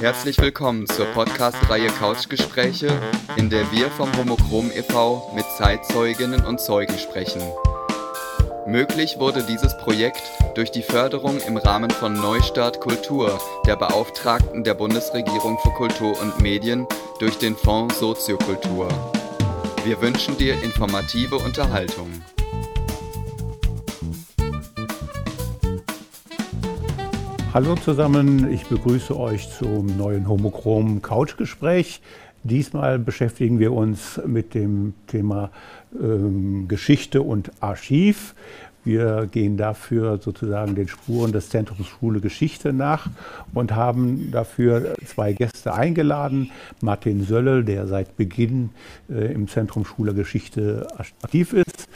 Herzlich willkommen zur Podcast-Reihe Couchgespräche, in der wir vom Homochrom e.V. mit Zeitzeuginnen und Zeugen sprechen. Möglich wurde dieses Projekt durch die Förderung im Rahmen von Neustart Kultur der Beauftragten der Bundesregierung für Kultur und Medien durch den Fonds Soziokultur. Wir wünschen dir informative Unterhaltung. Hallo zusammen, ich begrüße euch zum neuen Homochrom Couchgespräch. Diesmal beschäftigen wir uns mit dem Thema ähm, Geschichte und Archiv. Wir gehen dafür sozusagen den Spuren des Zentrums Schule Geschichte nach und haben dafür zwei Gäste eingeladen. Martin Söllel, der seit Beginn äh, im Zentrum Schule Geschichte aktiv ist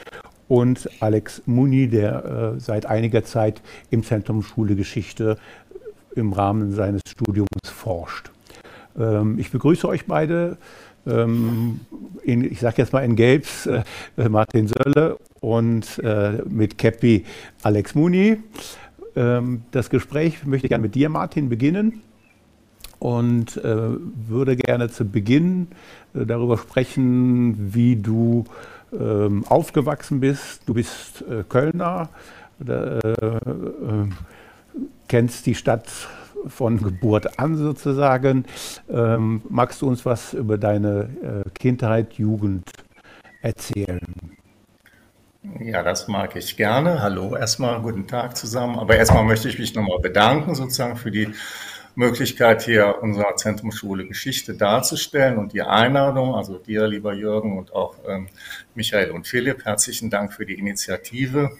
und Alex Muni, der äh, seit einiger Zeit im Zentrum Schule Geschichte im Rahmen seines Studiums forscht. Ähm, ich begrüße euch beide. Ähm, in, ich sage jetzt mal in Gelbs äh, Martin Sölle und äh, mit Käppi Alex Muni. Ähm, das Gespräch möchte ich gerne mit dir, Martin, beginnen und äh, würde gerne zu Beginn äh, darüber sprechen, wie du ähm, aufgewachsen bist. Du bist äh, Kölner, äh, äh, kennst die Stadt von Geburt an sozusagen. Ähm, magst du uns was über deine äh, Kindheit, Jugend erzählen? Ja, das mag ich gerne. Hallo, erstmal guten Tag zusammen. Aber erstmal möchte ich mich nochmal bedanken sozusagen für die Möglichkeit, hier unserer Zentrumsschule Geschichte darzustellen und die Einladung. Also dir, lieber Jürgen, und auch ähm, Michael und Philipp, herzlichen Dank für die Initiative.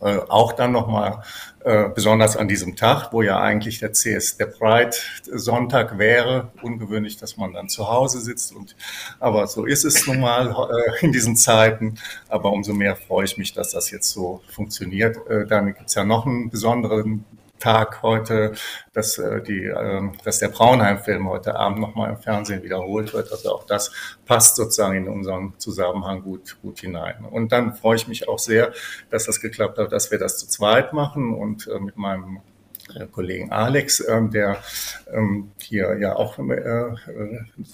Äh, auch dann nochmal äh, besonders an diesem Tag, wo ja eigentlich der CS, der Pride Sonntag wäre. Ungewöhnlich, dass man dann zu Hause sitzt. Und, aber so ist es nun mal äh, in diesen Zeiten. Aber umso mehr freue ich mich, dass das jetzt so funktioniert. Äh, damit gibt es ja noch einen besonderen Tag heute, dass, äh, die, äh, dass der Braunheim-Film heute Abend nochmal im Fernsehen wiederholt wird. Also auch das passt sozusagen in unseren Zusammenhang gut, gut hinein. Und dann freue ich mich auch sehr, dass das geklappt hat, dass wir das zu zweit machen und äh, mit meinem Kollegen Alex, ähm, der ähm, hier ja auch äh, äh,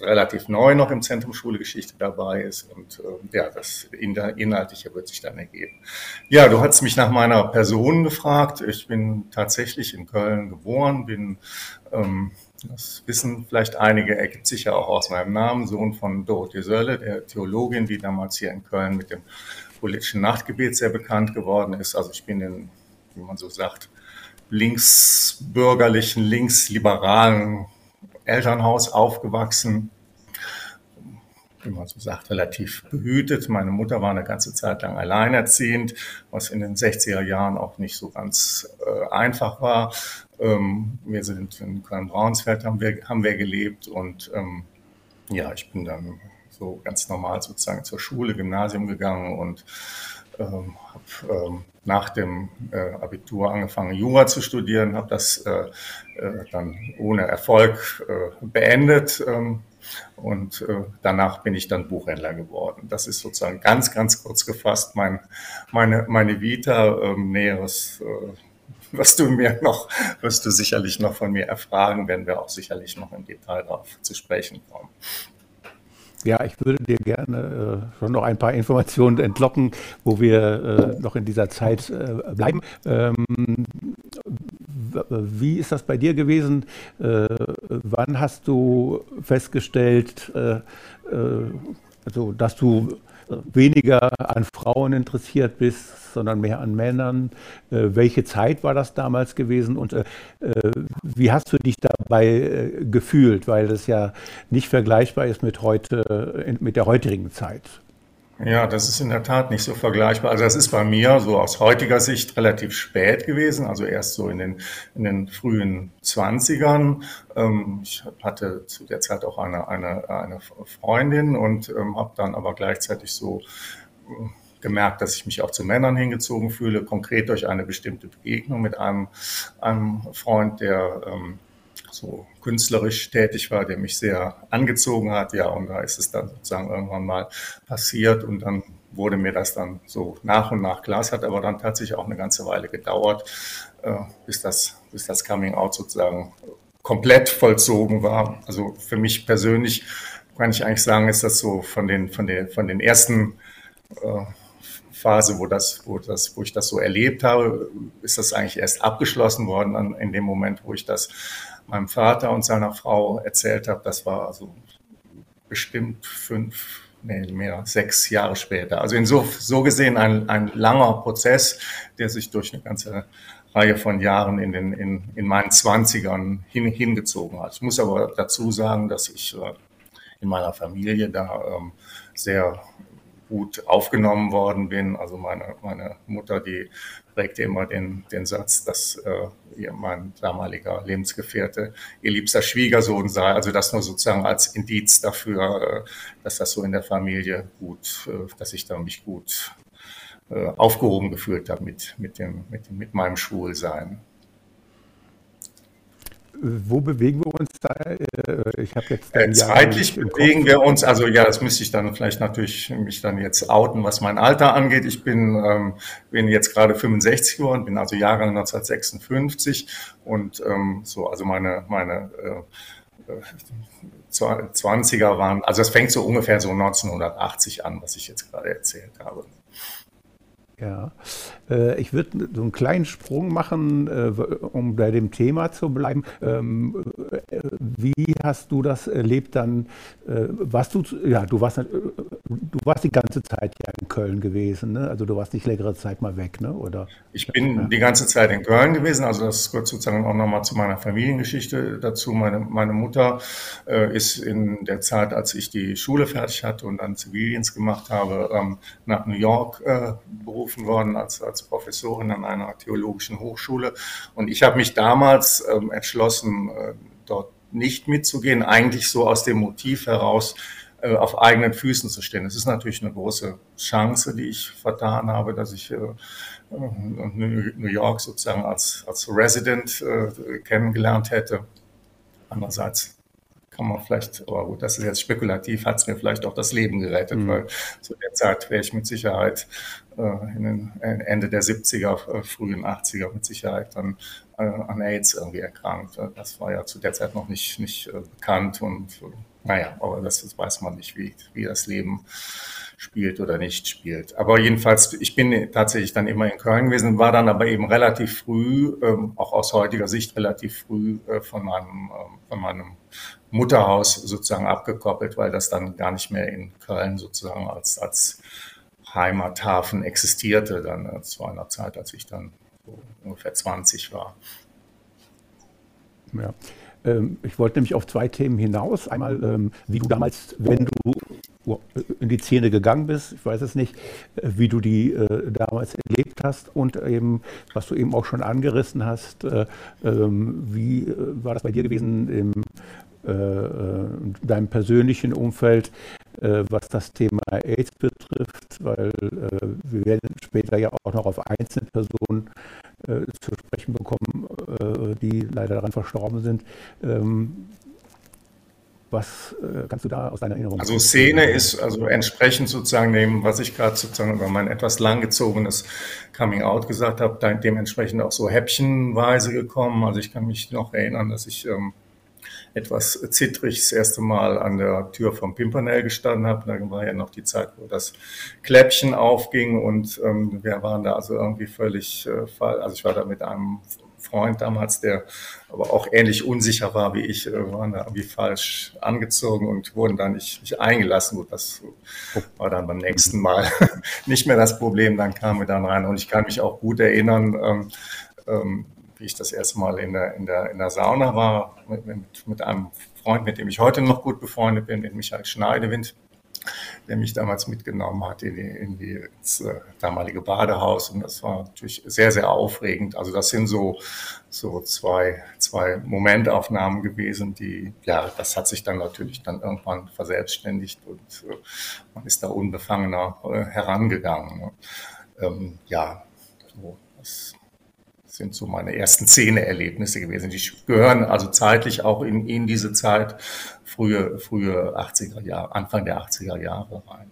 relativ neu noch im Zentrum Schule Geschichte dabei ist. Und ja, das Inhaltliche wird sich dann ergeben. Ja, du hast mich nach meiner Person gefragt. Ich bin tatsächlich in Köln geboren, bin ähm, das wissen vielleicht einige, ergibt sich ja auch aus meinem Namen, Sohn von Dorothee Sölle, der Theologin, die damals hier in Köln mit dem politischen Nachtgebet sehr bekannt geworden ist. Also ich bin in, wie man so sagt, linksbürgerlichen, linksliberalen Elternhaus aufgewachsen. Wie man so sagt, relativ behütet. Meine Mutter war eine ganze Zeit lang alleinerziehend, was in den 60er Jahren auch nicht so ganz äh, einfach war. Ähm, wir sind in Köln-Braunsfeld haben wir, haben wir gelebt und ähm, ja, ich bin dann so ganz normal sozusagen zur Schule, Gymnasium gegangen und ähm, habe ähm, nach dem äh, Abitur angefangen, Jura zu studieren, habe das äh, äh, dann ohne Erfolg äh, beendet ähm, und äh, danach bin ich dann Buchhändler geworden. Das ist sozusagen ganz, ganz kurz gefasst mein, meine, meine Vita, ähm, Näheres äh, was du mir noch, wirst du sicherlich noch von mir erfragen, werden wir auch sicherlich noch im Detail darauf zu sprechen kommen. Ja, ich würde dir gerne äh, schon noch ein paar Informationen entlocken, wo wir äh, noch in dieser Zeit äh, bleiben. Ähm, wie ist das bei dir gewesen? Äh, wann hast du festgestellt, äh, äh, also, dass du weniger an Frauen interessiert bist, sondern mehr an Männern. Äh, welche Zeit war das damals gewesen und äh, äh wie hast du dich dabei äh, gefühlt, weil das ja nicht vergleichbar ist mit heute, mit der heutigen Zeit? Ja, das ist in der Tat nicht so vergleichbar. Also das ist bei mir so aus heutiger Sicht relativ spät gewesen, also erst so in den, in den frühen Zwanzigern. Ähm, ich hatte zu der Zeit auch eine, eine, eine Freundin und ähm, habe dann aber gleichzeitig so äh, gemerkt, dass ich mich auch zu Männern hingezogen fühle, konkret durch eine bestimmte Begegnung mit einem, einem Freund, der ähm, so künstlerisch tätig war, der mich sehr angezogen hat. Ja, und da ist es dann sozusagen irgendwann mal passiert und dann wurde mir das dann so nach und nach klar. Es hat aber dann tatsächlich auch eine ganze Weile gedauert, äh, bis, das, bis das Coming Out sozusagen komplett vollzogen war. Also für mich persönlich kann ich eigentlich sagen, ist das so von den, von den, von den ersten äh, Phase, wo das, wo das, wo ich das so erlebt habe, ist das eigentlich erst abgeschlossen worden an, in dem Moment, wo ich das meinem Vater und seiner Frau erzählt habe. Das war also bestimmt fünf, nee, mehr, sechs Jahre später. Also in so, gesehen ein, ein langer Prozess, der sich durch eine ganze Reihe von Jahren in, den, in, in meinen Zwanzigern hin, hingezogen hat. Ich muss aber dazu sagen, dass ich äh, in meiner Familie da ähm, sehr gut aufgenommen worden bin. Also meine, meine Mutter, die prägte immer den, den Satz, dass äh, mein damaliger Lebensgefährte ihr liebster Schwiegersohn sei. Also das nur sozusagen als Indiz dafür, äh, dass das so in der Familie gut, äh, dass ich da mich gut äh, aufgehoben gefühlt habe mit, mit, dem, mit, mit meinem Schwulsein. Wo bewegen wir uns da? Äh, ich habe jetzt äh, zeitlich bewegen wir uns. Also ja, das müsste ich dann vielleicht natürlich mich dann jetzt outen, was mein Alter angeht. Ich bin ähm, bin jetzt gerade 65 geworden, bin also Jahrgang 1956 und ähm, so also meine meine äh, 20er äh, waren. Also es fängt so ungefähr so 1980 an, was ich jetzt gerade erzählt habe. Ja, äh, ich würde so einen kleinen Sprung machen, äh, um bei dem Thema zu bleiben. Ähm, äh, wie hast du das erlebt dann? Warst du, ja, du warst, du warst die ganze Zeit ja in Köln gewesen, ne? Also du warst nicht längere Zeit mal weg, ne? Oder? Ich bin ja. die ganze Zeit in Köln gewesen. Also das gehört sozusagen auch nochmal zu meiner Familiengeschichte dazu. Meine, meine Mutter ist in der Zeit, als ich die Schule fertig hatte und dann Zivildienst gemacht habe, ähm, nach New York berufen berufen worden als, als Professorin an einer theologischen Hochschule. Und ich habe mich damals ähm, entschlossen, äh, dort nicht mitzugehen, eigentlich so aus dem Motiv heraus, äh, auf eigenen Füßen zu stehen. Es ist natürlich eine große Chance, die ich vertan habe, dass ich äh, New York sozusagen als, als Resident äh, kennengelernt hätte. Andererseits kann man vielleicht, aber gut, das ist jetzt spekulativ, hat es mir vielleicht auch das Leben gerettet, mhm. weil zu der Zeit wäre ich mit Sicherheit äh, in den äh, Ende der 70er, äh, frühen 80er mit Sicherheit dann äh, an AIDS irgendwie erkrankt. Das war ja zu der Zeit noch nicht, nicht äh, bekannt und äh, naja, aber das, das, weiß man nicht, wie, wie das Leben spielt oder nicht spielt. Aber jedenfalls, ich bin tatsächlich dann immer in Köln gewesen, war dann aber eben relativ früh, ähm, auch aus heutiger Sicht relativ früh äh, von meinem, ähm, von meinem Mutterhaus sozusagen abgekoppelt, weil das dann gar nicht mehr in Köln sozusagen als, als Heimathafen existierte, dann äh, zu einer Zeit, als ich dann so ungefähr 20 war. Ja. Ähm, ich wollte nämlich auf zwei Themen hinaus. Einmal, ähm, wie du damals, wenn du in die Szene gegangen bist, ich weiß es nicht, äh, wie du die äh, damals erlebt hast und eben, was du eben auch schon angerissen hast, ähm, wie war das bei dir gewesen im deinem persönlichen Umfeld, was das Thema AIDS betrifft, weil wir werden später ja auch noch auf einzelne Personen äh, zu sprechen bekommen, äh, die leider daran verstorben sind. Ähm, was äh, kannst du da aus deiner Erinnerung? Also Szene ist also entsprechend sozusagen dem, was ich gerade sozusagen über mein etwas langgezogenes Coming Out gesagt habe, dementsprechend auch so häppchenweise gekommen. Also ich kann mich noch erinnern, dass ich ähm, etwas zittrig das erste Mal an der Tür vom Pimpernel gestanden habe. Da war ja noch die Zeit, wo das Kläppchen aufging und ähm, wir waren da also irgendwie völlig, äh, also ich war da mit einem Freund damals, der aber auch ähnlich unsicher war wie ich, äh, waren da irgendwie falsch angezogen und wurden da nicht, nicht eingelassen. Gut, das war dann beim nächsten Mal nicht mehr das Problem. Dann kamen wir dann rein und ich kann mich auch gut erinnern, ähm, ähm, wie ich das erste Mal in der, in der, in der Sauna war, mit, mit, mit einem Freund, mit dem ich heute noch gut befreundet bin, mit Michael Schneidewind, der mich damals mitgenommen hat in die, in die ins, äh, damalige Badehaus. Und das war natürlich sehr, sehr aufregend. Also das sind so, so zwei, zwei Momentaufnahmen gewesen, die, ja, das hat sich dann natürlich dann irgendwann verselbstständigt und äh, man ist da unbefangener äh, herangegangen. Ähm, ja, so, sind so meine ersten Szene-Erlebnisse gewesen. Die gehören also zeitlich auch in, in diese Zeit, frühe, frühe 80er Jahre, Anfang der 80er Jahre rein.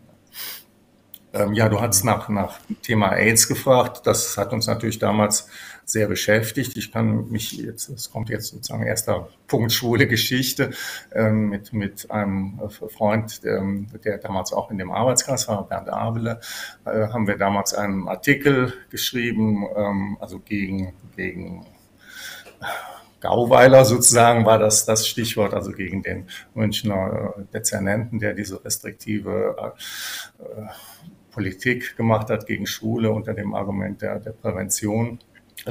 Ähm, ja, du hast nach, nach Thema AIDS gefragt. Das hat uns natürlich damals sehr beschäftigt. Ich kann mich jetzt, es kommt jetzt sozusagen erster Punkt schwule Geschichte ähm, mit, mit einem Freund, ähm, der damals auch in dem Arbeitskreis war, Bernd Abele, äh, haben wir damals einen Artikel geschrieben, ähm, also gegen, gegen Gauweiler sozusagen war das das Stichwort, also gegen den Münchner äh, Dezernenten, der diese restriktive äh, Politik gemacht hat gegen Schule unter dem Argument der, der Prävention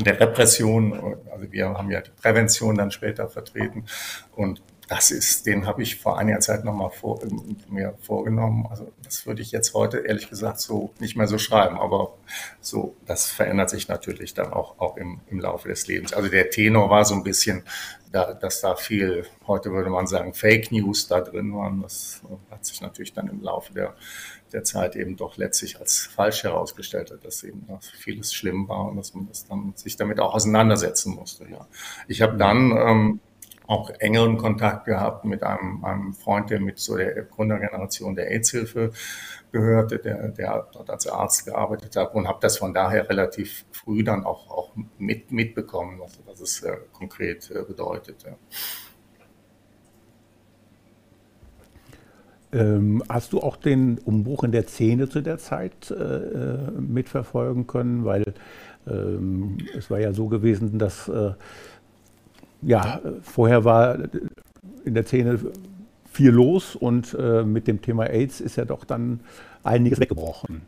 der Repression. Also wir haben ja die Prävention dann später vertreten und das ist, den habe ich vor einiger Zeit nochmal vor, mir vorgenommen. Also das würde ich jetzt heute ehrlich gesagt so nicht mehr so schreiben, aber so, das verändert sich natürlich dann auch, auch im, im Laufe des Lebens. Also der Tenor war so ein bisschen, da, dass da viel, heute würde man sagen, Fake News da drin waren. Das hat sich natürlich dann im Laufe der der Zeit eben doch letztlich als falsch herausgestellt hat, dass eben dass vieles schlimm war und dass man das dann sich damit auch auseinandersetzen musste. Ja. Ich habe dann ähm, auch engeren Kontakt gehabt mit einem, einem Freund, der mit so der Gründergeneration der AIDS-Hilfe gehörte, der, der dort als Arzt gearbeitet hat und habe das von daher relativ früh dann auch, auch mit, mitbekommen, was, was es äh, konkret äh, bedeutet. Ja. Ähm, hast du auch den Umbruch in der Szene zu der Zeit äh, mitverfolgen können? Weil ähm, es war ja so gewesen, dass äh, ja, vorher war in der Szene viel los und äh, mit dem Thema AIDS ist ja doch dann einiges weggebrochen.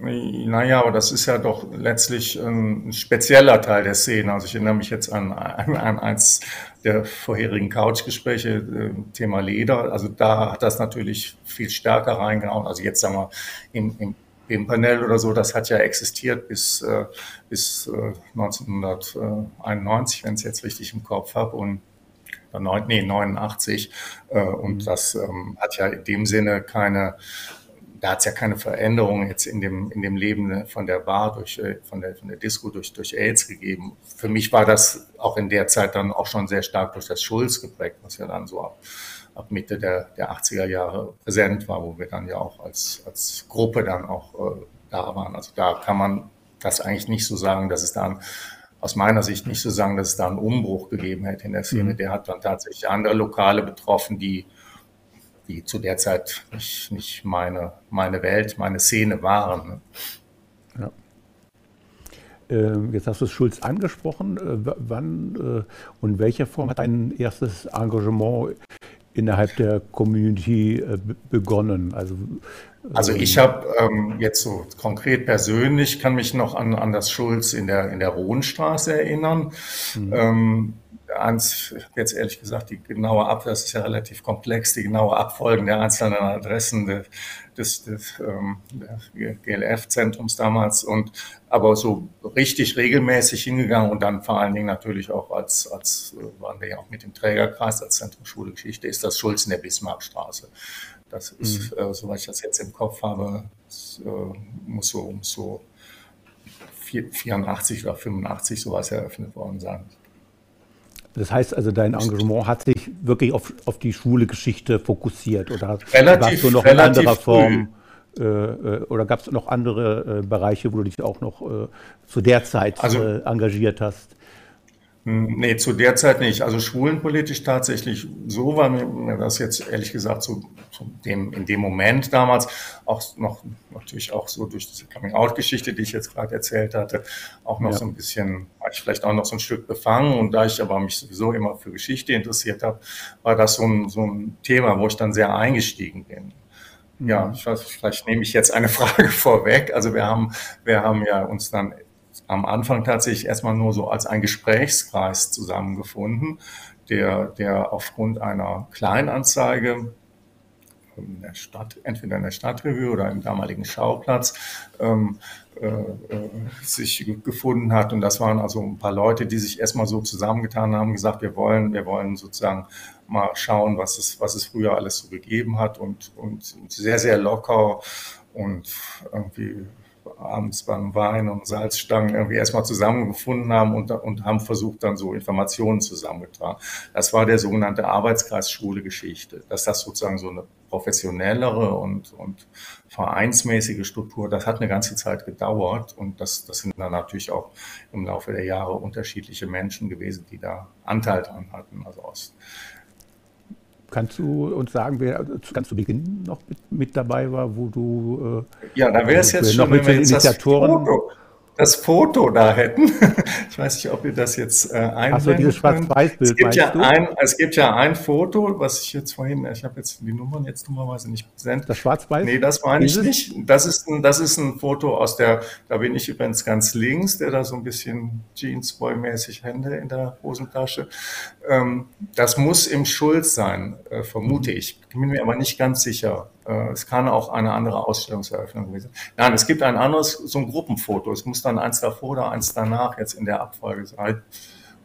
Naja, aber das ist ja doch letztlich ein spezieller Teil der Szene. Also ich erinnere mich jetzt an, an, an eins der vorherigen Couchgespräche, äh, Thema Leder. Also da hat das natürlich viel stärker reingehauen. Also jetzt sagen wir im, im Pimpernel oder so, das hat ja existiert bis, äh, bis äh, 1991, wenn ich es jetzt richtig im Kopf habe. Und nee, 89. Äh, und mhm. das ähm, hat ja in dem Sinne keine da hat es ja keine Veränderung jetzt in dem, in dem Leben von der Bar, durch, äh, von, der, von der Disco durch, durch AIDS gegeben. Für mich war das auch in der Zeit dann auch schon sehr stark durch das Schulz geprägt, was ja dann so ab, ab Mitte der, der 80er Jahre präsent war, wo wir dann ja auch als, als Gruppe dann auch äh, da waren. Also da kann man das eigentlich nicht so sagen, dass es dann aus meiner Sicht nicht so sagen, dass es da einen Umbruch gegeben hätte in der Szene. Mhm. Der hat dann tatsächlich andere Lokale betroffen, die die zu der Zeit nicht, nicht meine, meine Welt, meine Szene waren. Ne? Ja. Ähm, jetzt hast du Schulz angesprochen. Äh, wann äh, und in welcher Form hat dein erstes Engagement innerhalb der Community äh, begonnen? Also, also ähm, ich habe ähm, jetzt so konkret persönlich, kann mich noch an, an das Schulz in der, in der Rohnstraße erinnern. Mhm. Ähm, ans, jetzt ehrlich gesagt, die genaue Ab, das ist ja relativ komplex, die genaue Abfolgen der einzelnen Adressen des, des, des ähm, GLF-Zentrums damals und aber so richtig regelmäßig hingegangen und dann vor allen Dingen natürlich auch als, als äh, waren wir ja auch mit dem Trägerkreis als Zentrum Schule Geschichte, ist das Schulz in der Bismarckstraße. Das ist, mhm. äh, soweit ich das jetzt im Kopf habe, das, äh, muss so um so 84 oder 85 sowas eröffnet worden sein. Das heißt also, dein Engagement hat sich wirklich auf, auf die schwule Geschichte fokussiert oder warst du noch in anderer Form? Äh, äh, oder gab es noch andere äh, Bereiche, wo du dich auch noch äh, zu der Zeit also, äh, engagiert hast? Hm, nee, zu der Zeit nicht. Also schwulenpolitisch tatsächlich so war mir das jetzt ehrlich gesagt so, so dem, in dem Moment damals auch noch natürlich auch so durch diese Coming-out-Geschichte, die ich jetzt gerade erzählt hatte, auch noch ja. so ein bisschen, war ich vielleicht auch noch so ein Stück befangen und da ich aber mich sowieso immer für Geschichte interessiert habe, war das so ein, so ein Thema, wo ich dann sehr eingestiegen bin. Ja, mhm. ich weiß, vielleicht nehme ich jetzt eine Frage vorweg. Also wir haben, wir haben ja uns dann am Anfang tatsächlich erstmal nur so als ein Gesprächskreis zusammengefunden, der, der aufgrund einer Kleinanzeige in der Stadt, entweder in der Stadtrevue oder im damaligen Schauplatz, ähm, äh, äh, sich gefunden hat. Und das waren also ein paar Leute, die sich erstmal so zusammengetan haben, gesagt, wir wollen, wir wollen sozusagen mal schauen, was es, was es früher alles so gegeben hat und, und sehr, sehr locker und irgendwie abends beim Wein und Salzstangen irgendwie erstmal zusammengefunden haben und, und haben versucht, dann so Informationen zusammengetragen. Das war der sogenannte Arbeitskreis Schule Geschichte. Dass das sozusagen so eine professionellere und, und vereinsmäßige Struktur, das hat eine ganze Zeit gedauert und das, das sind dann natürlich auch im Laufe der Jahre unterschiedliche Menschen gewesen, die da Anteil dran hatten. Also aus Kannst du uns sagen, wer ganz zu Beginn noch mit, mit dabei war, wo du. Äh, ja, da wäre es jetzt schon, wenn wir jetzt Initiatoren. Das Foto, das Foto da hätten. Ich weiß nicht, ob ihr das jetzt äh, einblenden Ach so, dieses Schwarz-Weiß-Bild, es, gibt ja ein, es gibt ja ein Foto, was ich jetzt vorhin, ich habe jetzt die Nummern jetzt dummerweise nicht präsent. Das Schwarz-Weiß? Nee, das meine ich nicht. Das ist, ein, das ist ein Foto aus der, da bin ich übrigens ganz links, der da so ein bisschen Jeansboy-mäßig Hände in der Hosentasche. Ähm, das muss im Schulz sein, äh, vermute ich. Bin mir aber nicht ganz sicher. Äh, es kann auch eine andere Ausstellungseröffnung gewesen sein. Nein, es gibt ein anderes, so ein Gruppenfoto. Es muss dann eins davor oder eins danach jetzt in der Abfolge sein,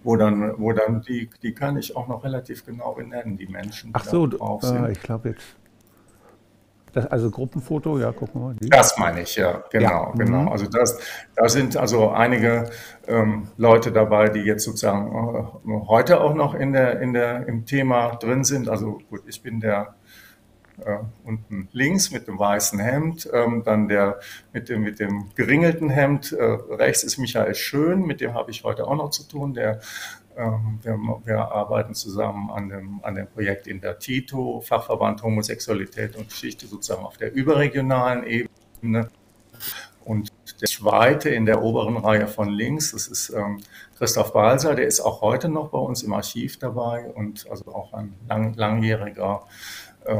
wo dann, wo dann die, die kann ich auch noch relativ genau benennen, die Menschen. Die Ach so. Äh, ich glaube jetzt. Das, also Gruppenfoto, ja, gucken wir mal. Die. Das meine ich, ja, genau, ja. genau. Mhm. Also das, da sind also einige ähm, Leute dabei, die jetzt sozusagen äh, heute auch noch in der, in der, im Thema drin sind. Also gut, ich bin der äh, unten links mit dem weißen Hemd, ähm, dann der mit dem, mit dem geringelten Hemd, äh, rechts ist Michael Schön, mit dem habe ich heute auch noch zu tun, der ähm, wir, wir, arbeiten zusammen an dem, an dem Projekt in der TITO, Fachverband Homosexualität und Geschichte, sozusagen auf der überregionalen Ebene. Und der zweite in der oberen Reihe von links, das ist ähm, Christoph Balser, der ist auch heute noch bei uns im Archiv dabei und also auch ein lang, langjähriger äh,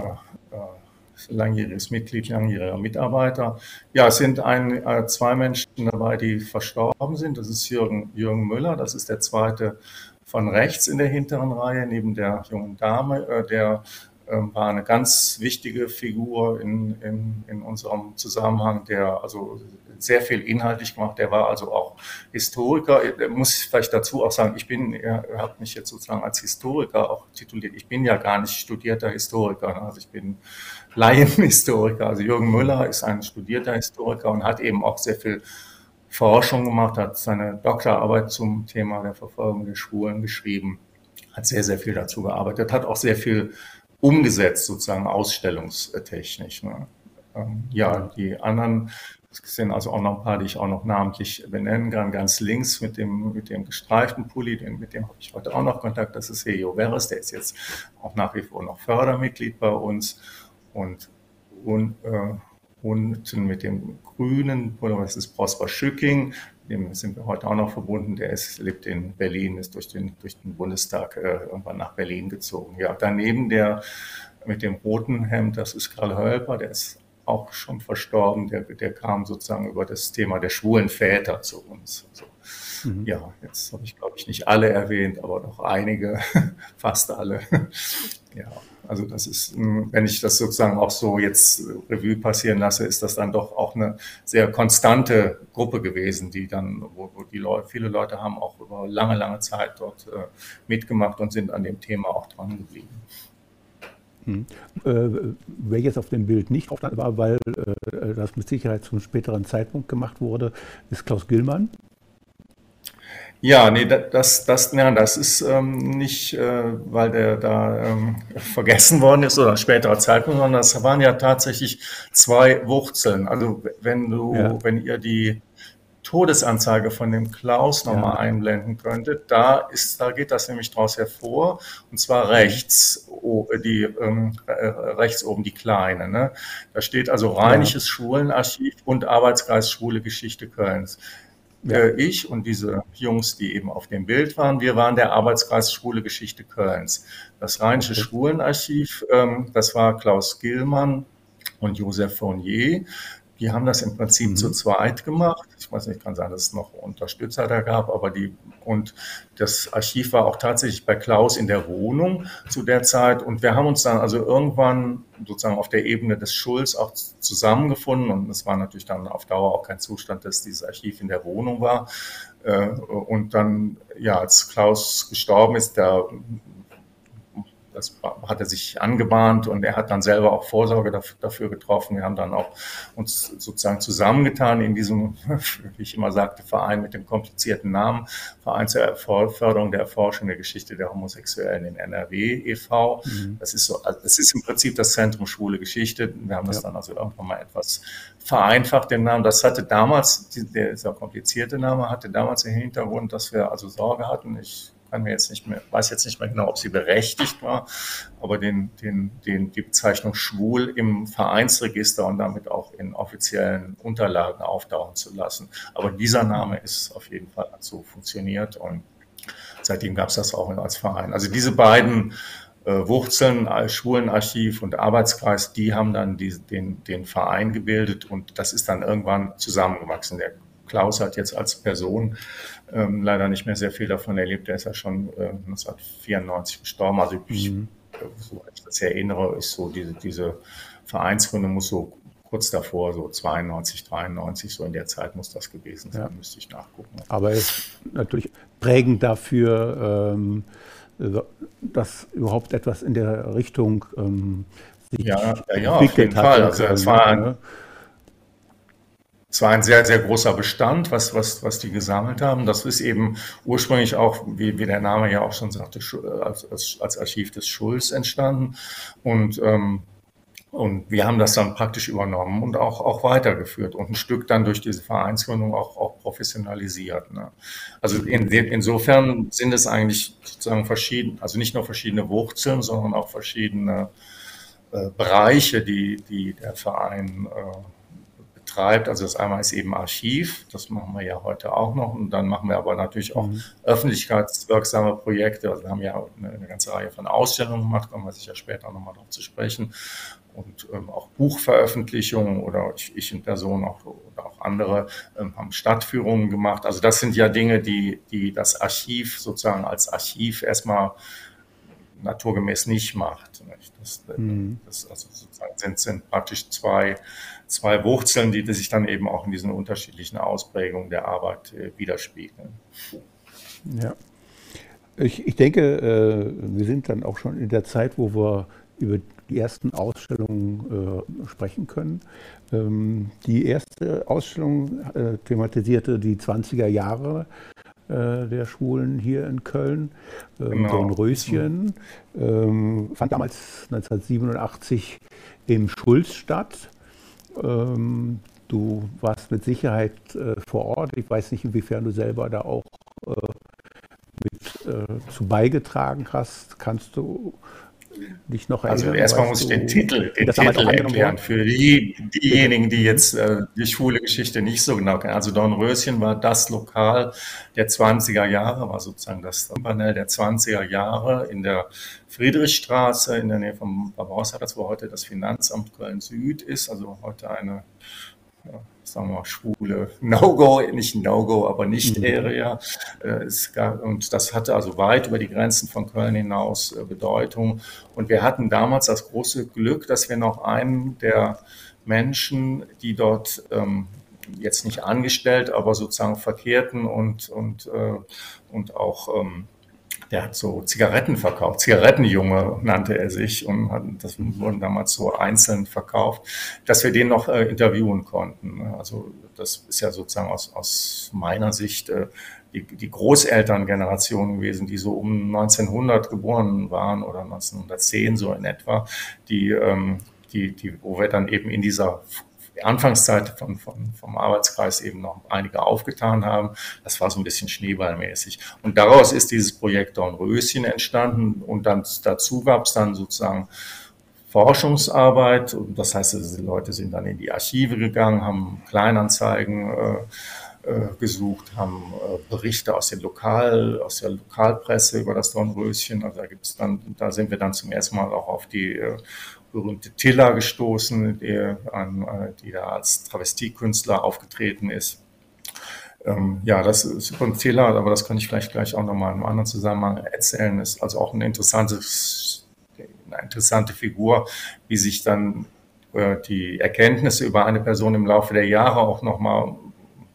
langjähriges Mitglied, langjähriger Mitarbeiter. Ja, es sind ein, äh, zwei Menschen dabei, die verstorben sind. Das ist Jürgen, Jürgen Müller, das ist der zweite von rechts in der hinteren Reihe, neben der jungen Dame, äh, der war eine ganz wichtige Figur in, in, in unserem Zusammenhang, der also sehr viel inhaltlich gemacht. Der war also auch Historiker. Ich muss vielleicht dazu auch sagen, ich bin, er hat mich jetzt sozusagen als Historiker auch tituliert. Ich bin ja gar nicht studierter Historiker. Ne? Also ich bin Laienhistoriker. Also Jürgen Müller ist ein studierter Historiker und hat eben auch sehr viel Forschung gemacht, hat seine Doktorarbeit zum Thema der Verfolgung der Schwulen geschrieben, hat sehr, sehr viel dazu gearbeitet, hat auch sehr viel umgesetzt, sozusagen ausstellungstechnisch. Ne? Ähm, ja, die anderen es sind also auch noch ein paar, die ich auch noch namentlich benennen kann. Ganz links mit dem, mit dem gestreiften Pulli, den, mit dem habe ich heute auch noch Kontakt. Das ist Hejo Veres, der ist jetzt auch nach wie vor noch Fördermitglied bei uns. Und, und äh, unten mit dem grünen Pulli, das ist Prosper Schücking, dem sind wir heute auch noch verbunden. Der ist, lebt in Berlin, ist durch den, durch den Bundestag äh, irgendwann nach Berlin gezogen. Ja, daneben der mit dem roten Hemd, das ist Karl Hölper, der ist auch schon verstorben, der, der kam sozusagen über das Thema der schwulen Väter zu uns. Also, mhm. Ja, jetzt habe ich, glaube ich, nicht alle erwähnt, aber doch einige, fast alle. ja, also das ist, hm, wenn ich das sozusagen auch so jetzt Revue passieren lasse, ist das dann doch auch eine sehr konstante Gruppe gewesen, die dann, wo, wo die Leute, viele Leute haben auch über lange, lange Zeit dort äh, mitgemacht und sind an dem Thema auch dran geblieben. Hm. Äh, wer jetzt auf dem Bild nicht war, weil äh, das mit Sicherheit zum späteren Zeitpunkt gemacht wurde, ist Klaus Gillmann. Ja, nee, das, das, ja, das ist ähm, nicht, äh, weil der da ähm, vergessen worden ist oder späterer Zeitpunkt, sondern das waren ja tatsächlich zwei Wurzeln. Also wenn du, ja. wenn ihr die Todesanzeige von dem Klaus nochmal ja. einblenden könntet, da ist, da geht das nämlich draus hervor, und zwar rechts, die, ähm, äh, rechts oben die kleine. Ne? Da steht also Rheinisches ja. Schulenarchiv und Arbeitskreis Schwule Geschichte Kölns. Ja. Äh, ich und diese Jungs, die eben auf dem Bild waren, wir waren der Arbeitskreis Schwule Geschichte Kölns. Das Rheinische okay. Schulenarchiv, ähm, das war Klaus Gillmann und Josef Fournier. Die haben das im Prinzip mhm. zu zweit gemacht. Ich weiß nicht, kann sein, dass es noch Unterstützer da gab, aber die, und das Archiv war auch tatsächlich bei Klaus in der Wohnung zu der Zeit. Und wir haben uns dann also irgendwann sozusagen auf der Ebene des Schulz auch zusammengefunden. Und es war natürlich dann auf Dauer auch kein Zustand, dass dieses Archiv in der Wohnung war. Äh, und dann, ja, als Klaus gestorben ist, da das hat er sich angebahnt und er hat dann selber auch Vorsorge dafür getroffen. Wir haben dann auch uns sozusagen zusammengetan in diesem, wie ich immer sagte, Verein mit dem komplizierten Namen, Verein zur Förderung der Erforschung der Geschichte der Homosexuellen in NRW e.V. Mhm. Das ist so, also das ist im Prinzip das Zentrum Schwule Geschichte. Wir haben das ja. dann also irgendwann mal etwas vereinfacht den Namen. Das hatte damals, der sehr komplizierte Name, hatte damals den Hintergrund, dass wir also Sorge hatten. Ich kann mir jetzt nicht mehr, weiß jetzt nicht mehr genau, ob sie berechtigt war, aber den, den, den, die Bezeichnung schwul im Vereinsregister und damit auch in offiziellen Unterlagen auftauchen zu lassen. Aber dieser Name ist auf jeden Fall so funktioniert und seitdem gab es das auch als Verein. Also diese beiden äh, Wurzeln, Schwulenarchiv und Arbeitskreis, die haben dann die, den, den Verein gebildet und das ist dann irgendwann zusammengewachsen. Der Klaus hat jetzt als Person ähm, leider nicht mehr sehr viel davon erlebt. Er ist ja schon äh, 1994 gestorben. Also ich, mhm. so, ich das erinnere, ist so diese, diese Vereinsgründung muss so kurz davor, so 92, 93, so in der Zeit muss das gewesen sein, ja. müsste ich nachgucken. Aber es ist natürlich prägend dafür, ähm, dass überhaupt etwas in der Richtung ähm, sich ja, ja, ja, auf jeden Fall. Also es war ein, ne? Es war ein sehr, sehr großer Bestand, was, was, was die gesammelt haben. Das ist eben ursprünglich auch, wie, wie der Name ja auch schon sagte, als, als, Archiv des Schulz entstanden. Und ähm, und wir haben das dann praktisch übernommen und auch, auch weitergeführt und ein Stück dann durch diese Vereinsgründung auch, auch professionalisiert. Ne? Also in, insofern sind es eigentlich sozusagen verschiedene, also nicht nur verschiedene Wurzeln, sondern auch verschiedene äh, Bereiche, die, die der Verein äh, betreibt. Also das einmal ist eben Archiv, das machen wir ja heute auch noch. Und dann machen wir aber natürlich auch mhm. öffentlichkeitswirksame Projekte. Also wir haben ja eine, eine, ganze Reihe von Ausstellungen gemacht, kommen wir sicher später nochmal darauf zu sprechen und ähm, auch Buchveröffentlichungen oder ich, ich in Person auch, oder auch andere ähm, haben Stadtführungen gemacht. Also das sind ja Dinge, die, die das Archiv sozusagen als Archiv erstmal naturgemäß nicht macht. Nicht? Das, mhm. das also sozusagen sind, sind praktisch zwei, zwei Wurzeln, die, sich dann eben auch in diesen unterschiedlichen Ausprägungen der Arbeit äh, widerspiegeln. Ja. Ich, ich denke, äh, wir sind dann auch schon in der Zeit, wo wir über die ersten Ausstellungen äh, sprechen können. Ähm, die erste Ausstellung äh, thematisierte die 20er Jahre äh, der Schwulen hier in Köln. Ähm, genau. So ein Röschen ähm, fand damals 1987 im Schulz statt. Ähm, du warst mit Sicherheit äh, vor Ort. Ich weiß nicht, inwiefern du selber da auch äh, mit äh, zu beigetragen hast. Kannst du dich noch erinnern? Also erstmal muss ich den Titel, den Titel erklären für die, diejenigen, die jetzt äh, die schwule Geschichte nicht so genau kennen. Also Dornröschen war das Lokal der 20er Jahre, war sozusagen das Panel der 20er Jahre in der Friedrichstraße in der Nähe vom Barbaushaus, wo heute das Finanzamt Köln Süd ist, also heute eine sagen wir mal, schwule No-Go, nicht No-Go, aber nicht mhm. Mhm. und das hatte also weit über die Grenzen von Köln hinaus äh, Bedeutung. Und wir hatten damals das große Glück, dass wir noch einen der Menschen, die dort ähm, jetzt nicht angestellt, aber sozusagen verkehrten und, und, äh, und auch ähm, der hat so Zigaretten verkauft, Zigarettenjunge nannte er sich und hat, das wurden damals so einzeln verkauft, dass wir den noch äh, interviewen konnten. Ne? Also das ist ja sozusagen aus, aus meiner Sicht äh, die, die Großelterngeneration gewesen, die so um 1900 geboren waren oder 1910 so in etwa, die, ähm, die, die, wo wir dann eben in dieser Anfangszeit von, von, vom Arbeitskreis eben noch einige aufgetan haben. Das war so ein bisschen schneeballmäßig. Und daraus ist dieses Projekt Dornröschen entstanden und dann dazu gab es dann sozusagen Forschungsarbeit. Das heißt, die Leute sind dann in die Archive gegangen, haben Kleinanzeigen äh, äh, gesucht, haben äh, Berichte aus, den Lokal, aus der Lokalpresse über das Dornröschen. Also da gibt's dann, da sind wir dann zum ersten Mal auch auf die äh, berühmte Tilla gestoßen, die, an, äh, die da als Travestiekünstler aufgetreten ist. Ähm, ja, das ist von Tilla, aber das kann ich vielleicht gleich auch nochmal in einem anderen Zusammenhang erzählen, ist also auch ein interessantes, eine interessante Figur, wie sich dann äh, die Erkenntnisse über eine Person im Laufe der Jahre auch nochmal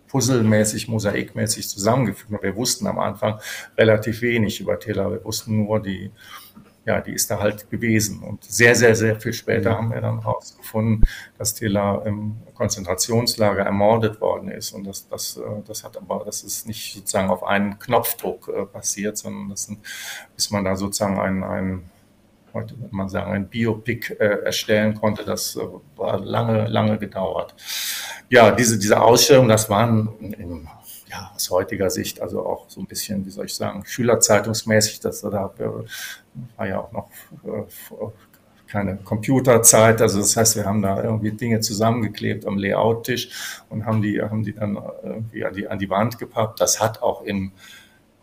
puzzelmäßig, mosaikmäßig zusammengefügt haben. Wir wussten am Anfang relativ wenig über Tilla. Wir wussten nur die ja, die ist da halt gewesen. Und sehr, sehr, sehr viel später haben wir dann herausgefunden, dass Tilla im Konzentrationslager ermordet worden ist. Und das, das, äh, das hat aber, das ist nicht sozusagen auf einen Knopfdruck äh, passiert, sondern das sind, bis man da sozusagen ein, ein heute würde man sagen, ein Biopic äh, erstellen konnte. Das war lange, lange gedauert. Ja, diese, diese Ausstellung, das waren im ja, aus heutiger Sicht, also auch so ein bisschen, wie soll ich sagen, Schülerzeitungsmäßig, dass da war ja auch noch äh, keine Computerzeit, also das heißt, wir haben da irgendwie Dinge zusammengeklebt am Layout-Tisch und haben die, haben die dann irgendwie an die, an die Wand gepappt. Das hat auch in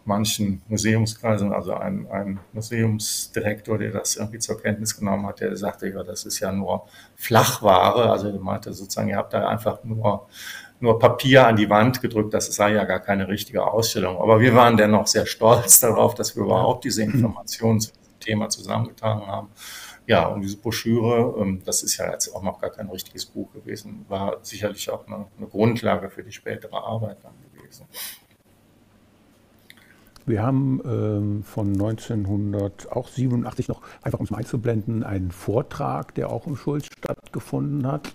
manchen Museumskreisen, also ein, ein Museumsdirektor, der das irgendwie zur Kenntnis genommen hat, der sagte, ja, das ist ja nur Flachware, also er meinte sozusagen, ihr habt da einfach nur nur Papier an die Wand gedrückt, das sei ja gar keine richtige Ausstellung. Aber wir waren dennoch sehr stolz darauf, dass wir überhaupt diese Informationen zu diesem Thema zusammengetragen haben. Ja, und diese Broschüre, ähm, das ist ja jetzt auch noch gar kein richtiges Buch gewesen, war sicherlich auch eine, eine Grundlage für die spätere Arbeit dann gewesen. Wir haben ähm, von 1987 noch, einfach um es mal einzublenden, einen Vortrag, der auch im Schulz stattgefunden hat.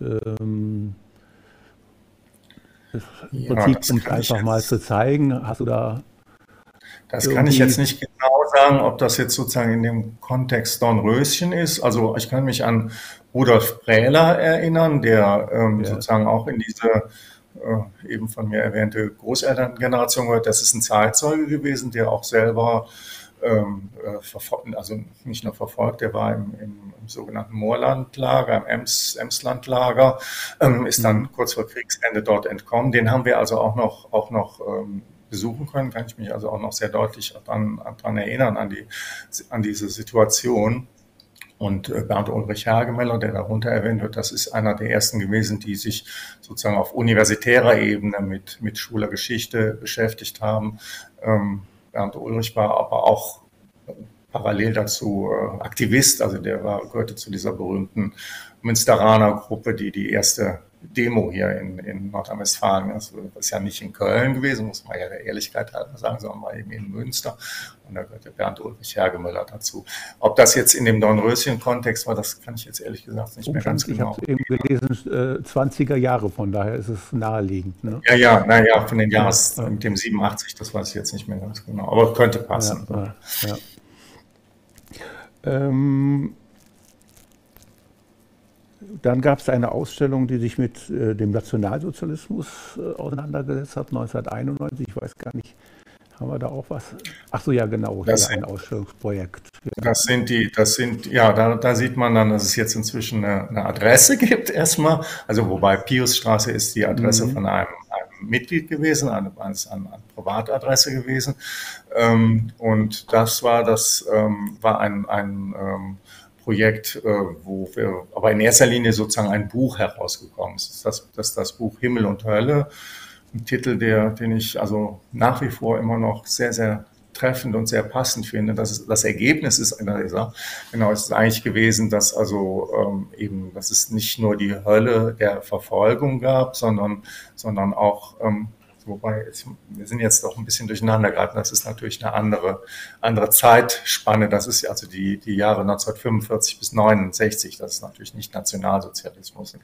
Ähm, im Prinzip, um es einfach mal zu zeigen, hast du da. Das kann ich jetzt nicht genau sagen, ob das jetzt sozusagen in dem Kontext Dornröschen ist. Also ich kann mich an Rudolf Brähler erinnern, der ähm, ja. sozusagen auch in diese äh, eben von mir erwähnte Großelterngeneration gehört. Das ist ein Zeitzeuge gewesen, der auch selber ähm, äh, also nicht nur verfolgt, der war im, im, im sogenannten Moorlandlager, im Ems, Emslandlager, ähm, ist dann mhm. kurz vor Kriegsende dort entkommen. Den haben wir also auch noch, auch noch ähm, besuchen können, kann ich mich also auch noch sehr deutlich daran, daran erinnern, an, die, an diese Situation. Und äh, Bernd Ulrich Hergemeller, der darunter erwähnt wird, das ist einer der ersten gewesen, die sich sozusagen auf universitärer Ebene mit, mit Schule Geschichte beschäftigt haben. Ähm, Bernd Ulrich war aber auch parallel dazu äh, Aktivist, also der war, gehörte zu dieser berühmten Münsteraner Gruppe, die die erste Demo hier in, in Nordrhein-Westfalen. Das ist ja nicht in Köln gewesen, muss man ja der Ehrlichkeit halber sagen, sondern war eben in Münster. Und da gehörte Bernd Ulrich Hergemüller dazu. Ob das jetzt in dem Dornröschen-Kontext war, das kann ich jetzt ehrlich gesagt nicht mehr ganz genau. Ich habe gelesen, äh, 20er Jahre, von daher ist es naheliegend. Ne? Ja, ja, naja, von den Jahren ja, mit dem 87, das weiß ich jetzt nicht mehr ganz genau, aber könnte passen. Ja, ja. Ähm, dann gab es eine Ausstellung, die sich mit äh, dem Nationalsozialismus äh, auseinandergesetzt hat, 1991. Ich weiß gar nicht, haben wir da auch was? Ach so, ja, genau, das hier ein Ausstellungsprojekt. Ja. Das sind die, das sind, ja, da, da sieht man dann, dass es jetzt inzwischen eine, eine Adresse gibt erstmal. Also wobei Piusstraße ist die Adresse mhm. von einem, einem Mitglied gewesen, eine, eine, eine Privatadresse gewesen. Ähm, und das war das, ähm, war ein, ein ähm, Projekt, äh, wo wir, aber in erster Linie sozusagen ein Buch herausgekommen ist. Das, das ist das Buch Himmel und Hölle, ein Titel, der, den ich also nach wie vor immer noch sehr, sehr treffend und sehr passend finde. Das, ist, das Ergebnis ist genau, es ist eigentlich gewesen, dass also ähm, eben, dass es nicht nur die Hölle der Verfolgung gab, sondern, sondern auch ähm, Wobei, wir sind jetzt doch ein bisschen durcheinander geraten. Das ist natürlich eine andere, andere Zeitspanne. Das ist also die, die Jahre 1945 bis 69. Das ist natürlich nicht Nationalsozialismus.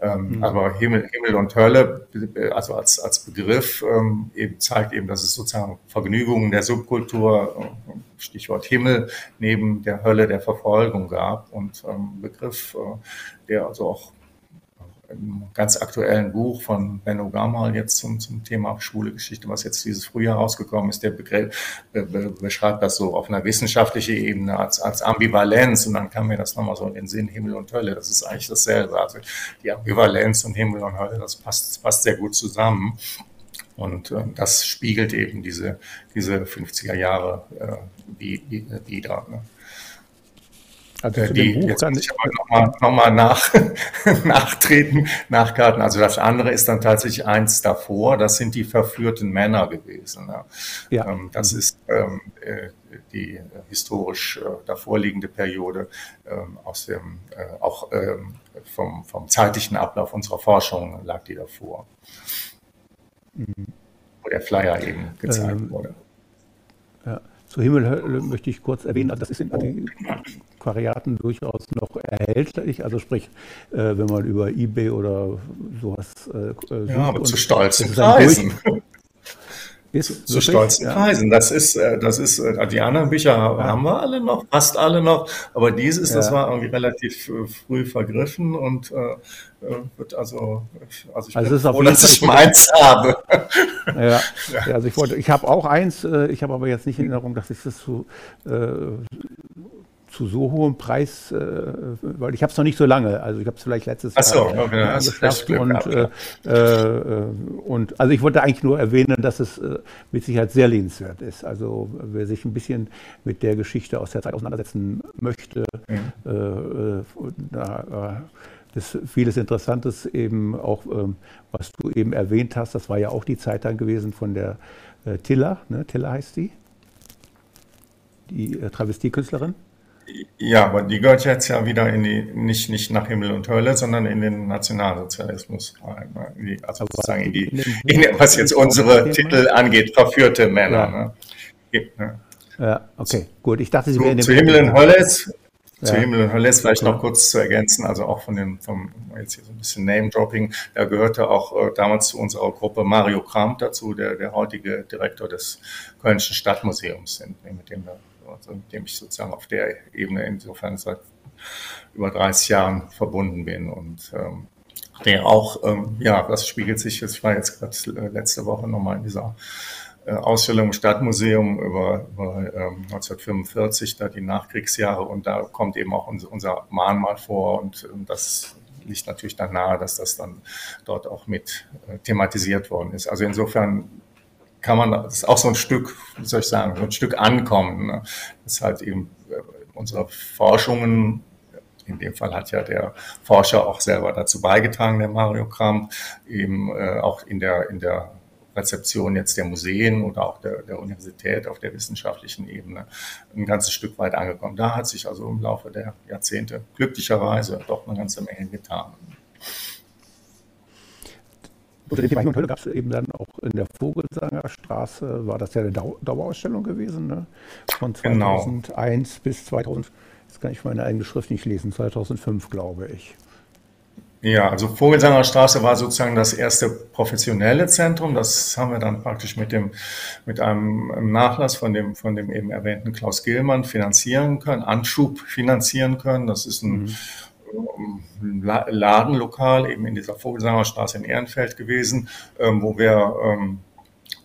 Ähm, mhm. Aber Himmel, Himmel und Hölle, also als, als Begriff, ähm, eben zeigt eben, dass es sozusagen Vergnügungen der Subkultur, Stichwort Himmel, neben der Hölle der Verfolgung gab und ähm, Begriff, äh, der also auch im ganz aktuellen Buch von Benno Gamal jetzt zum, zum Thema schwule Geschichte, was jetzt dieses Frühjahr rausgekommen ist, der Begriff, be, be, beschreibt das so auf einer wissenschaftlichen Ebene als, als Ambivalenz und dann kam mir das nochmal so in den Sinn, Himmel und Hölle, das ist eigentlich dasselbe. Also die Ambivalenz und Himmel und Hölle, das passt, das passt sehr gut zusammen. Und äh, das spiegelt eben diese, diese 50er Jahre äh, wieder. Ne? Also äh, die, jetzt muss ich aber nochmal noch mal nach, nachtreten, nachkarten. Also das andere ist dann tatsächlich eins davor, das sind die verführten Männer gewesen. Ja. ja. Ähm, das mhm. ist ähm, äh, die historisch äh, davorliegende Periode ähm, aus dem, äh, auch ähm, vom, vom zeitlichen Ablauf unserer Forschung lag die davor. Mhm. Wo der Flyer eben gezeigt ähm, wurde. Zu Himmel möchte ich kurz erwähnen, also das ist in Antiquariaten durchaus noch erhältlich. Also sprich, äh, wenn man über Ebay oder sowas äh, sucht. Ja, aber zu stolzen Preisen. Ist zu stolzen ja. Preisen. Das ist, äh, das ist, äh, die anderen Bücher ja. haben wir alle noch, fast alle noch, aber dieses, ja. das war irgendwie relativ äh, früh vergriffen und äh, wird also, also ich also bin froh, dass ich meins habe. Ja, ja. also ich wollte, ich habe auch eins, ich habe aber jetzt nicht in Erinnerung, dass ich das zu äh, zu so hohem Preis, äh, weil ich habe es noch nicht so lange, also ich habe es vielleicht letztes Ach so, Jahr okay, angeschafft und, äh, äh, und also ich wollte eigentlich nur erwähnen, dass es äh, mit Sicherheit sehr lebenswert ist. Also wer sich ein bisschen mit der Geschichte aus der Zeit auseinandersetzen möchte, mhm. Äh, äh, da ist vieles Interessantes eben auch, ähm, was du eben erwähnt hast, das war ja auch die Zeit dann gewesen von der Tiller, ne? Tiller heißt die, die Travestiekünstlerin. Ja, aber die gehört jetzt ja wieder in die, nicht, nicht nach Himmel und Hölle, sondern in den Nationalsozialismus rein. Ne? Also sozusagen in die, in, was jetzt unsere Titel angeht, verführte Männer. Ja. Ne? Ja, okay, gut. Ich dachte, Sie wären zu Himmel und Hölle ist, ja. Zu Himmel und Hölle ist vielleicht noch kurz zu ergänzen, also auch von dem, vom, jetzt hier so ein bisschen Name-Dropping, da gehörte auch äh, damals zu unserer Gruppe Mario Kram dazu, der, der heutige Direktor des Kölnischen Stadtmuseums, mit dem wir also mit dem ich sozusagen auf der Ebene insofern seit über 30 Jahren verbunden bin. Und ähm, der auch, ähm, ja, das spiegelt sich, ich war jetzt gerade äh, letzte Woche nochmal in dieser äh, Ausstellung im Stadtmuseum über, über ähm, 1945, da die Nachkriegsjahre. Und da kommt eben auch unser, unser Mahnmal vor. Und, und das liegt natürlich dann nahe, dass das dann dort auch mit äh, thematisiert worden ist. Also insofern kann man, das ist auch so ein Stück, wie soll ich sagen, so ein Stück ankommen. Ne? Das ist halt eben äh, unsere Forschungen, in dem Fall hat ja der Forscher auch selber dazu beigetragen, der Mario Kramp, eben äh, auch in der, in der Rezeption jetzt der Museen oder auch der, der Universität auf der wissenschaftlichen Ebene ein ganzes Stück weit angekommen. Da hat sich also im Laufe der Jahrzehnte glücklicherweise doch eine ganze Menge getan. Unter dem Thema Himmel und Hölle gab es eben dann auch in der Vogelsanger Straße, war das ja eine Dau Dauerausstellung gewesen, ne? von 2001 genau. bis 2000, jetzt kann ich meine eigene Schrift nicht lesen, 2005 glaube ich. Ja, also Vogelsanger Straße war sozusagen das erste professionelle Zentrum. Das haben wir dann praktisch mit dem, mit einem Nachlass von dem, von dem eben erwähnten Klaus Gillmann finanzieren können, Anschub finanzieren können. Das ist ein mhm Ladenlokal eben in dieser Vogelsangerstraße in Ehrenfeld gewesen, ähm, wo wir ähm,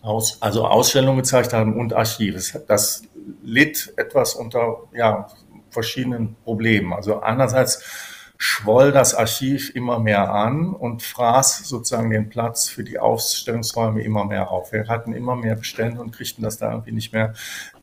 aus, also Ausstellungen gezeigt haben und Archiv. Das litt etwas unter ja, verschiedenen Problemen. Also einerseits schwoll das Archiv immer mehr an und fraß sozusagen den Platz für die Ausstellungsräume immer mehr auf. Wir hatten immer mehr Bestände und kriegten das da irgendwie nicht mehr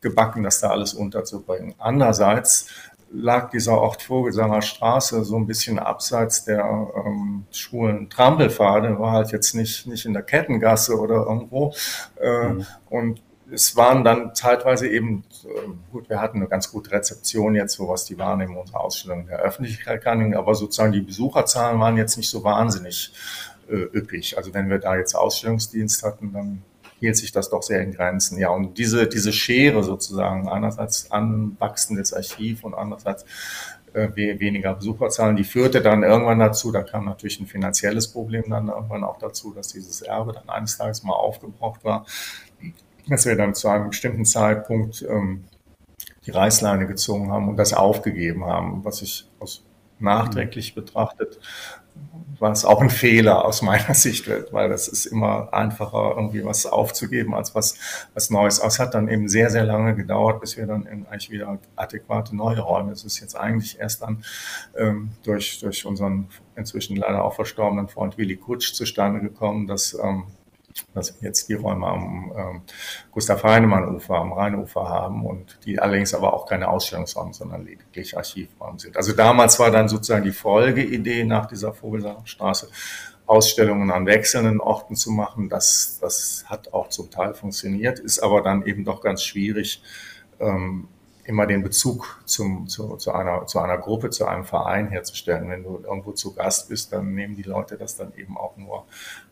gebacken, das da alles unterzubringen. Andererseits lag dieser Ort Vogelsanger Straße so ein bisschen abseits der ähm, schwulen Trampelpfade, war halt jetzt nicht, nicht in der Kettengasse oder irgendwo. Äh, mhm. Und es waren dann zeitweise eben, äh, gut, wir hatten eine ganz gute Rezeption jetzt, so was die Wahrnehmung unserer Ausstellung der Öffentlichkeit kann, aber sozusagen die Besucherzahlen waren jetzt nicht so wahnsinnig äh, üppig. Also wenn wir da jetzt Ausstellungsdienst hatten, dann hielt sich das doch sehr in Grenzen. Ja, und diese, diese Schere sozusagen, einerseits anwachsendes Archiv und andererseits äh, weniger Besucherzahlen, die führte dann irgendwann dazu, da kam natürlich ein finanzielles Problem dann irgendwann auch dazu, dass dieses Erbe dann eines Tages mal aufgebraucht war, dass wir dann zu einem bestimmten Zeitpunkt ähm, die Reißleine gezogen haben und das aufgegeben haben, was ich aus nachträglich betrachtet war es auch ein Fehler aus meiner Sicht, weil das ist immer einfacher, irgendwie was aufzugeben, als was, was Neues. Aber es hat dann eben sehr, sehr lange gedauert, bis wir dann in eigentlich wieder adäquate neue Räume. Es ist jetzt eigentlich erst dann ähm, durch, durch unseren inzwischen leider auch verstorbenen Freund Willy Kutsch zustande gekommen, dass ähm, dass wir jetzt die Räume am ähm, Gustav Heinemann Ufer, am Rheinufer haben und die allerdings aber auch keine Ausstellungsräume, sondern lediglich Archivräume sind. Also damals war dann sozusagen die Folgeidee nach dieser Vogelstraße, Ausstellungen an wechselnden Orten zu machen. Das, das hat auch zum Teil funktioniert, ist aber dann eben doch ganz schwierig, ähm, immer den Bezug zum, zu, zu, einer, zu einer Gruppe, zu einem Verein herzustellen. Wenn du irgendwo zu Gast bist, dann nehmen die Leute das dann eben auch nur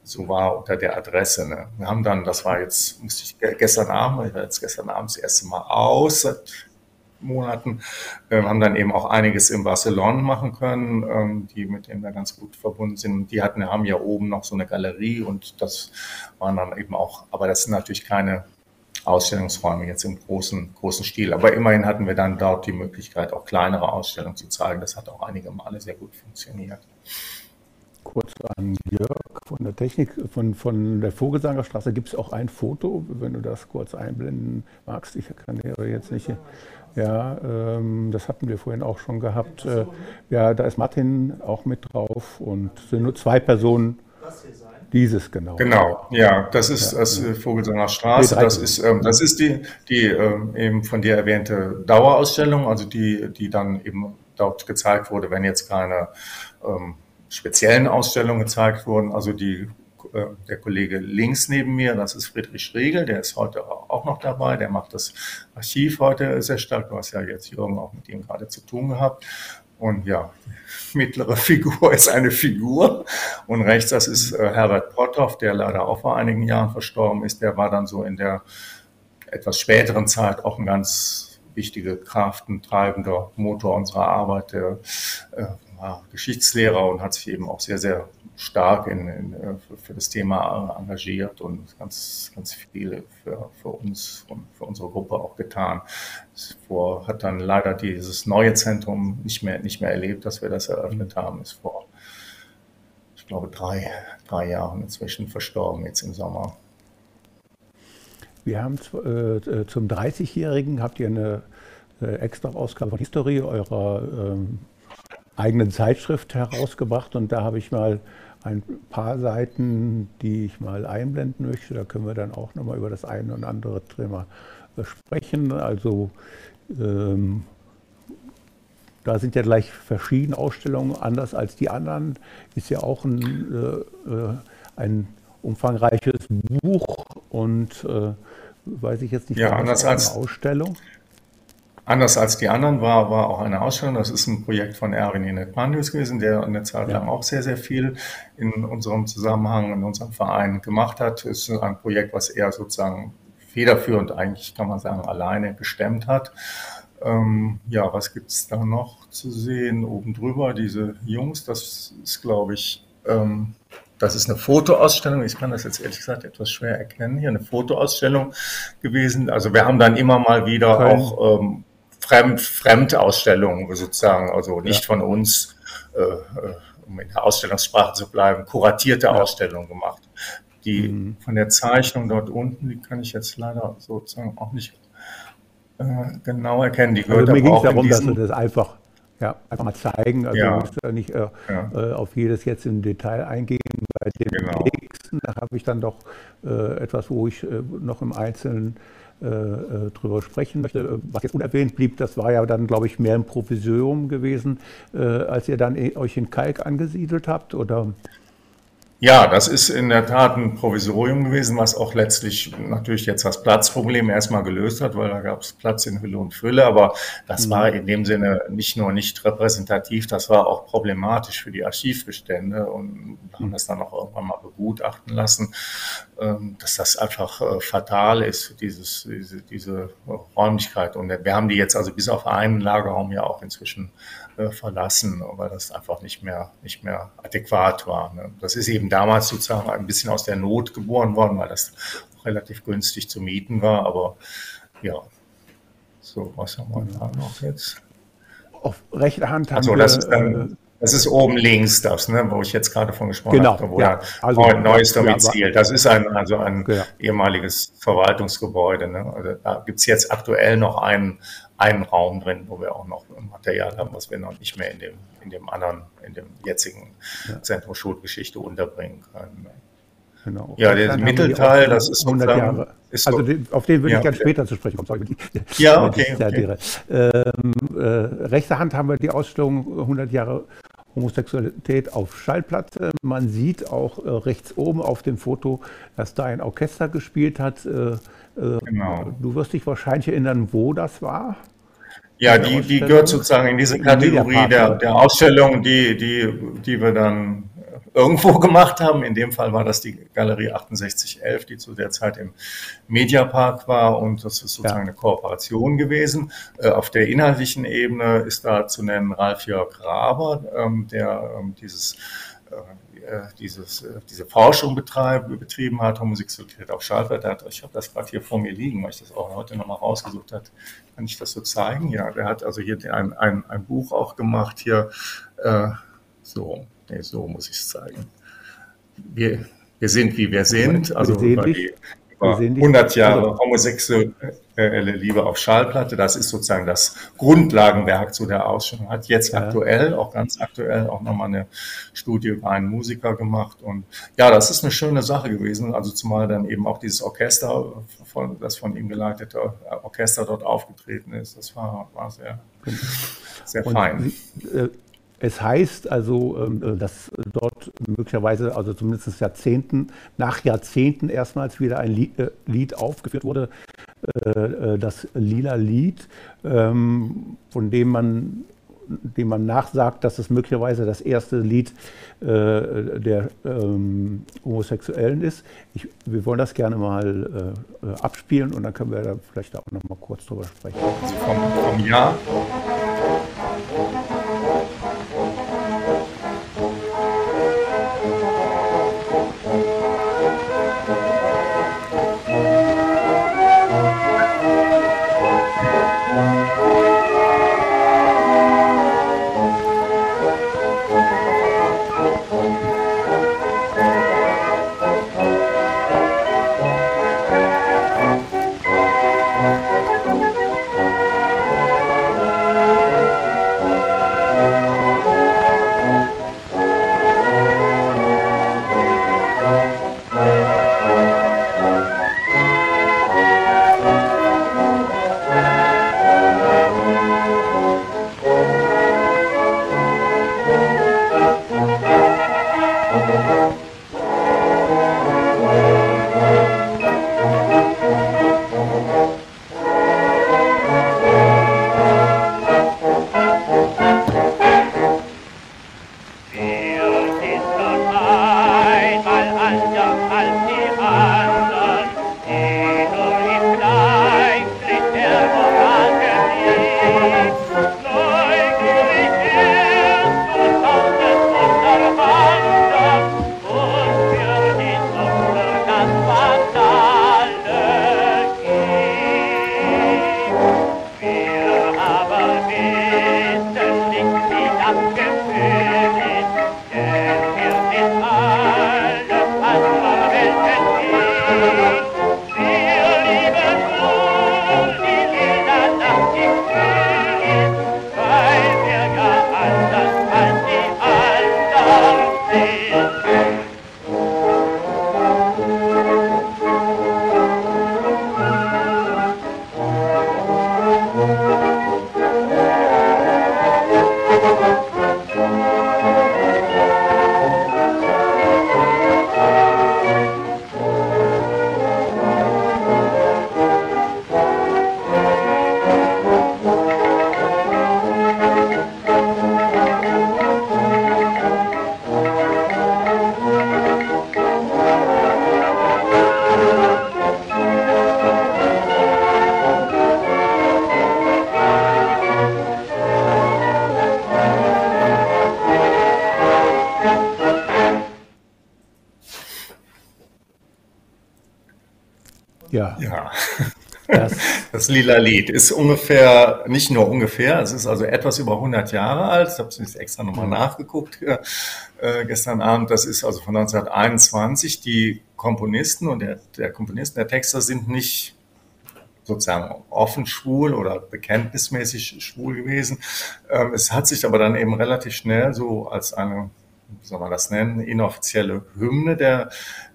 so wahr unter der Adresse. Ne? Wir haben dann, das war jetzt, musste ich gestern Abend, ich war jetzt gestern Abend das erste Mal aus, seit Monaten, äh, haben dann eben auch einiges in Barcelona machen können, ähm, die mit denen wir ganz gut verbunden sind. Die hatten, haben ja oben noch so eine Galerie und das waren dann eben auch, aber das sind natürlich keine Ausstellungsräume jetzt im großen, großen Stil. Aber immerhin hatten wir dann dort die Möglichkeit, auch kleinere Ausstellungen zu zeigen. Das hat auch einige Male sehr gut funktioniert. Kurz an Jörg von der Technik, von, von der Vogelsangerstraße gibt es auch ein Foto, wenn du das kurz einblenden magst. Ich kann ja jetzt nicht. Ja, ähm, das hatten wir vorhin auch schon gehabt. Äh, ja, da ist Martin auch mit drauf und es sind nur zwei Personen. Dieses genau. Genau, ja, das ist ja, das ja. Vogelsanger Straße. Das ist, ähm, das ist die, die ähm, eben von dir erwähnte Dauerausstellung, also die, die dann eben dort gezeigt wurde, wenn jetzt keine ähm, speziellen Ausstellungen gezeigt wurden. Also die äh, der Kollege links neben mir, das ist Friedrich Regel, der ist heute auch noch dabei, der macht das Archiv heute sehr stark. Du hast ja jetzt Jürgen auch mit ihm gerade zu tun gehabt. Und ja, mittlere Figur ist eine Figur. Und rechts, das ist äh, Herbert Potthoff, der leider auch vor einigen Jahren verstorben ist. Der war dann so in der etwas späteren Zeit auch ein ganz wichtiger Kraft, ein treibender Motor unserer Arbeit. Der äh, war Geschichtslehrer und hat sich eben auch sehr, sehr stark in, in, äh, für, das Thema engagiert und ganz, ganz viel für, für uns und für unsere Gruppe auch getan. Vor, hat dann leider dieses neue Zentrum nicht mehr, nicht mehr erlebt, dass wir das eröffnet haben, ist vor, ich glaube, drei, drei Jahren inzwischen verstorben, jetzt im Sommer. Wir haben äh, zum 30-Jährigen habt ihr eine äh, extra Ausgabe von Historie eurer ähm, eigenen Zeitschrift herausgebracht und da habe ich mal ein paar Seiten, die ich mal einblenden möchte. Da können wir dann auch nochmal über das eine und andere Thema sprechen. Also ähm, da sind ja gleich verschiedene Ausstellungen, anders als die anderen. Ist ja auch ein, äh, äh ein umfangreiches Buch und äh, weiß ich jetzt nicht, ja, anders als Ausstellung. Anders als die anderen war, war auch eine Ausstellung. Das ist ein Projekt von Erwin Netmanius gewesen, der eine Zeit lang auch sehr, sehr viel in unserem Zusammenhang, in unserem Verein gemacht hat. Es ist ein Projekt, was er sozusagen federführend eigentlich, kann man sagen, alleine gestemmt hat. Ähm, ja, was gibt es da noch zu sehen? Oben drüber, diese Jungs, das ist, glaube ich, ähm, das ist eine Fotoausstellung. Ich kann das jetzt ehrlich gesagt etwas schwer erkennen. Hier eine Fotoausstellung gewesen. Also wir haben dann immer mal wieder Köln. auch ähm, Fremd, Fremdausstellungen sozusagen, also nicht ja. von uns, äh, äh, um in der Ausstellungssprache zu bleiben, kuratierte ja. Ausstellungen gemacht. Die mhm. von der Zeichnung dort unten, die kann ich jetzt leider sozusagen auch nicht äh, genau erkennen. Die also gehört also mir ging es darum, dass wir das einfach, ja, einfach mal zeigen. Also ja. muss ja nicht äh. Äh, auf jedes jetzt im Detail eingehen. Bei dem genau. nächsten, da habe ich dann doch äh, etwas, wo ich noch im Einzelnen äh, äh, drüber sprechen möchte. Was jetzt unerwähnt blieb, das war ja dann, glaube ich, mehr ein Provisorium gewesen, äh, als ihr dann euch in Kalk angesiedelt habt, oder? Ja, das ist in der Tat ein Provisorium gewesen, was auch letztlich natürlich jetzt das Platzproblem erstmal gelöst hat, weil da gab es Platz in Hülle und Fülle, aber das mhm. war in dem Sinne nicht nur nicht repräsentativ, das war auch problematisch für die Archivbestände und haben mhm. das dann auch irgendwann mal begutachten lassen, ähm, dass das einfach äh, fatal ist, dieses, diese, diese Räumlichkeit. Und wir haben die jetzt also bis auf einen Lagerraum ja auch inzwischen äh, verlassen, weil das einfach nicht mehr, nicht mehr adäquat war. Ne? Das ist eben damals sozusagen ein bisschen aus der Not geboren worden, weil das auch relativ günstig zu mieten war. Aber ja, so, was haben wir da noch jetzt? Auf rechter Hand haben also, das ist dann, äh, das ist oben links das, ne, wo ich jetzt gerade von gesprochen genau, habe, wo ja, also, neues Domizil. Das ist ein, also ein genau. ehemaliges Verwaltungsgebäude. Ne? Also da gibt's jetzt aktuell noch einen, einen Raum drin, wo wir auch noch Material haben, was wir noch nicht mehr in dem, in dem anderen, in dem jetzigen ja. Zentrum Schulgeschichte unterbringen können. Ne? Genau. Ja, der Mittelteil, das ist 100 Jahre. Ist so, also den, auf den würde ja, ich gerne okay. später zu sprechen kommen. Ja, okay. okay. Ähm, äh, rechter Hand haben wir die Ausstellung 100 Jahre Homosexualität auf Schallplatte. Man sieht auch äh, rechts oben auf dem Foto, dass da ein Orchester gespielt hat. Äh, genau. Du wirst dich wahrscheinlich erinnern, wo das war. Ja, die, die gehört sozusagen in diese Kategorie der, der Ausstellung, die, die, die wir dann irgendwo gemacht haben. In dem Fall war das die Galerie 6811, die zu der Zeit im Mediapark war und das ist sozusagen ja. eine Kooperation gewesen. Äh, auf der inhaltlichen Ebene ist da zu nennen Ralf Jörg Raber, ähm, der ähm, dieses äh, dieses, äh, diese Forschung betrieben hat, Homosexualität auf Schallplatte. Ich habe das gerade hier vor mir liegen, weil ich das auch heute nochmal rausgesucht habe. Kann ich das so zeigen? Ja, der hat also hier ein, ein, ein Buch auch gemacht hier. Äh, so, nee, so muss ich es zeigen. Wir, wir sind, wie wir sind. Also über die, über 100 Jahre also homosexuelle Liebe auf Schallplatte. Das ist sozusagen das Grundlagenwerk zu der Ausstellung. Hat jetzt ja. aktuell, auch ganz aktuell, auch nochmal eine Studie über einen Musiker gemacht. Und ja, das ist eine schöne Sache gewesen. Also zumal dann eben auch dieses Orchester, von, das von ihm geleitete Orchester dort aufgetreten ist. Das war, war sehr, sehr fein. Äh, es heißt also, ähm, äh, dass dort möglicherweise, also zumindest Jahrzehnten, nach Jahrzehnten erstmals wieder ein äh, Lied aufgeführt wurde, äh, das Lila Lied, ähm, von dem man, dem man nachsagt, dass es möglicherweise das erste Lied der ähm, Homosexuellen ist. Ich, wir wollen das gerne mal abspielen und dann können wir da vielleicht auch noch mal kurz drüber sprechen. Vom, vom Jahr lila Lied ist ungefähr, nicht nur ungefähr, es ist also etwas über 100 Jahre alt. Ich habe es extra nochmal mhm. nachgeguckt äh, gestern Abend. Das ist also von 1921. Die Komponisten und der, der Komponisten, der Texter sind nicht sozusagen offen schwul oder bekenntnismäßig schwul gewesen. Ähm, es hat sich aber dann eben relativ schnell so als eine wie soll man das nennen, inoffizielle Hymne der,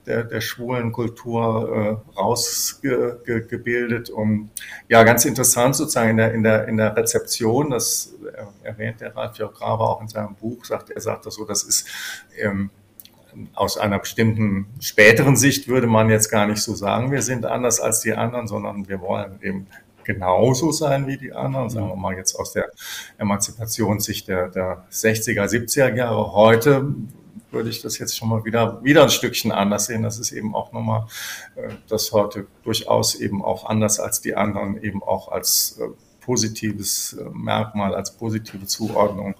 der, der schwulen Kultur äh, rausgebildet. Und ja, ganz interessant sozusagen in der, in der, in der Rezeption, das erwähnt der Ralf Graber auch in seinem Buch, sagt, er sagt das so, das ist ähm, aus einer bestimmten späteren Sicht würde man jetzt gar nicht so sagen, wir sind anders als die anderen, sondern wir wollen eben genauso sein wie die anderen, sagen wir mal jetzt aus der Emanzipationssicht der, der 60er, 70er Jahre. Heute würde ich das jetzt schon mal wieder, wieder ein Stückchen anders sehen. Das ist eben auch nochmal, äh, das heute durchaus eben auch anders als die anderen eben auch als äh, positives äh, Merkmal, als positive Zuordnung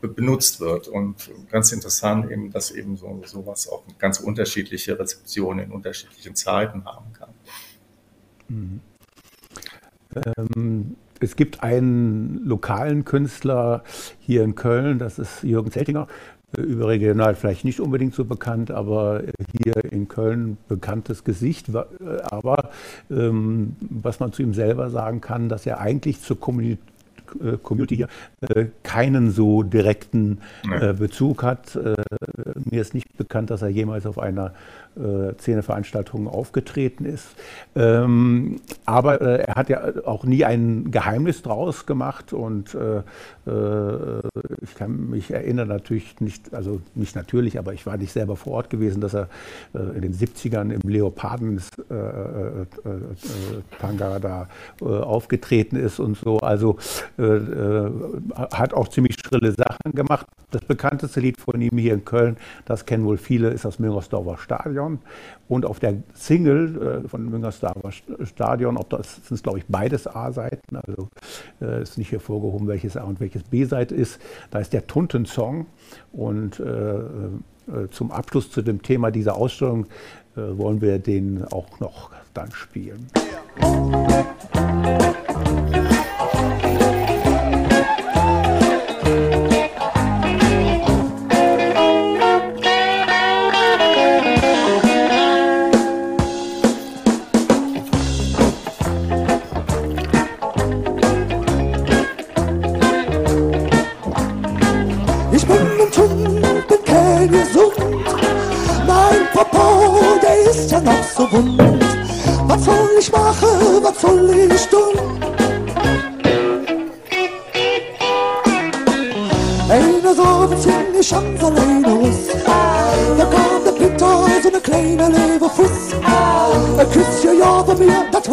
benutzt wird. Und ganz interessant eben, dass eben so sowas auch ganz unterschiedliche Rezeptionen in unterschiedlichen Zeiten haben kann. Mhm. Ähm, es gibt einen lokalen Künstler hier in Köln, das ist Jürgen Zeltinger, überregional vielleicht nicht unbedingt so bekannt, aber hier in Köln bekanntes Gesicht. Aber ähm, was man zu ihm selber sagen kann, dass er eigentlich zur Kommunikation äh, Community hier äh, keinen so direkten äh, Bezug hat. mir ist nicht bekannt, dass er jemals auf einer Szeneveranstaltung aufgetreten ist. Ähm, aber er hat ja auch nie ein Geheimnis draus gemacht und ich kann mich erinnern, natürlich nicht, also nicht natürlich, aber ich war nicht selber vor Ort gewesen, dass er in den 70ern im Leoparden Tanga da aufgetreten ist und so. Also äh, äh, hat auch ziemlich schrille Sachen gemacht. Das bekannteste Lied von ihm hier in Köln, das kennen wohl viele, ist das Müngersdorfer Stadion. Und auf der Single äh, von Müngersdorfer Stadion, ob das sind glaube ich beides A-Seiten, also äh, ist nicht hervorgehoben, welches A und welches B-Seite ist. Da ist der Tunten-Song und äh, äh, zum Abschluss zu dem Thema dieser Ausstellung wollen wir den auch noch dann spielen.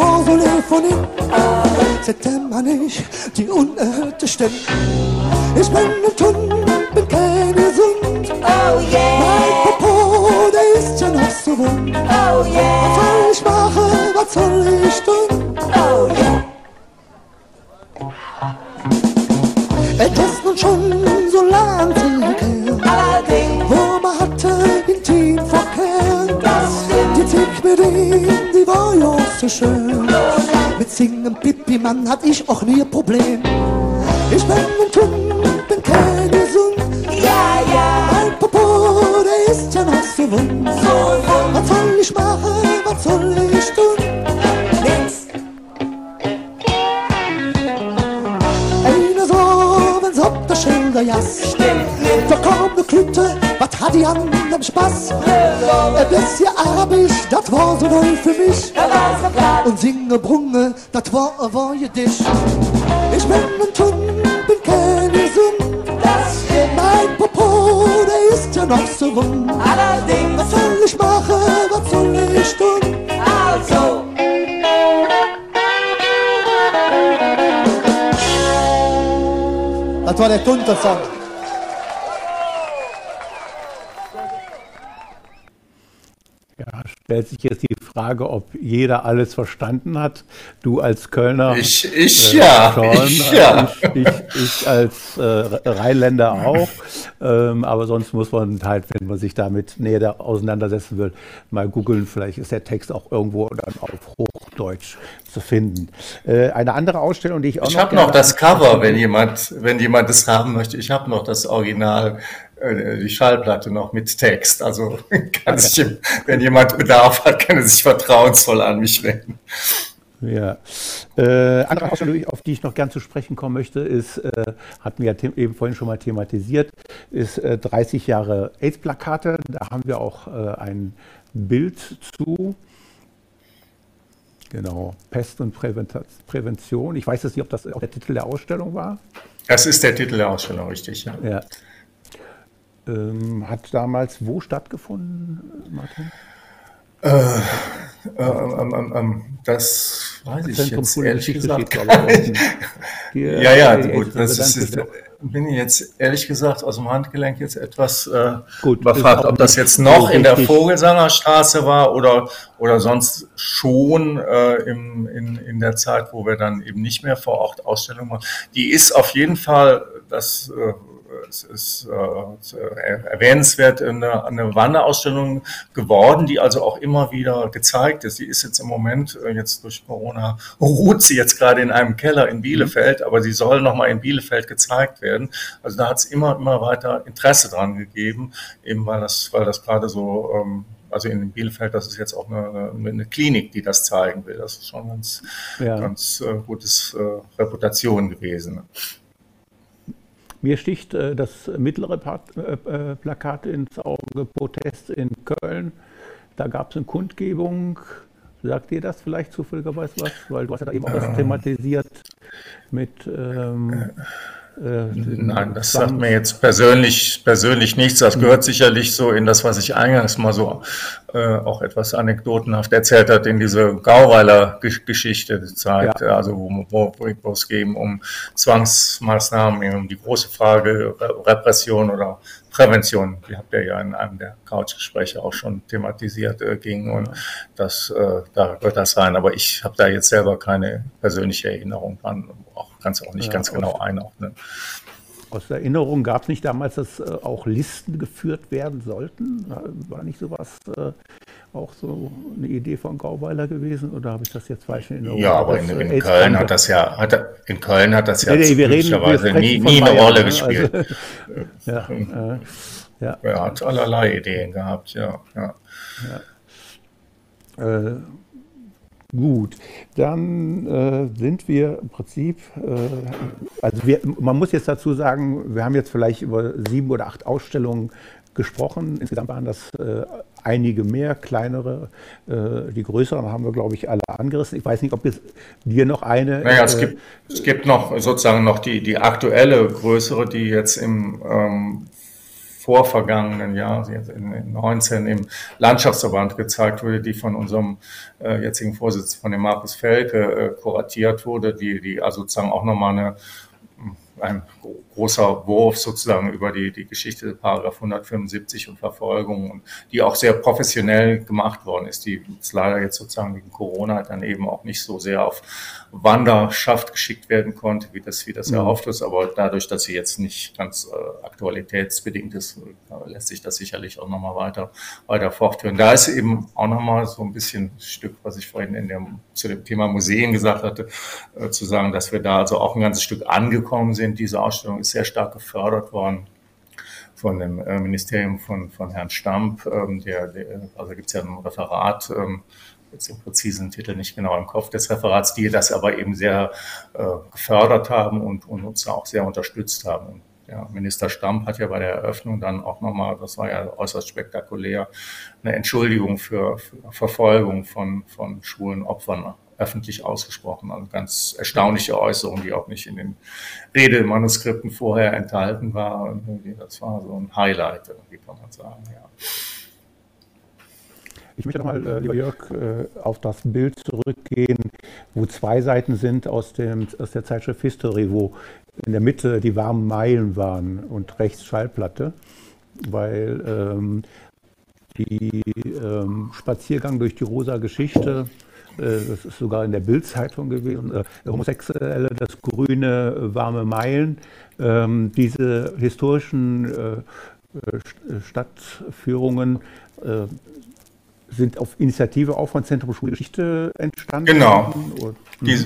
Polyphonie. Seitdem man ich die unerhörte Stimme. Ich bin ein Tunnel, bin kein gesund. Oh yeah. Mein Popo, der ist ja noch so wund. Oh yeah. Was soll ich machen, was soll ich Mann hab ich auch nie ein Problem. Ich bin ein Kind, bin kein gesund. Ja, ja. Mein Popo, der ist ja noch so wund. So wund. Was soll ich machen, was soll ich tun? Nix. Einer so, wenn's ob der Schilder jas. Stimmt. Da kommt ne Klüte, was hat die an dem Spaß? Ein bisschen Arabisch, das war so neu für mich. Und singe Brunge, das war, war je dich. Ich bin ein Tun, bin. Das stimmt. Mein Popo, der ist ja noch so wund. Allerdings. Was soll ich machen, was soll ich tun? Also. Das war der Tunter-Song. Stellt sich jetzt die Frage, ob jeder alles verstanden hat. Du als Kölner. Ich, ich äh, ja. Schon, ich, ja. Ich, ich, als äh, Rheinländer auch. Ähm, aber sonst muss man halt, wenn man sich damit näher auseinandersetzen will, mal googeln. Vielleicht ist der Text auch irgendwo dann auf Hochdeutsch zu finden. Äh, eine andere Ausstellung, die ich auch ich noch. Ich habe noch das Cover, wenn jemand, wenn jemand das haben möchte. Ich habe noch das Original äh, die Schallplatte noch mit Text. Also kann sich, wenn jemand Bedarf hat, kann er sich vertrauensvoll an mich wenden. Ja. Äh, andere Ausstellung, auf die ich noch gern zu sprechen kommen möchte, ist, äh, hatten wir ja eben vorhin schon mal thematisiert, ist äh, 30 Jahre AIDS-Plakate. Da haben wir auch äh, ein Bild zu. Genau, Pest und Prävention. Ich weiß jetzt nicht, ob das auch der Titel der Ausstellung war. Das ist der Titel der Ausstellung, richtig, ja. ja. Ähm, hat damals wo stattgefunden, Martin? Äh, ähm, ähm, ähm, das weiß ich Zentrum jetzt ehrlich gesagt nicht. ja, ja, gut, das ist, bin ich jetzt ehrlich gesagt aus dem Handgelenk jetzt etwas äh, gut, überfragt, ob das jetzt noch in der Vogelsangerstraße war oder, oder sonst schon äh, im, in, in der Zeit, wo wir dann eben nicht mehr vor Ort Ausstellungen machen. Die ist auf jeden Fall, das äh, es ist äh, erwähnenswert eine, eine Wanderausstellung geworden, die also auch immer wieder gezeigt ist. Die ist jetzt im Moment, äh, jetzt durch Corona, ruht sie jetzt gerade in einem Keller in Bielefeld, aber sie soll nochmal in Bielefeld gezeigt werden. Also da hat es immer, immer weiter Interesse dran gegeben, eben weil das, weil das gerade so ähm, also in Bielefeld, das ist jetzt auch eine, eine, Klinik, die das zeigen will. Das ist schon ganz, ja. ganz äh, gutes äh, Reputation gewesen. Mir sticht äh, das mittlere Part, äh, äh, Plakat ins Auge, Protest in Köln. Da gab es eine Kundgebung. Sagt ihr das vielleicht zufälligerweise was? Weil du hast ja da eben auch das thematisiert mit ähm, äh, Nein, das sagt mir jetzt persönlich, persönlich nichts. Das gehört mhm. sicherlich so in das, was ich eingangs mal so äh, auch etwas anekdotenhaft erzählt hat, in diese Gauweiler Geschichte zeigt, ja. also wo, wo, es geht um Zwangsmaßnahmen, um die große Frage Repression oder Prävention, die habt ihr ja in einem der Couchgespräche auch schon thematisiert äh, ging und das, äh, da wird das rein. Aber ich habe da jetzt selber keine persönliche Erinnerung dran, auch kann es auch nicht ja, ganz genau einordnen. Aus der Erinnerung gab es nicht damals, dass äh, auch Listen geführt werden sollten? War nicht sowas äh, auch so eine Idee von Gauweiler gewesen oder habe ich das jetzt falsch in Erinnerung? Ja, aber in, in Köln hat das ja, hat, in Köln hat das ja nee, nee, reden, nie, nie eine Rolle ne? gespielt. Also, ja, äh, ja. Er hat allerlei Ideen gehabt, ja. ja. ja. Gut, dann äh, sind wir im Prinzip, äh, also wir, man muss jetzt dazu sagen, wir haben jetzt vielleicht über sieben oder acht Ausstellungen gesprochen. Insgesamt waren das äh, einige mehr, kleinere. Äh, die größeren haben wir, glaube ich, alle angerissen. Ich weiß nicht, ob es dir noch eine. Naja, es, äh, gibt, es gibt noch sozusagen noch die, die aktuelle größere, die jetzt im ähm, vorvergangenen Jahr, in 19 im Landschaftsverband gezeigt wurde, die von unserem äh, jetzigen Vorsitzenden, von dem Markus Felke, äh, kuratiert wurde, die, die also sozusagen auch nochmal eine ein großer Wurf sozusagen über die, die Geschichte Paragraph 175 und Verfolgung und die auch sehr professionell gemacht worden ist, die ist leider jetzt sozusagen wegen Corona dann eben auch nicht so sehr auf Wanderschaft geschickt werden konnte, wie das, wie das mhm. erhofft ist, aber dadurch, dass sie jetzt nicht ganz äh, aktualitätsbedingt ist, äh, lässt sich das sicherlich auch nochmal weiter, weiter fortführen. Da ist eben auch nochmal so ein bisschen Stück, was ich vorhin in dem, zu dem Thema Museen gesagt hatte, äh, zu sagen, dass wir da also auch ein ganzes Stück angekommen sind. Diese Ausstellung ist sehr stark gefördert worden von dem äh, Ministerium von, von Herrn Stamp. Ähm, der, der, also gibt es ja ein Referat, ähm, jetzt den präzisen Titel nicht genau im Kopf des Referats, die das aber eben sehr äh, gefördert haben und, und uns auch sehr unterstützt haben. Ja, Minister Stamp hat ja bei der Eröffnung dann auch nochmal, das war ja äußerst spektakulär, eine Entschuldigung für, für Verfolgung von, von schwulen Opfern öffentlich ausgesprochen. Also ganz erstaunliche Äußerung, die auch nicht in den Redemanuskripten vorher enthalten war. Das war so ein Highlight, wie kann man sagen, ja. Ich möchte nochmal, äh, lieber Jörg, äh, auf das Bild zurückgehen, wo zwei Seiten sind aus, dem, aus der Zeitschrift History, wo in der Mitte die warmen Meilen waren und rechts Schallplatte, weil ähm, die ähm, Spaziergang durch die rosa Geschichte das ist sogar in der Bildzeitung gewesen, äh, Homosexuelle, das grüne, äh, warme Meilen. Ähm, diese historischen Stadtführungen sind auf Initiative auch von Zentrum Schulgeschichte entstanden. Genau. Die,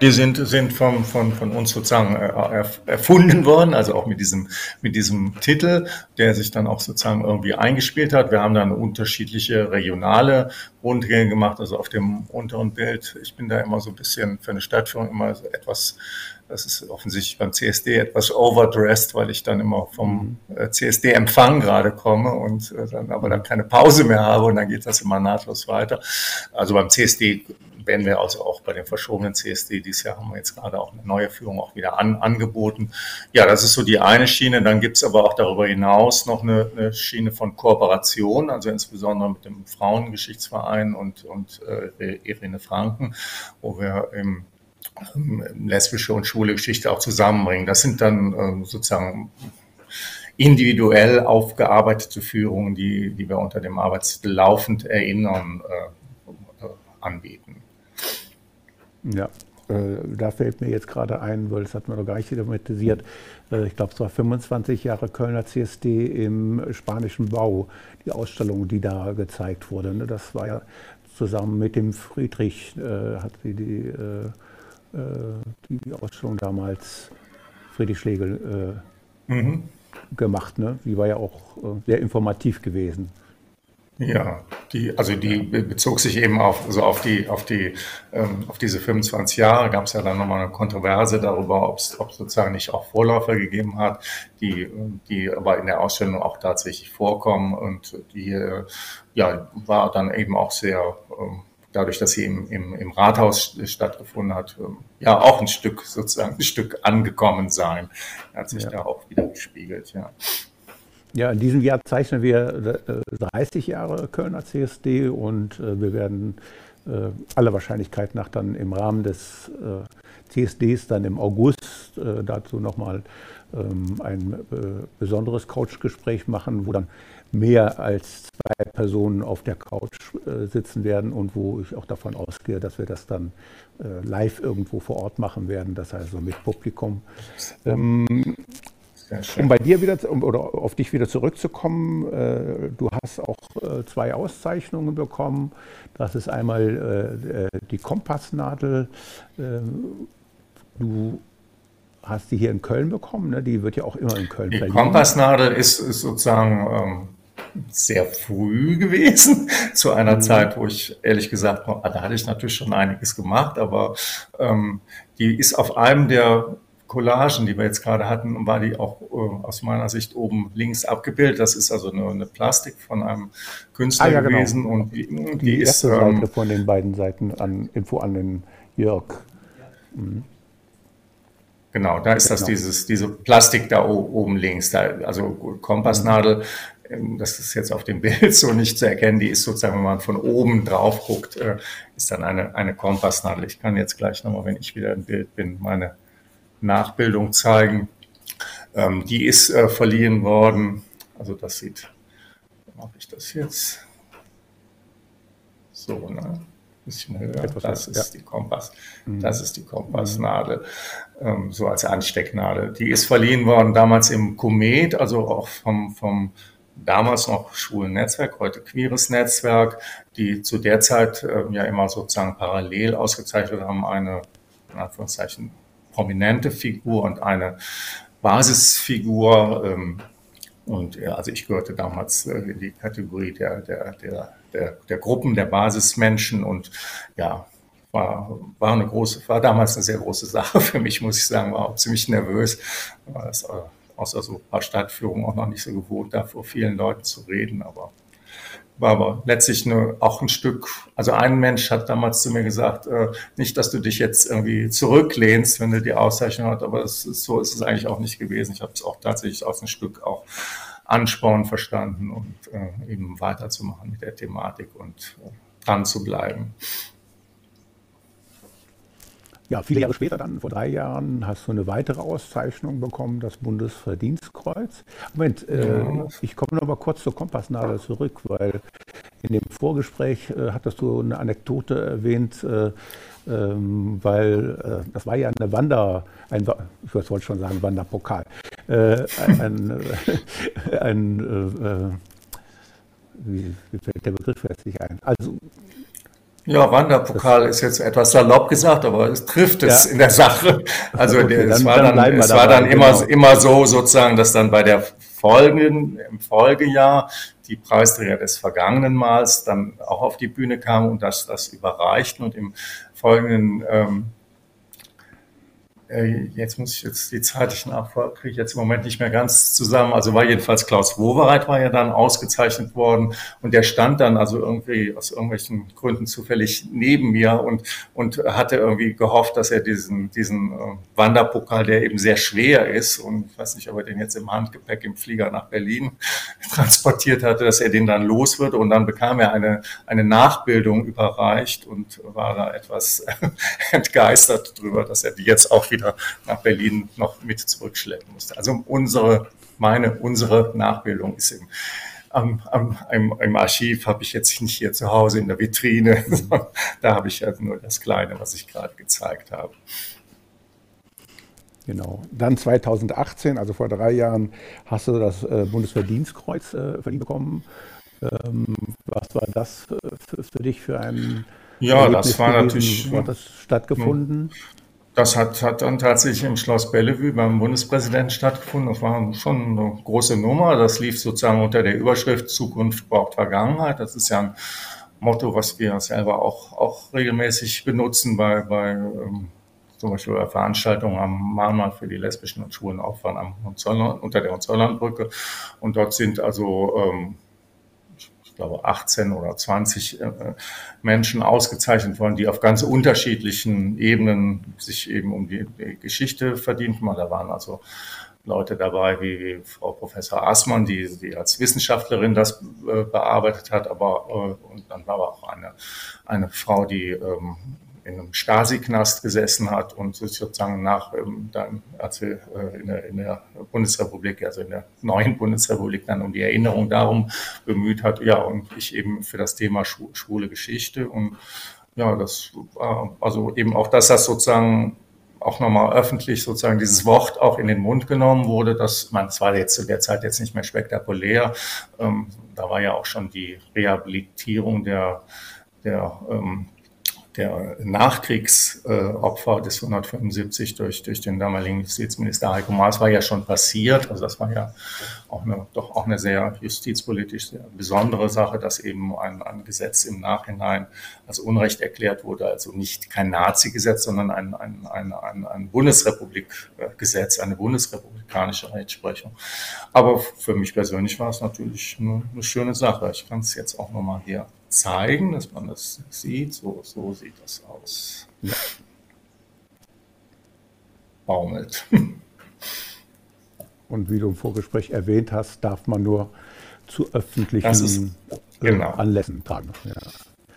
die sind, sind vom, von, von uns sozusagen äh, erfunden worden, also auch mit diesem, mit diesem Titel, der sich dann auch sozusagen irgendwie eingespielt hat. Wir haben dann unterschiedliche regionale Rundgänge gemacht, also auf dem unteren Bild. Ich bin da immer so ein bisschen für eine Stadtführung immer so etwas das ist offensichtlich beim CSD etwas overdressed, weil ich dann immer vom mhm. äh, CSD-Empfang gerade komme und äh, dann aber dann keine Pause mehr habe und dann geht das immer nahtlos weiter. Also beim CSD werden wir also auch bei den verschobenen CSD dieses Jahr haben wir jetzt gerade auch eine neue Führung auch wieder an, angeboten. Ja, das ist so die eine Schiene. Dann gibt es aber auch darüber hinaus noch eine, eine, Schiene von Kooperation, also insbesondere mit dem Frauengeschichtsverein und, und äh, Irene Franken, wo wir im lesbische und schwule Geschichte auch zusammenbringen. Das sind dann äh, sozusagen individuell aufgearbeitete Führungen, die, die wir unter dem Arbeitstitel laufend erinnern äh, anbieten. Ja, äh, da fällt mir jetzt gerade ein, weil das hat man noch gar nicht thematisiert. Äh, ich glaube, es war 25 Jahre Kölner CSD im spanischen Bau, die Ausstellung, die da gezeigt wurde. Ne? Das war ja zusammen mit dem Friedrich, äh, hat die, die, äh, äh die, Ausstellung damals, Friedrich Schlegel, äh, mhm gemacht. Ne? Die war ja auch sehr informativ gewesen. Ja, die, also die bezog sich eben auf, also auf die, auf die, ähm, auf diese 25 Jahre gab es ja dann nochmal eine Kontroverse darüber, ob es sozusagen nicht auch Vorläufer gegeben hat, die, die aber in der Ausstellung auch tatsächlich vorkommen und die, äh, ja, war dann eben auch sehr, ähm, dadurch, dass sie im, im, im Rathaus stattgefunden hat, ähm, ja auch ein Stück sozusagen ein Stück angekommen sein. Hat sich ja. da auch wieder gespiegelt, ja. Ja, in diesem Jahr zeichnen wir 30 äh, Jahre Kölner CSD und äh, wir werden äh, aller Wahrscheinlichkeit nach dann im Rahmen des CSDs dann im August dazu nochmal ähm, ein besonderes Couchgespräch machen, wo dann mehr als zwei Personen auf der Couch sitzen werden und wo ich auch davon ausgehe, dass wir das dann live irgendwo vor Ort machen werden, das heißt also mit Publikum. Um bei dir wieder um, oder auf dich wieder zurückzukommen, äh, du hast auch äh, zwei Auszeichnungen bekommen. Das ist einmal äh, äh, die Kompassnadel. Ähm, du hast die hier in Köln bekommen, ne? die wird ja auch immer in Köln Die Kompassnadel ist, ist sozusagen ähm, sehr früh gewesen, zu einer mhm. Zeit, wo ich ehrlich gesagt, da hatte ich natürlich schon einiges gemacht, aber ähm, die ist auf einem der Collagen, die wir jetzt gerade hatten, war die auch äh, aus meiner Sicht oben links abgebildet. Das ist also eine, eine Plastik von einem Künstler ah, ja, genau. gewesen. Und die, die, die erste ist, Seite ähm, von den beiden Seiten an Info an den Jörg. Mhm. Genau, da ist das genau. dieses, diese Plastik da oben links, da, also Kompassnadel ähm, das ist jetzt auf dem Bild so nicht zu erkennen, die ist sozusagen, wenn man von oben drauf guckt, äh, ist dann eine, eine Kompassnadel. Ich kann jetzt gleich nochmal, wenn ich wieder im Bild bin, meine Nachbildung zeigen. Ähm, die ist äh, verliehen worden, also das sieht, mache ich das jetzt so, ne? bisschen höher. Das ist die Kompass, mhm. das ist die Kompassnadel, ähm, so als Anstecknadel. Die ist verliehen worden damals im Komet, also auch vom, vom damals noch schwulen Netzwerk, heute queeres Netzwerk, die zu der Zeit äh, ja immer sozusagen parallel ausgezeichnet haben, eine, in Anführungszeichen, prominente Figur und eine Basisfigur. Ähm, und ja, also ich gehörte damals äh, in die Kategorie der, der, der, der, der Gruppen, der Basismenschen und ja, war, war eine große, war damals eine sehr große Sache für mich, muss ich sagen, war auch ziemlich nervös. War das, äh, außer so ein paar Stadtführungen auch noch nicht so gewohnt, da vor vielen Leuten zu reden, aber war aber letztlich eine, auch ein Stück, also ein Mensch hat damals zu mir gesagt, äh, nicht, dass du dich jetzt irgendwie zurücklehnst, wenn du die Auszeichnung hast, aber ist, so ist es eigentlich auch nicht gewesen. Ich habe es auch tatsächlich aus ein Stück auch Ansporn verstanden und äh, eben weiterzumachen mit der Thematik und äh, dran zu bleiben. Ja, viele Jahre später, dann vor drei Jahren, hast du eine weitere Auszeichnung bekommen, das Bundesverdienstkreuz. Moment, äh, ich komme noch mal kurz zur Kompassnadel zurück, weil in dem Vorgespräch äh, hattest du eine Anekdote erwähnt, äh, ähm, weil äh, das war ja eine Wander, ein, ich wollte schon sagen Wanderpokal, äh, ein, ein, wie, wie fällt der Begriff jetzt nicht ein? Also ja, Wanderpokal ist jetzt etwas salopp gesagt, aber es trifft es ja. in der Sache. Also okay, der, es war dann, dann es war dann immer, genau. immer so sozusagen, dass dann bei der folgenden, im Folgejahr die Preisträger des vergangenen Mals dann auch auf die Bühne kamen und das, das überreichten und im folgenden ähm, äh, jetzt muss ich jetzt die zeitlichen Abfolge kriege ich jetzt im Moment nicht mehr ganz zusammen. Also war jedenfalls Klaus Wowereit war ja dann ausgezeichnet worden und der stand dann also irgendwie aus irgendwelchen Gründen zufällig neben mir und, und hatte irgendwie gehofft, dass er diesen, diesen äh, Wanderpokal, der eben sehr schwer ist und ich weiß nicht, ob er den jetzt im Handgepäck im Flieger nach Berlin transportiert hatte, dass er den dann los wird und dann bekam er eine, eine Nachbildung überreicht und war da etwas entgeistert drüber, dass er die jetzt auch wieder nach Berlin noch mit zurückschleppen musste. Also unsere, meine, unsere Nachbildung ist im, am, am, im, im Archiv habe ich jetzt nicht hier zu Hause in der Vitrine. da habe ich ja nur das Kleine, was ich gerade gezeigt habe. Genau. Dann 2018, also vor drei Jahren, hast du das äh, Bundesverdienstkreuz äh, verdient bekommen. Ähm, was war das für, für, dich für ein Ja, Erlebnis das war gewesen? natürlich. Wo hat das stattgefunden? Das hat, hat dann tatsächlich im Schloss Bellevue beim Bundespräsidenten stattgefunden. Das war schon eine große Nummer. Das lief sozusagen unter der Überschrift Zukunft braucht Vergangenheit. Das ist ja ein Motto, was wir selber auch, auch regelmäßig benutzen bei, bei ähm, zum Beispiel bei Veranstaltungen am Mahnmal für die lesbischen und schwulen Opfer unter der Hohenzollernbrücke. Und dort sind also ähm, ich glaube, 18 oder 20 äh, Menschen ausgezeichnet worden, die auf ganz unterschiedlichen Ebenen sich eben um die, Geschichte verdienten. Da waren also Leute dabei wie, Frau Professor Aßmann, die, die als Wissenschaftlerin das äh, bearbeitet hat, aber äh, und dann war aber auch eine, eine Frau, die ähm, in einem Stasi-Knast gesessen hat und sozusagen nach, ähm, dann, als wir äh, in, der, in der Bundesrepublik, also in der neuen Bundesrepublik, dann um die Erinnerung darum bemüht hat. Ja, und ich eben für das Thema schwule Geschichte. Und ja, das war also eben auch, dass das sozusagen auch nochmal öffentlich sozusagen dieses Wort auch in den Mund genommen wurde. Das, man, das war jetzt zu der Zeit jetzt nicht mehr spektakulär. Ähm, da war ja auch schon die Rehabilitierung der, der ähm, der Nachkriegsopfer des 175 durch, durch den damaligen Justizminister Heiko Maas war ja schon passiert. Also das war ja auch eine, doch auch eine sehr justizpolitisch sehr besondere Sache, dass eben ein, ein Gesetz im Nachhinein als Unrecht erklärt wurde. Also nicht kein Nazi-Gesetz, sondern ein, ein, ein, ein, ein Bundesrepublik-Gesetz, eine bundesrepublikanische Rechtsprechung. Aber für mich persönlich war es natürlich eine, eine schöne Sache. Ich kann es jetzt auch nochmal hier zeigen, dass man das sieht. So, so sieht das aus. Ja. Baumelt. Und wie du im Vorgespräch erwähnt hast, darf man nur zu öffentlichen ist, genau. Anlässen tragen. Ja.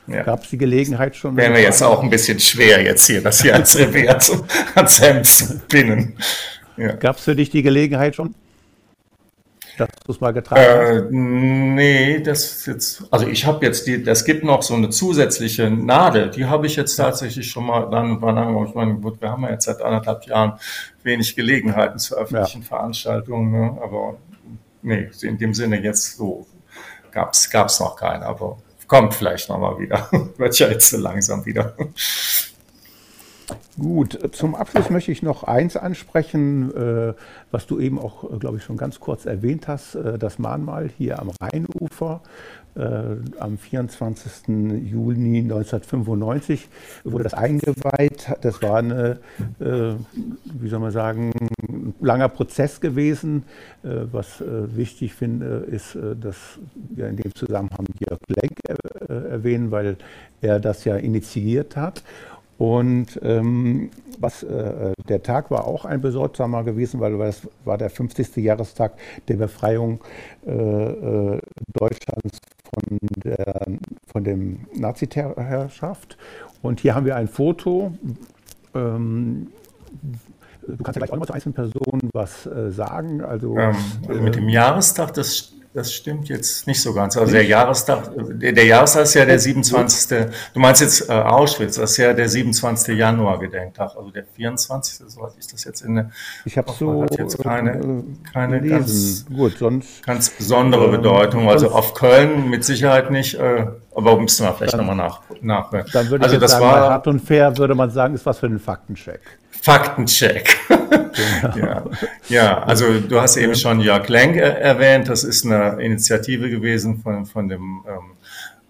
Ja. Gab es die Gelegenheit schon? Wäre mir jetzt auch ein bisschen schwer, jetzt hier das hier als Revers zu, ans Hemd zu pinnen. Ja. Gab es für dich die Gelegenheit schon? Dass du es mal getragen äh, hast? Nee, das jetzt, also ich habe jetzt die, das gibt noch so eine zusätzliche Nadel, die habe ich jetzt tatsächlich schon mal dann übernommen. Ich meine, gut, wir haben ja jetzt seit anderthalb Jahren wenig Gelegenheiten zu öffentlichen ja. Veranstaltungen, ne? aber nee, in dem Sinne jetzt so gab es noch keine, aber kommt vielleicht noch mal wieder. Wird ja jetzt so langsam wieder. Gut, zum Abschluss möchte ich noch eins ansprechen, äh, was du eben auch, äh, glaube ich, schon ganz kurz erwähnt hast, äh, das Mahnmal hier am Rheinufer. Am 24. Juni 1995 wurde das eingeweiht. Das war eine, wie soll man sagen, ein langer Prozess gewesen. Was wichtig finde, ist, dass wir in dem Zusammenhang Jörg Lenk erwähnen, weil er das ja initiiert hat. Und ähm, was, äh, der Tag war auch ein bedeutsamer gewesen, weil es war der 50. Jahrestag der Befreiung äh, äh, Deutschlands von, der, von dem Nazi-Herrschaft. Und hier haben wir ein Foto. Ähm, du kannst ja gleich auch noch zu einzelnen Personen was äh, sagen. Also, ähm, mit dem Jahrestag, das das stimmt jetzt nicht so ganz. Also der Jahrestag, der, der Jahrestag ist ja der 27. Du meinst jetzt äh, Auschwitz, das ist ja der 27. Januar Gedenktag, also der 24. So ist das jetzt in der. Ich habe so hat jetzt keine, äh, keine ganz, Gut, sonst, ganz besondere Bedeutung. Also auf Köln mit Sicherheit nicht, äh, aber müssten wir vielleicht nochmal nach, nach. Dann würde also ich das sagen, war, hart und fair würde man sagen, ist was für ein Faktencheck. Faktencheck. Genau. ja. ja, also du hast eben schon Jörg Lenk erwähnt. Das ist eine Initiative gewesen von, von dem ähm,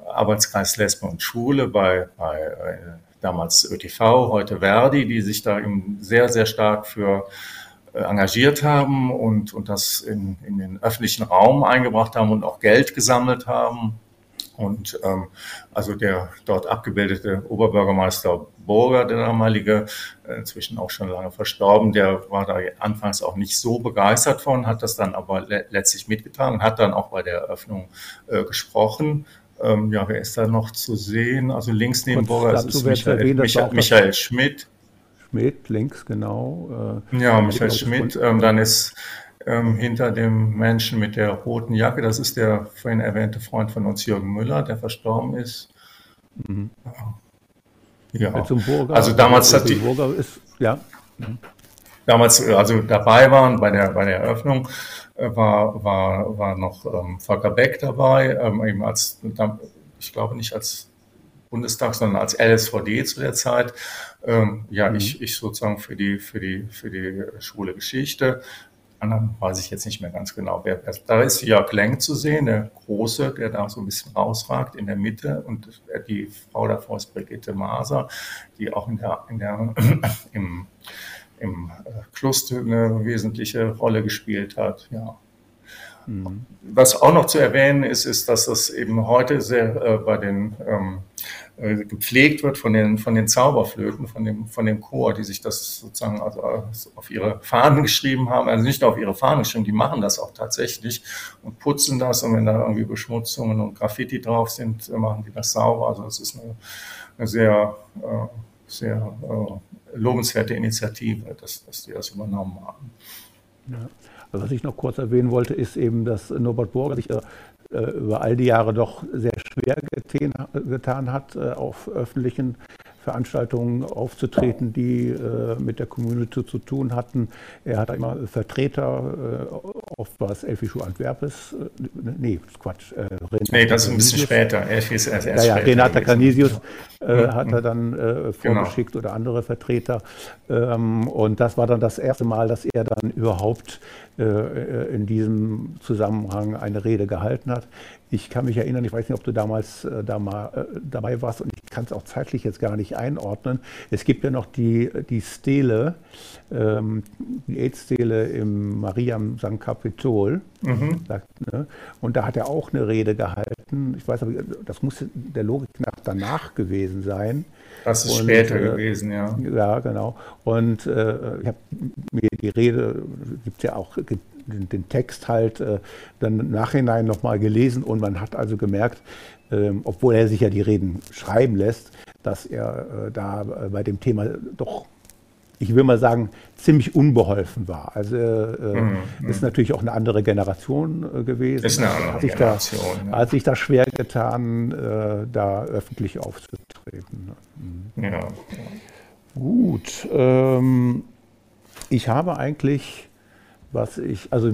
Arbeitskreis Lesben und Schule bei, bei äh, damals ÖTV, heute Verdi, die sich da eben sehr, sehr stark für äh, engagiert haben und, und das in, in den öffentlichen Raum eingebracht haben und auch Geld gesammelt haben. Und ähm, also der dort abgebildete Oberbürgermeister Burger, der damalige, äh, inzwischen auch schon lange verstorben, der war da anfangs auch nicht so begeistert von, hat das dann aber le letztlich mitgetragen, hat dann auch bei der Eröffnung äh, gesprochen. Ähm, ja, wer ist da noch zu sehen? Also links neben Und Burger ist Michael, erwähnt, Michael, Michael Schmidt. Schmidt, links, genau. äh, Ja, ich Michael Schmidt. und- Ähm, dann ist ähm, hinter dem Menschen mit der roten Jacke, das ist der vorhin erwähnte Freund von uns, Jürgen Müller, der verstorben ist. Ja, äh, Zum Burger. also damals hat die ist, ja, damals äh, also dabei waren bei der bei der Eröffnung äh, war war war noch ähm, Volker Beck dabei, ähm, eben als ich glaube nicht als Bundestag, sondern als LSVD zu der Zeit. Ähm, ja, ich, ich sozusagen für die für die für die Schule Geschichte. Anderen weiß ich jetzt nicht mehr ganz genau. Wer, da ist Jörg Lenk zu sehen, der Große, der da so ein bisschen rausragt in der Mitte. Und die Frau davor ist Brigitte Maser, die auch in der, in der, im, im äh, Kluster eine wesentliche Rolle gespielt hat. Ja. Was auch noch zu erwähnen ist, ist, dass das eben heute sehr äh, bei den ähm, äh, gepflegt wird von den von den Zauberflöten, von dem von dem Chor, die sich das sozusagen also äh, auf ihre Fahnen geschrieben haben, also nicht nur auf ihre Fahnen geschrieben, die machen das auch tatsächlich und putzen das und wenn da irgendwie Beschmutzungen und Graffiti drauf sind, äh, machen die das sauber. Also das ist eine, eine sehr äh, sehr äh, lobenswerte Initiative, dass, dass die das übernommen haben. Also was ich noch kurz erwähnen wollte, ist eben, dass Norbert Burger sich äh, äh, über all die Jahre doch sehr schwer getan, getan hat, äh, auf öffentlichen Veranstaltungen aufzutreten, die äh, mit der Community zu tun hatten. Er hat immer Vertreter, äh, oft war es Elfischu Antwerpes, äh, nee, Quatsch. Äh, Renata Nee, das ist ein bisschen später. Er ist erst, Ja, erst ja, Renata. Canisius äh, Mhm. hat er dann äh, Genau. vorgeschickt oder andere Vertreter. Ähm, und das war dann das erste Mal, dass er dann überhaupt in diesem Zusammenhang eine Rede gehalten hat. Ich kann mich erinnern, ich weiß nicht, ob du damals äh, da mal, äh, dabei warst und ich kann es auch zeitlich jetzt gar nicht einordnen. Es gibt ja noch die, die Stele, ähm, die AIDS-Stele im Mariam St. Capitol. Mhm. Sagt, ne? Und da hat er auch eine Rede gehalten. Ich weiß aber, das muss der Logik nach danach gewesen sein. Das ist Und, später äh, gewesen, ja. Ja, genau. Und äh, ich habe mir die Rede, gibt ja auch den, den Text halt äh, dann im Nachhinein nochmal gelesen und man hat also gemerkt, ähm, obwohl er sich ja die Reden schreiben lässt, dass er äh, da äh, bei dem Thema doch, ich will mal sagen, ziemlich unbeholfen war. Also äh, ist natürlich auch eine andere Generation äh, gewesen. Mhm, Ist eine andere hat sich Generation, Da, ja. Hat sich da schwer getan, äh, da öffentlich aufzutreten. ne? ja. Gut, ähm, ich habe eigentlich, was ich, also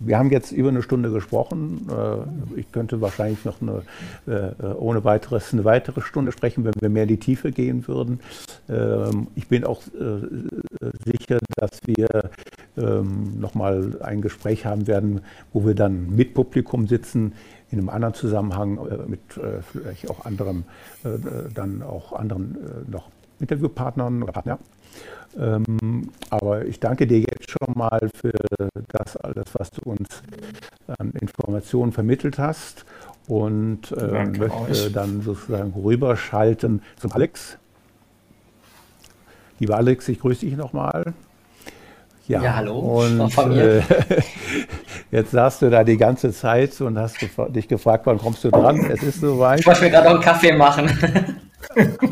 wir haben jetzt über eine Stunde gesprochen. Äh, ich könnte wahrscheinlich noch eine, äh, ohne weiteres eine weitere Stunde sprechen, wenn wir mehr in die Tiefe gehen würden. Ähm, ich bin auch äh, sicher, dass wir ähm, nochmal ein Gespräch haben werden, wo wir dann mit Publikum sitzen, in einem anderen Zusammenhang, mit vielleicht auch anderen, äh, dann auch anderen noch Interviewpartnern oder Partner. Ähm, aber ich danke dir jetzt schon mal für das alles, was du uns an Informationen vermittelt hast und äh, möchte euch. dann sozusagen rüberschalten zum Alex. Lieber Alex, ich grüße dich nochmal. Ja, hallo, Und auch von mir. äh, jetzt saßt du da die ganze Zeit und hast gefra- dich gefragt, wann kommst du dran? Es ist soweit. Ich wollte mir gerade noch einen Kaffee machen.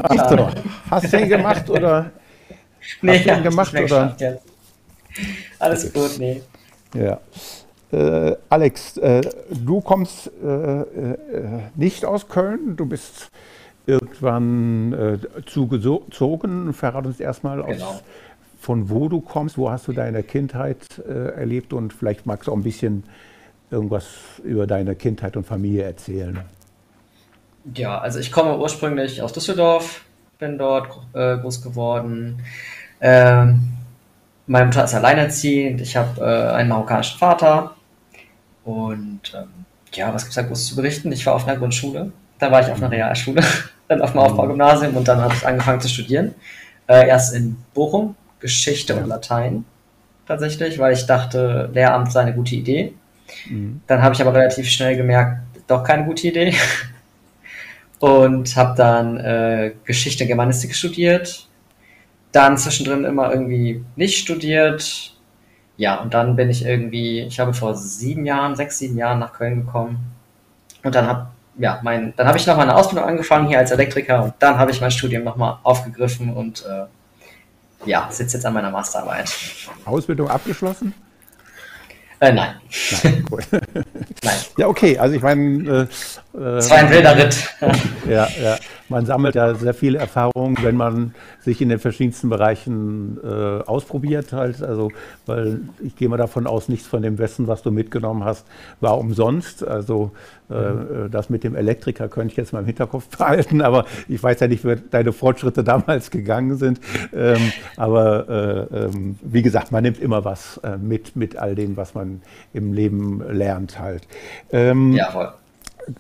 Ach so. Hast du den gemacht oder? Nee, du ihn hab ich gemacht, oder? jetzt. Alles gut, nee. Ja. Äh, Alex, äh, du kommst äh, äh, nicht aus Köln, du bist irgendwann äh, zugezogen. Verrat uns erstmal, aus, Genau. von wo du kommst, wo hast du deine Kindheit äh, erlebt und vielleicht magst du auch ein bisschen irgendwas über deine Kindheit und Familie erzählen. Ja, also ich komme ursprünglich aus Düsseldorf, bin dort groß geworden. Ähm, meine Mutter ist alleinerziehend, ich habe äh, einen marokkanischen Vater. Und ähm, ja, was gibt es da groß zu berichten? Ich war auf einer Grundschule Da war ich auf einer Realschule, dann auf dem Aufbaugymnasium und dann habe ich angefangen zu studieren. Äh, erst in Bochum, Geschichte und Latein tatsächlich, weil ich dachte, Lehramt sei eine gute Idee. Mhm. Dann habe ich aber relativ schnell gemerkt, doch keine gute Idee. Und habe dann äh, Geschichte und Germanistik studiert. Dann zwischendrin immer irgendwie nicht studiert. Ja, und dann bin ich irgendwie, ich habe vor sieben Jahren, sechs, sieben Jahren nach Köln gekommen. Und dann habe ja, mein, dann habe ich noch meine Ausbildung angefangen hier als Elektriker und dann habe ich mein Studium nochmal aufgegriffen und äh, ja, sitze jetzt an meiner Masterarbeit. Ausbildung abgeschlossen? Äh, nein. Nein, cool. nein. Ja, okay. Also ich meine. Äh, es war ein wilder Ritt. ja, ja. Man sammelt ja sehr viele Erfahrungen, wenn man sich in den verschiedensten Bereichen äh, ausprobiert halt. Also, weil ich gehe mal davon aus, nichts von dem Wissen, was du mitgenommen hast, war umsonst. Also äh, mhm. das mit dem Elektriker könnte ich jetzt mal im Hinterkopf behalten, aber ich weiß ja nicht, wie deine Fortschritte damals gegangen sind. Ähm, aber äh, ähm, wie gesagt, man nimmt immer was äh, mit, mit all dem, was man im Leben lernt halt. Ähm, ja, voll.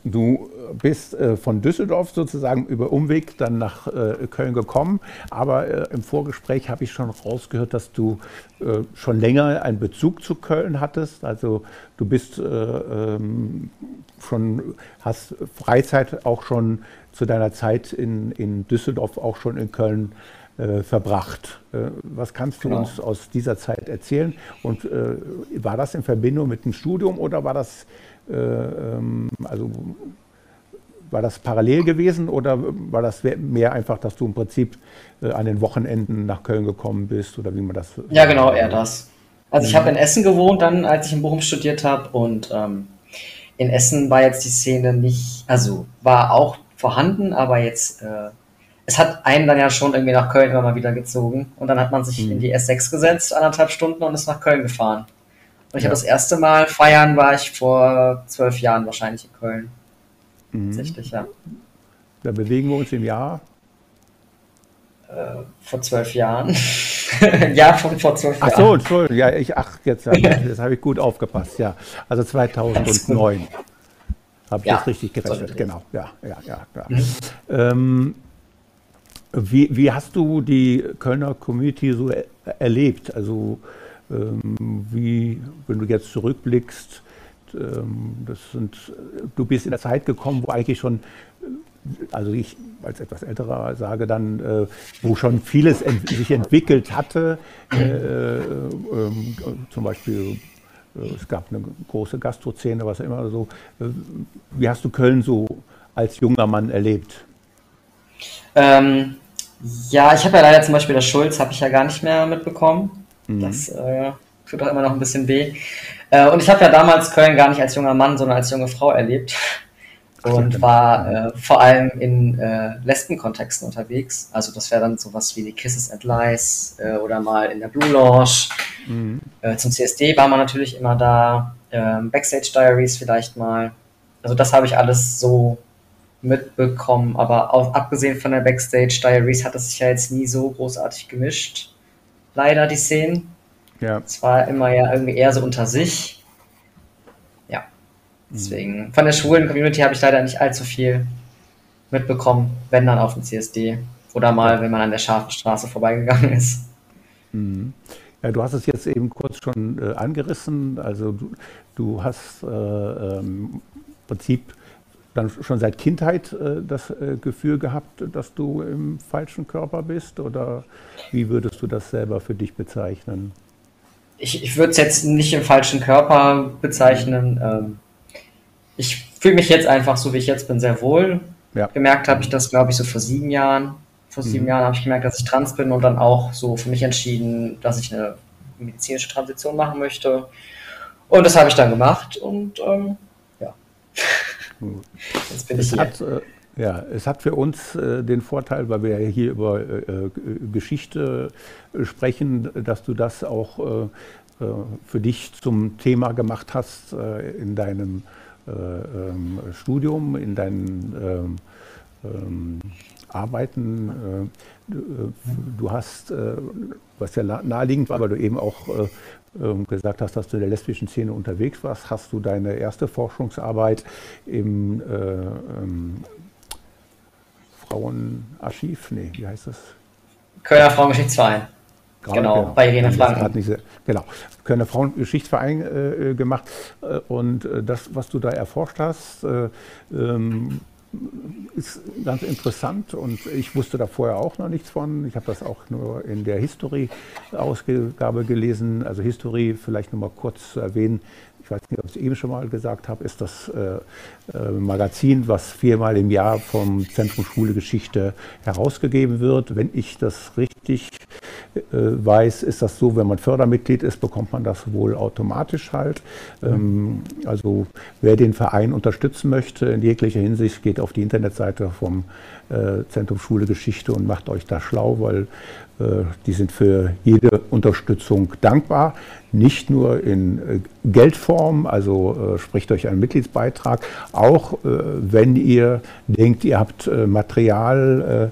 Du bist äh, von Düsseldorf sozusagen über Umweg dann nach äh, Köln gekommen, aber äh, im Vorgespräch habe ich schon rausgehört, dass du äh, schon länger einen Bezug zu Köln hattest. Also du bist äh, ähm, schon, hast Freizeit auch schon zu deiner Zeit in, in Düsseldorf auch schon in Köln äh, verbracht. was kannst du genau. uns aus dieser Zeit erzählen? Und war das in Verbindung mit dem Studium oder war das also war das parallel gewesen oder war das mehr einfach, dass du im Prinzip äh, an den Wochenenden nach Köln gekommen bist oder wie man das? Ja, genau, eher das. Also ich mhm. habe in Essen gewohnt, dann als ich in Bochum studiert habe und ähm, in Essen war jetzt die Szene nicht, also war auch vorhanden, aber jetzt äh, es hat einen dann ja schon irgendwie nach Köln immer mal wieder gezogen und dann hat man sich mhm. in die S6 gesetzt, anderthalb Stunden und ist nach Köln gefahren. Und ich ja. habe das erste Mal feiern war ich vor zwölf Jahren wahrscheinlich in Köln. Mhm. Tatsächlich, ja. Da bewegen wir uns im Jahr. Äh, vor zwölf Jahren. ja, von vor zwölf Jahren. Ach so, Entschuldigung. Ja, ich, ach, jetzt, jetzt habe ich gut aufgepasst. Ja, also 2009. Habe ich ja, das richtig gerechnet? Genau, ja, ja, ja. ja. Mhm. Ähm, wie, wie hast du die Kölner Community so erlebt? Also wie, wenn du jetzt zurückblickst, ähm, sind, du bist in der Zeit gekommen, wo eigentlich schon, also ich als etwas älterer sage dann, äh, wo schon vieles ent sich entwickelt hatte, äh, äh, zum Beispiel es gab eine große Gastrozene, was immer so. Wie hast du Köln so als junger Mann erlebt? Ähm, ja, ich habe ja leider zum Beispiel das Schulz, habe ich ja gar nicht mehr mitbekommen. Mhm. Das äh, tut auch immer noch ein bisschen weh. Äh, und ich habe ja damals Köln gar nicht als junger Mann, sondern als junge Frau erlebt. Und war äh, vor allem in äh, Lesben-Kontexten unterwegs. Also das wäre dann sowas wie die Kisses and Lies äh, oder mal in der Blue Lounge. Mhm. Äh, zum CSD war man natürlich immer da. Ähm, Backstage Diaries vielleicht mal. Also das habe ich alles so mitbekommen. Aber auch, abgesehen von der Backstage Diaries hat es sich ja jetzt nie so großartig gemischt leider, die Szenen. Ja. Es war immer ja irgendwie eher so unter sich. Ja. Deswegen, von der schwulen Community habe ich leider nicht allzu viel mitbekommen, wenn dann auf dem CSD. Oder mal, wenn man an der scharfen Straße vorbeigegangen ist. Mhm. Ja, du hast es jetzt eben kurz schon äh, angerissen. Also du, du hast äh, ähm, im Prinzip dann schon seit Kindheit äh, das äh, Gefühl gehabt, dass du im falschen Körper bist? Oder wie würdest du das selber für dich bezeichnen? Ich, ich würde es jetzt nicht im falschen Körper bezeichnen. Ähm, ich fühle mich jetzt einfach so, wie ich jetzt bin, sehr wohl. Ja. Gemerkt habe ich das, glaube ich, so vor sieben Jahren. Vor sieben mhm. Jahren habe ich gemerkt, dass ich trans bin und dann auch so für mich entschieden, dass ich eine medizinische Transition machen möchte. Und das habe ich dann gemacht und ähm, ja. Jetzt bin es ich hier. Hat, äh, ja, es hat für uns äh, den Vorteil, weil wir ja hier über äh, äh Geschichte äh, sprechen, dass du das auch äh, für dich zum Thema gemacht hast in deinem ähm, Studium, in deinen ähm, ähm, Arbeiten. du hast, was ja naheliegend war, weil du eben auch gesagt hast, dass du in der lesbischen Szene unterwegs warst, hast du deine erste Forschungsarbeit im, äh, ähm, Frauenarchiv, nee, wie heißt das? Kölner Frauengeschichtsverein. Genau, genau, bei Irene Franken. Nicht, genau, Kölner Frauengeschichtsverein äh, gemacht. Äh, und äh, das, was du da erforscht hast, äh, ähm, ist ganz interessant und ich wusste da vorher auch noch nichts von. Ich habe das auch nur in der History-Ausgabe gelesen. Also History, vielleicht noch mal kurz zu erwähnen, ich weiß nicht, ob ich es eben schon mal gesagt habe, ist das äh, äh, Magazin, was viermal im Jahr vom Zentrum Schule Geschichte herausgegeben wird. Wenn ich das richtig äh, weiß, ist das so, wenn man Fördermitglied ist, bekommt man das wohl automatisch halt. Ähm, also wer den Verein unterstützen möchte in jeglicher Hinsicht, geht auf die Internetseite vom äh, Zentrum Schule Geschichte und macht euch da schlau, weil äh, die sind für jede Unterstützung dankbar, nicht nur in äh, Geldform, also äh, spricht euch einen Mitgliedsbeitrag, auch wenn ihr denkt, ihr habt Material,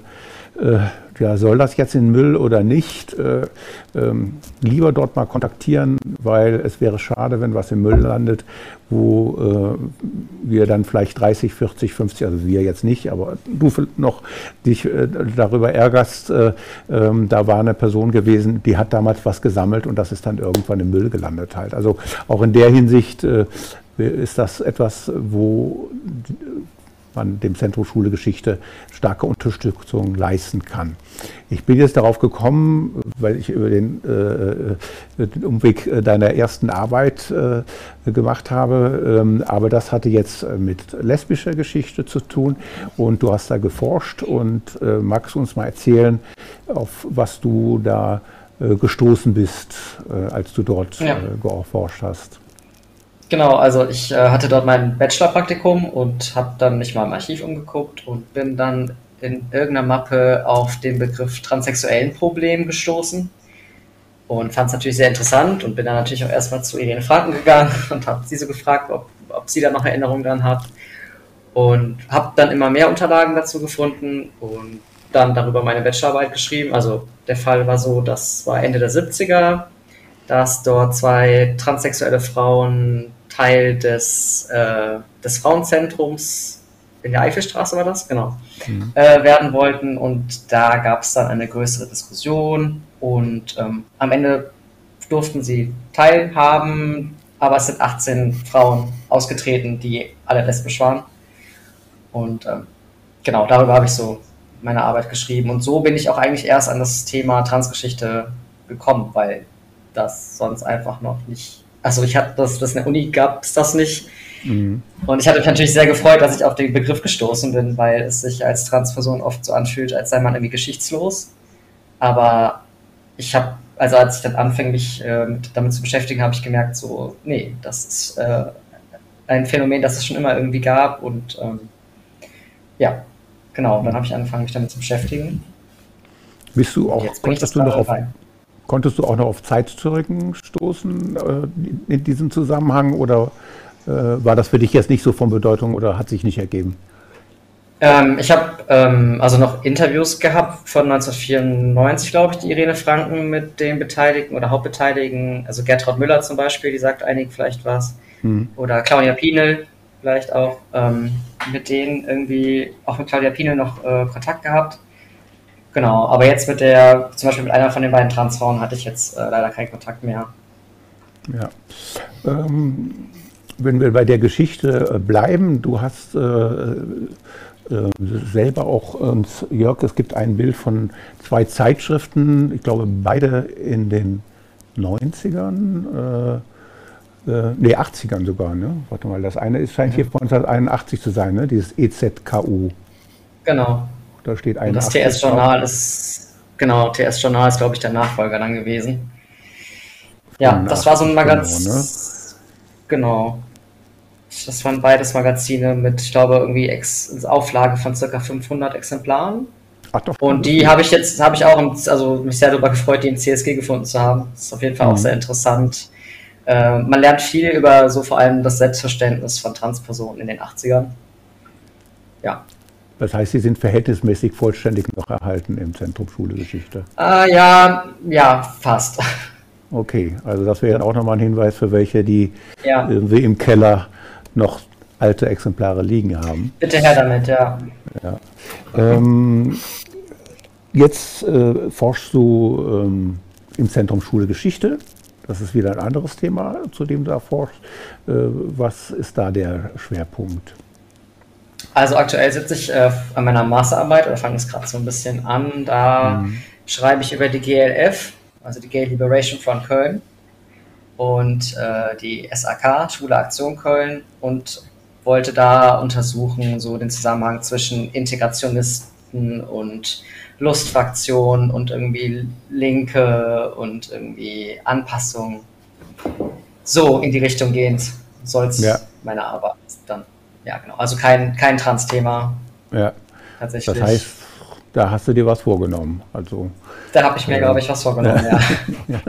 ja, soll das jetzt in Müll oder nicht? Äh, ähm, lieber dort mal kontaktieren, weil es wäre schade, wenn was im Müll landet, wo äh, wir dann vielleicht 30, 40, 50, also wir jetzt nicht, aber du noch dich äh, darüber ärgerst. Äh, ähm, da war eine Person gewesen, die hat damals was gesammelt und das ist dann irgendwann im Müll gelandet halt. Also auch in der Hinsicht äh, ist das etwas, wo man dem Zentrum Schule Geschichte starke Unterstützung leisten kann. Ich bin jetzt darauf gekommen, weil ich über den, äh, äh den Umweg deiner ersten Arbeit äh, gemacht habe, ähm, aber das hatte jetzt mit lesbischer Geschichte zu tun und du hast da geforscht und äh, magst uns mal erzählen, auf was du da äh, gestoßen bist, äh, als du dort ja. geforscht hast. Genau, also ich äh, hatte dort mein Bachelorpraktikum und habe dann mich mal im Archiv umgeguckt und bin dann in irgendeiner Mappe auf den Begriff transsexuellen Problem gestoßen und fand es natürlich sehr interessant und bin dann natürlich auch erstmal zu Irene Franken gegangen und habe sie so gefragt, ob, ob sie da noch Erinnerungen dran hat und habe dann immer mehr Unterlagen dazu gefunden und dann darüber meine Bachelorarbeit geschrieben. Also der Fall war so, das war Ende der 70er, dass dort zwei transsexuelle Frauen Teil des, äh, des Frauenzentrums in der Eifelstraße war das, genau, mhm. äh, werden wollten. Und da gab es dann eine größere Diskussion und ähm, am Ende durften sie teilhaben, aber es sind 18 Frauen ausgetreten, die alle lesbisch waren. Und ähm, genau, darüber habe ich so meine Arbeit geschrieben. Und so bin ich auch eigentlich erst an das Thema Transgeschichte gekommen, weil das sonst einfach noch nicht also ich hatte das, das in der Uni gab es das nicht. Mhm. Und ich hatte mich natürlich sehr gefreut, dass ich auf den Begriff gestoßen bin, weil es sich als Transperson oft so anfühlt, als sei man irgendwie geschichtslos. Aber ich habe, also als ich dann anfing, mich äh, damit zu beschäftigen, habe ich gemerkt, so, nee, das ist äh, ein Phänomen, das es schon immer irgendwie gab. Und ähm, ja, genau, dann habe ich angefangen, mich damit zu beschäftigen. Bist du auch, konntest du noch auf, rein. Konntest du auch noch auf Zeitzeugen stoßen äh, in diesem Zusammenhang oder äh, war das für dich jetzt nicht so von Bedeutung oder hat sich nicht ergeben? Ähm, ich habe ähm, also noch Interviews gehabt von 1994, glaube ich, die Irene Franken mit den Beteiligten oder Hauptbeteiligten, also Gertraud Müller zum Beispiel, die sagt einigen vielleicht was, hm. oder Claudia Pienel vielleicht auch, ähm, mit denen irgendwie auch mit Claudia Pienel noch äh, Kontakt gehabt. Genau, aber jetzt mit der, zum Beispiel mit einer von den beiden Transfrauen hatte ich jetzt äh, leider keinen Kontakt mehr. Ja. Ähm, wenn wir bei der Geschichte äh, bleiben, du hast äh, äh, selber auch uns, Jörg, es gibt ein Bild von zwei Zeitschriften, ich glaube beide in den 90ern, äh, äh, nee, 80ern sogar, ne? Warte mal, das eine ist, scheint hier von 1981 zu sein, ne? Dieses EZKU. Genau. Da steht ein. Das TS-Journal ist, genau, TS-Journal ist, glaube ich, der Nachfolger dann gewesen. Ja, das war so ein Magazin. Genau, ne? genau. Das waren beides Magazine mit, ich glaube, irgendwie Ex Auflage von ca. 500 Exemplaren. Ach doch. Und die habe ich jetzt, habe ich auch, also mich sehr darüber gefreut, die in CSG gefunden zu haben. Das ist auf jeden Fall mhm. auch sehr interessant. Äh, man lernt viel über so vor allem das Selbstverständnis von Transpersonen in den 80ern. Ja. Das heißt, sie sind verhältnismäßig vollständig noch erhalten im Zentrum Schule Geschichte. Äh, ja, ja, fast. Okay, also das wäre auch nochmal ein Hinweis für welche, die ja. irgendwie im Keller noch alte Exemplare liegen haben. Bitte her damit, ja. Ja. Ähm, jetzt äh, forschst du ähm, im Zentrum Schule Geschichte. Das ist wieder ein anderes Thema, zu dem du da forschst. Äh, was ist da der Schwerpunkt? Also aktuell sitze ich äh, an meiner Masterarbeit oder fange es gerade so ein bisschen an. Da mhm. schreibe ich über die GLF, also die Gay Liberation Front Köln und äh, die SAK, Schule Aktion Köln und wollte da untersuchen, so den Zusammenhang zwischen Integrationisten und Lustfraktion und irgendwie Linke und irgendwie Anpassung. So in die Richtung gehend soll es ja. meine Arbeit dann. Ja, genau. Also kein, kein Trans-Thema. Ja. Tatsächlich. Das heißt, da hast du dir was vorgenommen. Also, da habe ich mir, äh, glaube ich, was vorgenommen, ja.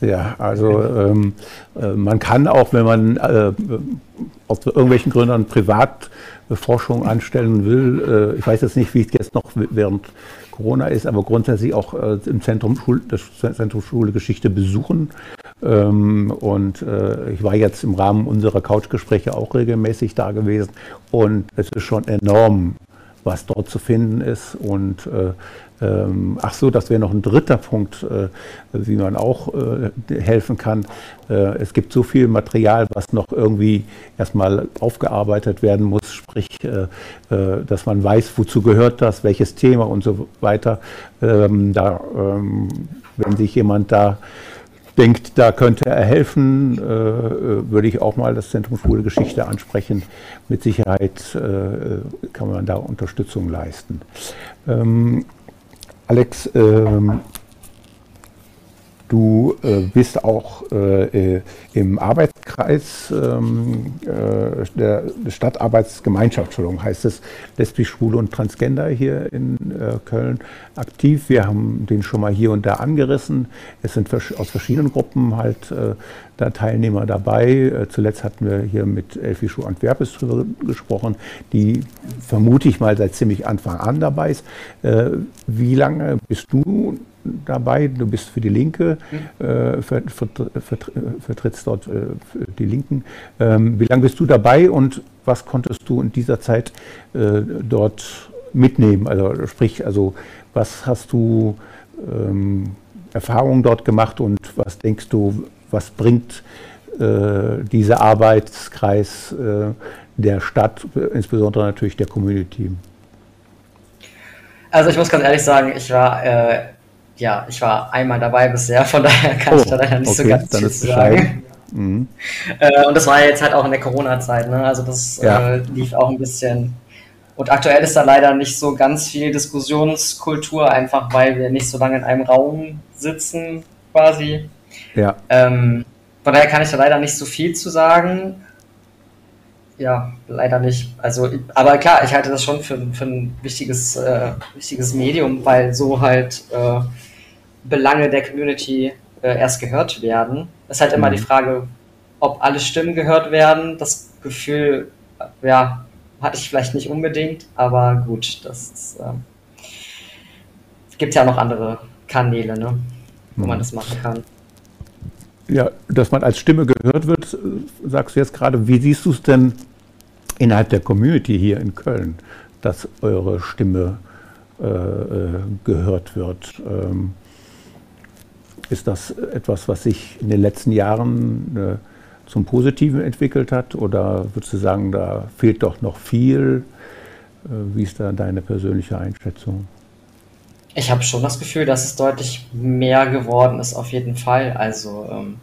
ja. ja, also ähm, äh, man kann auch, wenn man äh, aus irgendwelchen Gründen Privatforschung anstellen will, äh, ich weiß jetzt nicht, wie es jetzt noch während Corona ist, aber grundsätzlich auch äh, im Zentrum Schul das Zentrum Schule Geschichte besuchen. Ähm, und äh, ich war jetzt im Rahmen unserer Couchgespräche auch regelmäßig da gewesen und es ist schon enorm, was dort zu finden ist. Und äh, ähm, ach so, das wäre noch ein dritter Punkt, äh, wie man auch äh, helfen kann. Äh, es gibt so viel Material, was noch irgendwie erstmal aufgearbeitet werden muss, sprich, äh, äh, dass man weiß, wozu gehört das, welches Thema und so weiter. Ähm, da, ähm, wenn sich jemand da denkt, da könnte er helfen, äh, würde ich auch mal das Zentrum Schule Geschichte ansprechen. Mit Sicherheit äh, kann man da Unterstützung leisten. Ähm, Alex, ähm, Du äh, bist auch äh, äh im Arbeitskreis ähm, äh, der Stadtarbeitsgemeinschaft, Entschuldigung, heißt es, lesbisch, schwule und Transgender hier in äh, Köln aktiv. Wir haben den schon mal hier und da angerissen. Es sind aus verschiedenen Gruppen halt äh, da Teilnehmer dabei. zuletzt hatten wir hier mit Elfi Schuh Antwerpes drüber gesprochen, die vermute ich mal seit ziemlich Anfang an dabei ist. wie lange bist du dabei. Du bist für die Linke, mhm. äh, vertrittst dort äh, die Linken. Ähm, wie lange bist du dabei und was konntest du in dieser Zeit äh, dort mitnehmen? Also sprich, also was hast du ähm, Erfahrungen dort gemacht und was denkst du, was bringt äh, dieser Arbeitskreis äh, der Stadt, insbesondere natürlich der Community? Also ich muss ganz ehrlich sagen, ich war äh, ja, ich war einmal dabei bisher, von daher kann oh, ich da leider nicht okay, so ganz viel zu sagen. Mhm. Äh, und das war jetzt halt auch in der Corona-Zeit, ne? Also das ja. äh, lief auch ein bisschen. Und aktuell ist da leider nicht so ganz viel Diskussionskultur, einfach weil wir nicht so lange in einem Raum sitzen, quasi. Ja. Ähm, von daher kann ich da leider nicht so viel zu sagen. Ja, leider nicht. Also, aber klar, ich halte das schon für, für ein wichtiges, äh, wichtiges Medium, weil so halt äh, Belange der Community äh, erst gehört werden. Es ist halt immer mhm. die Frage, ob alle Stimmen gehört werden. Das Gefühl, ja, hatte ich vielleicht nicht unbedingt, aber gut, das äh, gibt ja noch andere Kanäle, ne, wo mhm. man das machen kann. Ja, dass man als Stimme gehört wird, sagst du jetzt gerade. Wie siehst du es denn innerhalb der Community hier in Köln, dass eure Stimme äh, äh gehört wird? Ähm, ist das etwas, was sich in den letzten Jahren äh, zum Positiven entwickelt hat? Oder würdest du sagen, da fehlt doch noch viel? Äh, wie ist da deine persönliche Einschätzung? Ich habe schon das Gefühl, dass es deutlich mehr geworden ist, auf jeden Fall. Also, ähm,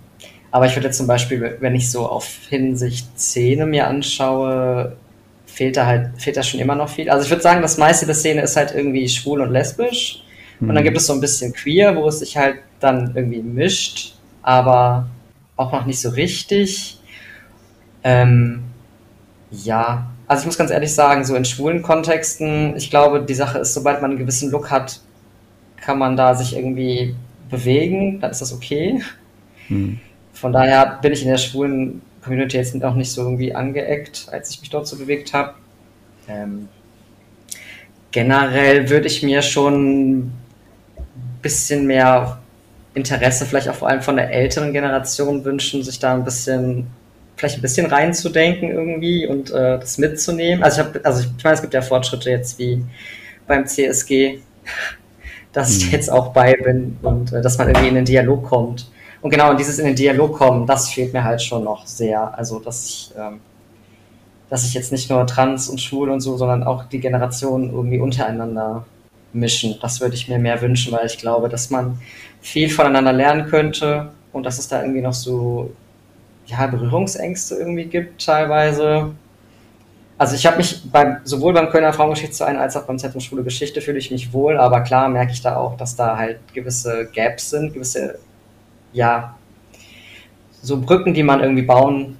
aber ich würde zum Beispiel, wenn ich so auf Hinsicht Szene mir anschaue, fehlt da halt, fehlt da schon immer noch viel. Also ich würde sagen, das meiste der Szene ist halt irgendwie schwul und lesbisch. Und dann mhm. gibt es so ein bisschen queer, wo es sich halt dann irgendwie mischt, aber auch noch nicht so richtig. Ähm, ja, also ich muss ganz ehrlich sagen, so in schwulen Kontexten, ich glaube, die Sache ist, sobald man einen gewissen Look hat, kann man da sich irgendwie bewegen, dann ist das okay. Hm. Von daher bin ich in der schwulen Community jetzt auch nicht so irgendwie angeeckt, als ich mich dort so bewegt habe. Ähm, generell würde ich mir schon bisschen mehr Interesse, vielleicht auch vor allem von der älteren Generation wünschen, sich da ein bisschen vielleicht ein bisschen reinzudenken irgendwie und äh, das mitzunehmen. Also ich habe, also ich meine, es gibt ja Fortschritte jetzt wie beim CSG, dass ich mhm. jetzt auch bei bin und äh, dass man irgendwie in den Dialog kommt. Und genau, und dieses in den Dialog kommen, das fehlt mir halt schon noch sehr. Also, dass ich, ähm, dass ich jetzt nicht nur trans und schwul und so, sondern auch die Generationen irgendwie untereinander mischen. Das würde ich mir mehr wünschen, weil ich glaube, dass man viel voneinander lernen könnte und dass es da irgendwie noch so ja, Berührungsängste irgendwie gibt teilweise. Also ich habe mich beim, sowohl beim Kölner Frauengeschichtsverein als auch beim Zentrum Schule Geschichte fühle ich mich wohl, aber klar merke ich da auch, dass da halt gewisse Gaps sind, gewisse, ja, so Brücken, die man irgendwie bauen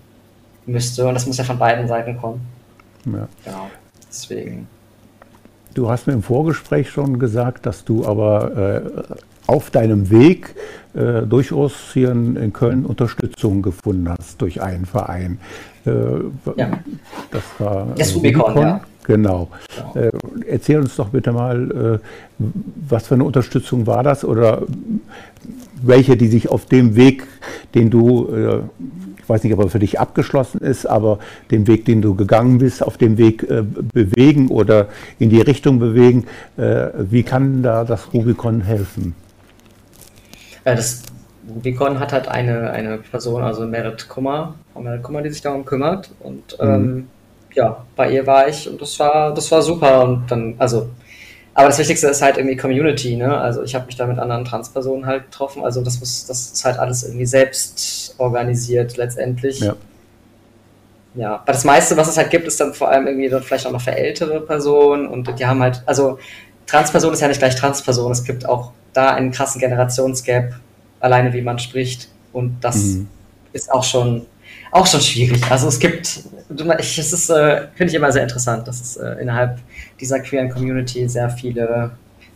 müsste und das muss ja von beiden Seiten kommen. Ja. Genau, deswegen. Du hast mir im Vorgespräch schon gesagt, dass du aber äh, auf deinem Weg äh, durchaus hier in, in, Köln Unterstützung gefunden hast durch einen Verein. Äh, ja. Das war das Rubicon, ja. Genau. Ja. Äh, erzähl uns doch bitte mal, äh, was für eine Unterstützung war das oder welche, die sich auf dem Weg, den du ich weiß nicht, ob er für dich abgeschlossen ist, aber den Weg, den du gegangen bist, auf dem Weg bewegen oder in die Richtung bewegen, wie kann da das Rubicon helfen? Äh, das Rubicon hat halt eine, eine Person, also Merit Kummer, Merit Kummer, die sich darum kümmert. Und mhm. ähm, ja, bei ihr war ich und das war, das war super. Und dann, also, aber das Wichtigste ist halt irgendwie Community, ne? Also ich habe mich da mit anderen Transpersonen halt getroffen. Also das muss, das ist halt alles irgendwie selbst organisiert letztendlich. Ja. Ja, aber das meiste, was es halt gibt, ist dann vor allem irgendwie dann vielleicht auch noch für ältere Personen und die haben halt, also Transperson ist ja nicht gleich Transperson, es gibt auch da einen krassen Generationsgap, alleine wie man spricht. Und das mhm. ist auch schon, auch schon schwierig. Also es gibt, ich, es ist, äh, finde ich immer sehr interessant, dass es äh, innerhalb dieser queeren Community sehr viele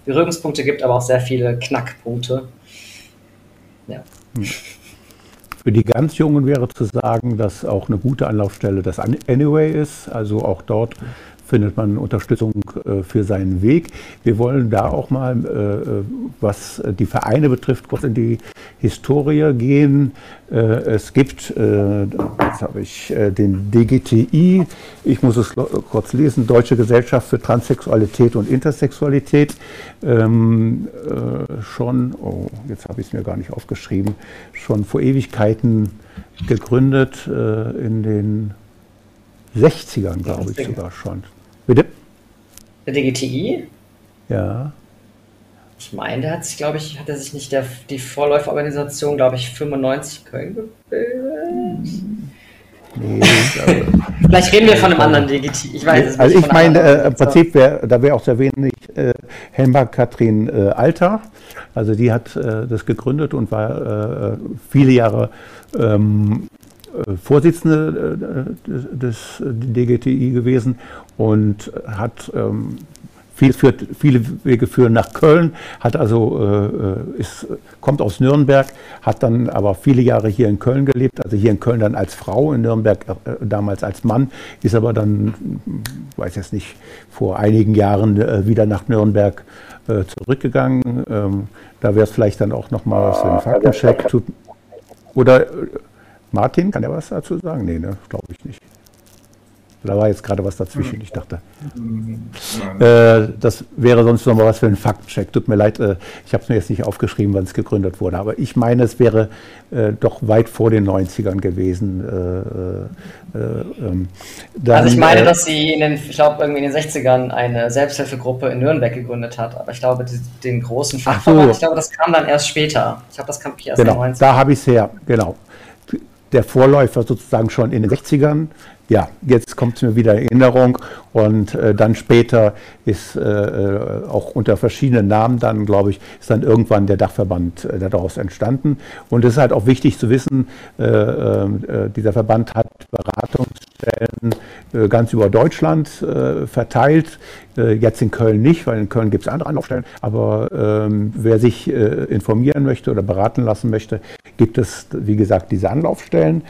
Berührungspunkte gibt, aber auch sehr viele Knackpunkte. Ja. Mhm. Für die ganz Jungen wäre zu sagen, dass auch eine gute Anlaufstelle das Anyway ist. Also auch dort findet man Unterstützung äh, für seinen Weg. Wir wollen da auch mal, äh, was die Vereine betrifft, kurz in die Historie gehen. Äh, es gibt, jetzt habe ich den DGTI, ich muss es kurz lesen, Deutsche Gesellschaft für Transsexualität und Intersexualität, ähm, schon, oh, jetzt habe ich es mir gar nicht aufgeschrieben, schon vor Ewigkeiten gegründet in den 60ern, glaube ich sogar schon. Bitte? Der DGTI? Ja. Ich meine, der hat sich, glaube ich, hat er sich nicht der, die Vorläuferorganisation, glaube ich, 95 Köln gebildet? Nee, Vielleicht reden wir von einem anderen DGTI. Ich weiß es Also ich meine, äh, im Prinzip wäre, da wäre auch sehr wenig äh, Helma Katrin äh, Alter. Also die hat äh, das gegründet und war äh, viele Jahre ähm, Vorsitzende äh, des DGTI gewesen und hat ähm, viel führt, viele Wege führen nach Köln, hat also, äh, ist, kommt aus Nürnberg, hat dann aber viele Jahre hier in Köln gelebt, also hier in Köln dann als Frau, in Nürnberg äh, damals als Mann, ist aber dann, weiß jetzt nicht, vor einigen Jahren äh, wieder nach Nürnberg äh, zurückgegangen. Ähm, da wäre es vielleicht dann auch nochmal was für einen Faktencheck. Oder Martin, kann er was dazu sagen? Nee, ne, glaube ich nicht. Da war jetzt gerade was dazwischen, ich dachte. Äh, das wäre sonst noch mal was für ein Faktcheck. Tut mir leid, äh, ich habe es mir jetzt nicht aufgeschrieben, wann es gegründet wurde. Aber ich meine, es wäre äh, doch weit vor den 90ern gewesen. Äh, äh, ähm, dann, also ich meine, äh, dass sie in den, ich glaube, irgendwie in den 60ern eine Selbsthilfegruppe in Nürnberg gegründet hat. Aber ich glaube, die, den großen Fachverband, so. ich glaube, das kam dann erst später. Ich glaube, das kam erst genau, in den 90ern. Da habe ich es her, genau der Vorläufer sozusagen schon in den 60ern. Ja, jetzt kommt es mir wieder in Erinnerung und äh, dann später ist äh, äh, auch unter verschiedenen Namen dann, glaube ich, ist dann irgendwann der Dachverband äh, daraus entstanden. Und es ist halt auch wichtig zu wissen, äh, äh, dieser Verband hat Beratungsstellen ganz über Deutschland verteilt. jetzt in Köln nicht, weil in Köln gibt es andere Anlaufstellen. Aber ähm, wer sich informieren möchte oder beraten lassen möchte, gibt es, wie gesagt, diese Anlaufstellen.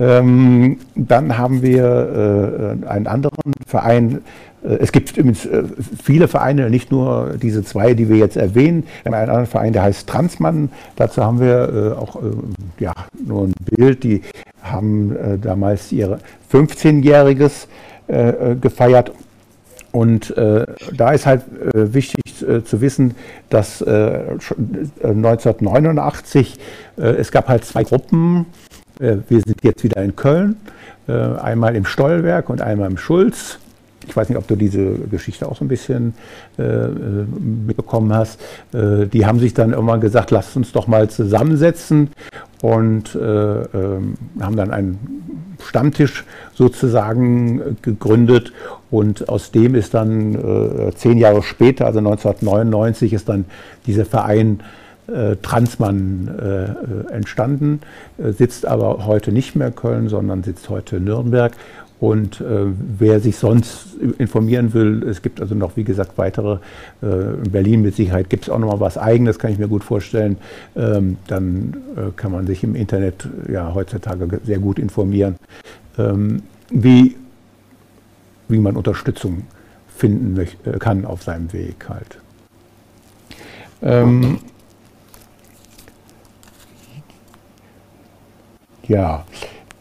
Ähm, dann haben wir einen anderen Verein, äh, es gibt übrigens äh, viele Vereine, nicht nur diese zwei, die wir jetzt erwähnen. Wir haben einen anderen Verein, der heißt Transmann. Dazu haben wir äh, auch ja, nur ein Bild. Die haben äh, damals ihr 15-jähriges äh, gefeiert. Und äh, da ist halt äh, wichtig äh, zu wissen, dass 1989 es gab halt zwei Gruppen. wir sind jetzt wieder in Köln, einmal im Stollwerk und einmal im Schulz. Ich weiß nicht, ob du diese Geschichte auch so ein bisschen äh, äh, mitbekommen hast. Äh, die haben sich dann irgendwann gesagt, lasst uns doch mal zusammensetzen und äh, ähm, haben dann einen Stammtisch sozusagen gegründet und aus dem ist dann äh, zehn Jahre später, also 1999, ist dann dieser Verein äh, Transmann äh, entstanden, sitzt aber heute nicht mehr in Köln, sondern sitzt heute in Nürnberg und äh, wer sich sonst informieren will, es gibt also noch, wie gesagt, weitere, äh, in Berlin mit Sicherheit gibt es auch noch mal was Eigenes, kann ich mir gut vorstellen. Ähm, dann äh, kann man sich im Internet ja heutzutage sehr gut informieren, ähm, wie, wie man Unterstützung finden äh, kann auf seinem Weg halt. Ähm, ja.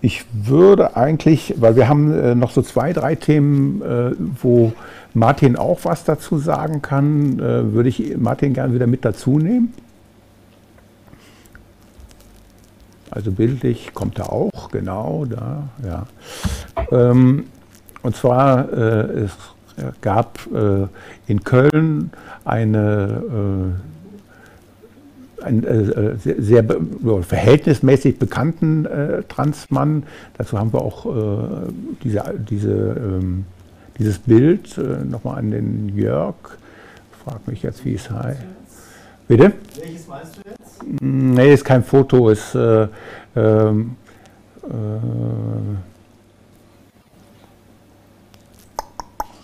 Ich würde eigentlich, weil wir haben äh, noch so zwei, drei Themen, äh, wo Martin auch was dazu sagen kann, äh, würde ich Martin gerne wieder mit dazu nehmen. Also bildlich kommt er auch, genau da, ja. Ähm, und zwar, äh, es gab äh, in Köln eine äh, einen äh, äh, sehr, sehr verhältnismäßig bekannten äh, Transmann. Dazu haben wir auch äh, diese, diese, ähm, dieses Bild äh, nochmal an den Jörg. Frag mich jetzt, wie es heißt. Bitte? Welches meinst du jetzt? Nee, ist kein Foto, ist äh, ähm,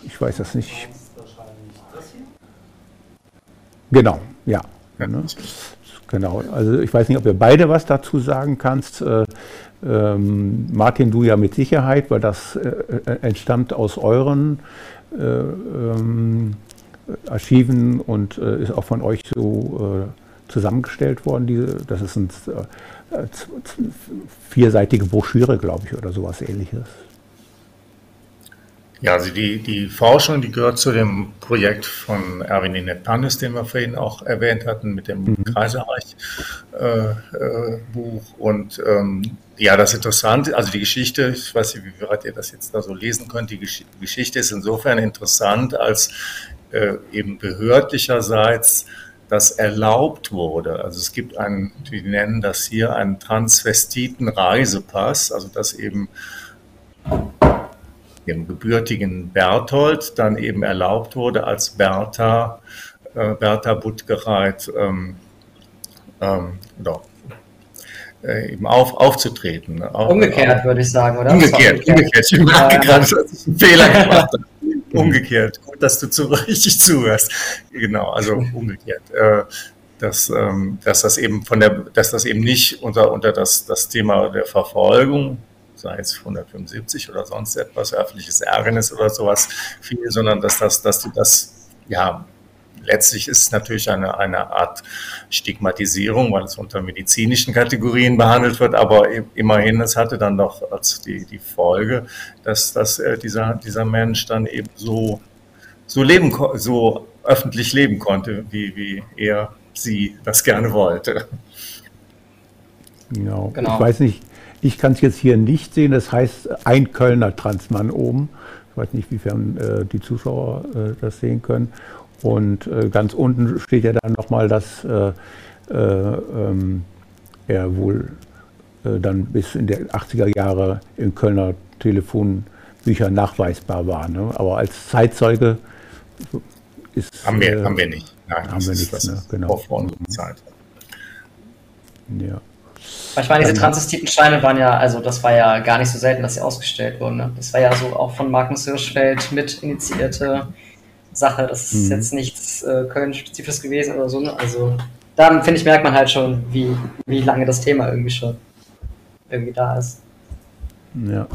ich weiß das nicht. Genau, ja. ja. Ne? Genau, also ich weiß nicht, ob ihr beide was dazu sagen kannst. Äh, ähm, Martin, du ja mit Sicherheit, weil das äh, äh entstammt aus euren äh, ähm, Archiven und äh, ist auch von euch so zusammengestellt worden. Diese, das ist eine vierseitige Broschüre, glaube ich, oder sowas ähnliches. Ja, also die, die Forschung, die gehört zu dem Projekt von Erwin Inet-Pannes, den wir vorhin auch erwähnt hatten, mit dem mhm. Kaiserreich-Buch. Äh, äh, und ähm, ja, das ist interessant. Also die Geschichte, ich weiß nicht, wie weit ihr das jetzt da so lesen könnt, die Gesch Geschichte ist insofern interessant, als äh, eben behördlicherseits das erlaubt wurde. Also es gibt einen, die nennen das hier einen Transvestiten-Reisepass, also dass eben dem gebürtigen Berthold dann eben erlaubt wurde, als Bertha, äh, Bertha Buttgereit ähm, ähm, oder, äh, eben auf, aufzutreten. Ne? umgekehrt auf, würde ich sagen, oder? Umgekehrt, umgekehrt. Ich merke gerade, dass ich einen Fehler gemacht habe. umgekehrt. Gut, dass du zu, richtig zuhörst. Genau, also umgekehrt. Äh, dass, ähm, dass das eben von der, dass das eben nicht unter, unter das, das Thema der Verfolgung sei es 175 oder sonst etwas, öffentliches Ärgernis oder sowas fiel, sondern dass, das, dass du das, ja, letztlich ist es natürlich eine, eine Art Stigmatisierung, weil es unter medizinischen Kategorien behandelt wird, aber immerhin, es hatte dann doch als die, die Folge, dass, dass äh, dieser, dieser Mensch dann eben so, so leben, so öffentlich leben konnte, wie, wie er sie das gerne wollte. Genau. genau. Ich weiß nicht, ich kann es jetzt hier nicht sehen, das heißt ein Kölner Transmann oben. Ich weiß nicht, wiefern äh, die Zuschauer äh, das sehen können. Und äh, ganz unten steht ja dann nochmal, dass äh, äh, ähm, er wohl äh, dann bis in die 80er Jahre in Kölner Telefonbüchern nachweisbar war. Ne? Aber als Zeitzeuge ist. Haben wir, haben wir nicht. Nein, haben wir nicht. Ne? Genau. Vor unserer Zeit. Ja. Ich meine, diese Transvestitensteine waren ja, also das war ja gar nicht so selten, dass sie ausgestellt wurden. Ne? Das war ja so auch von Markus Hirschfeld mit initiierte Sache. Das ist mhm. jetzt nichts äh, Köln-spezifisches gewesen oder so. Ne? Also da finde ich, merkt man halt schon, wie, wie lange das Thema irgendwie schon irgendwie da ist. Ja.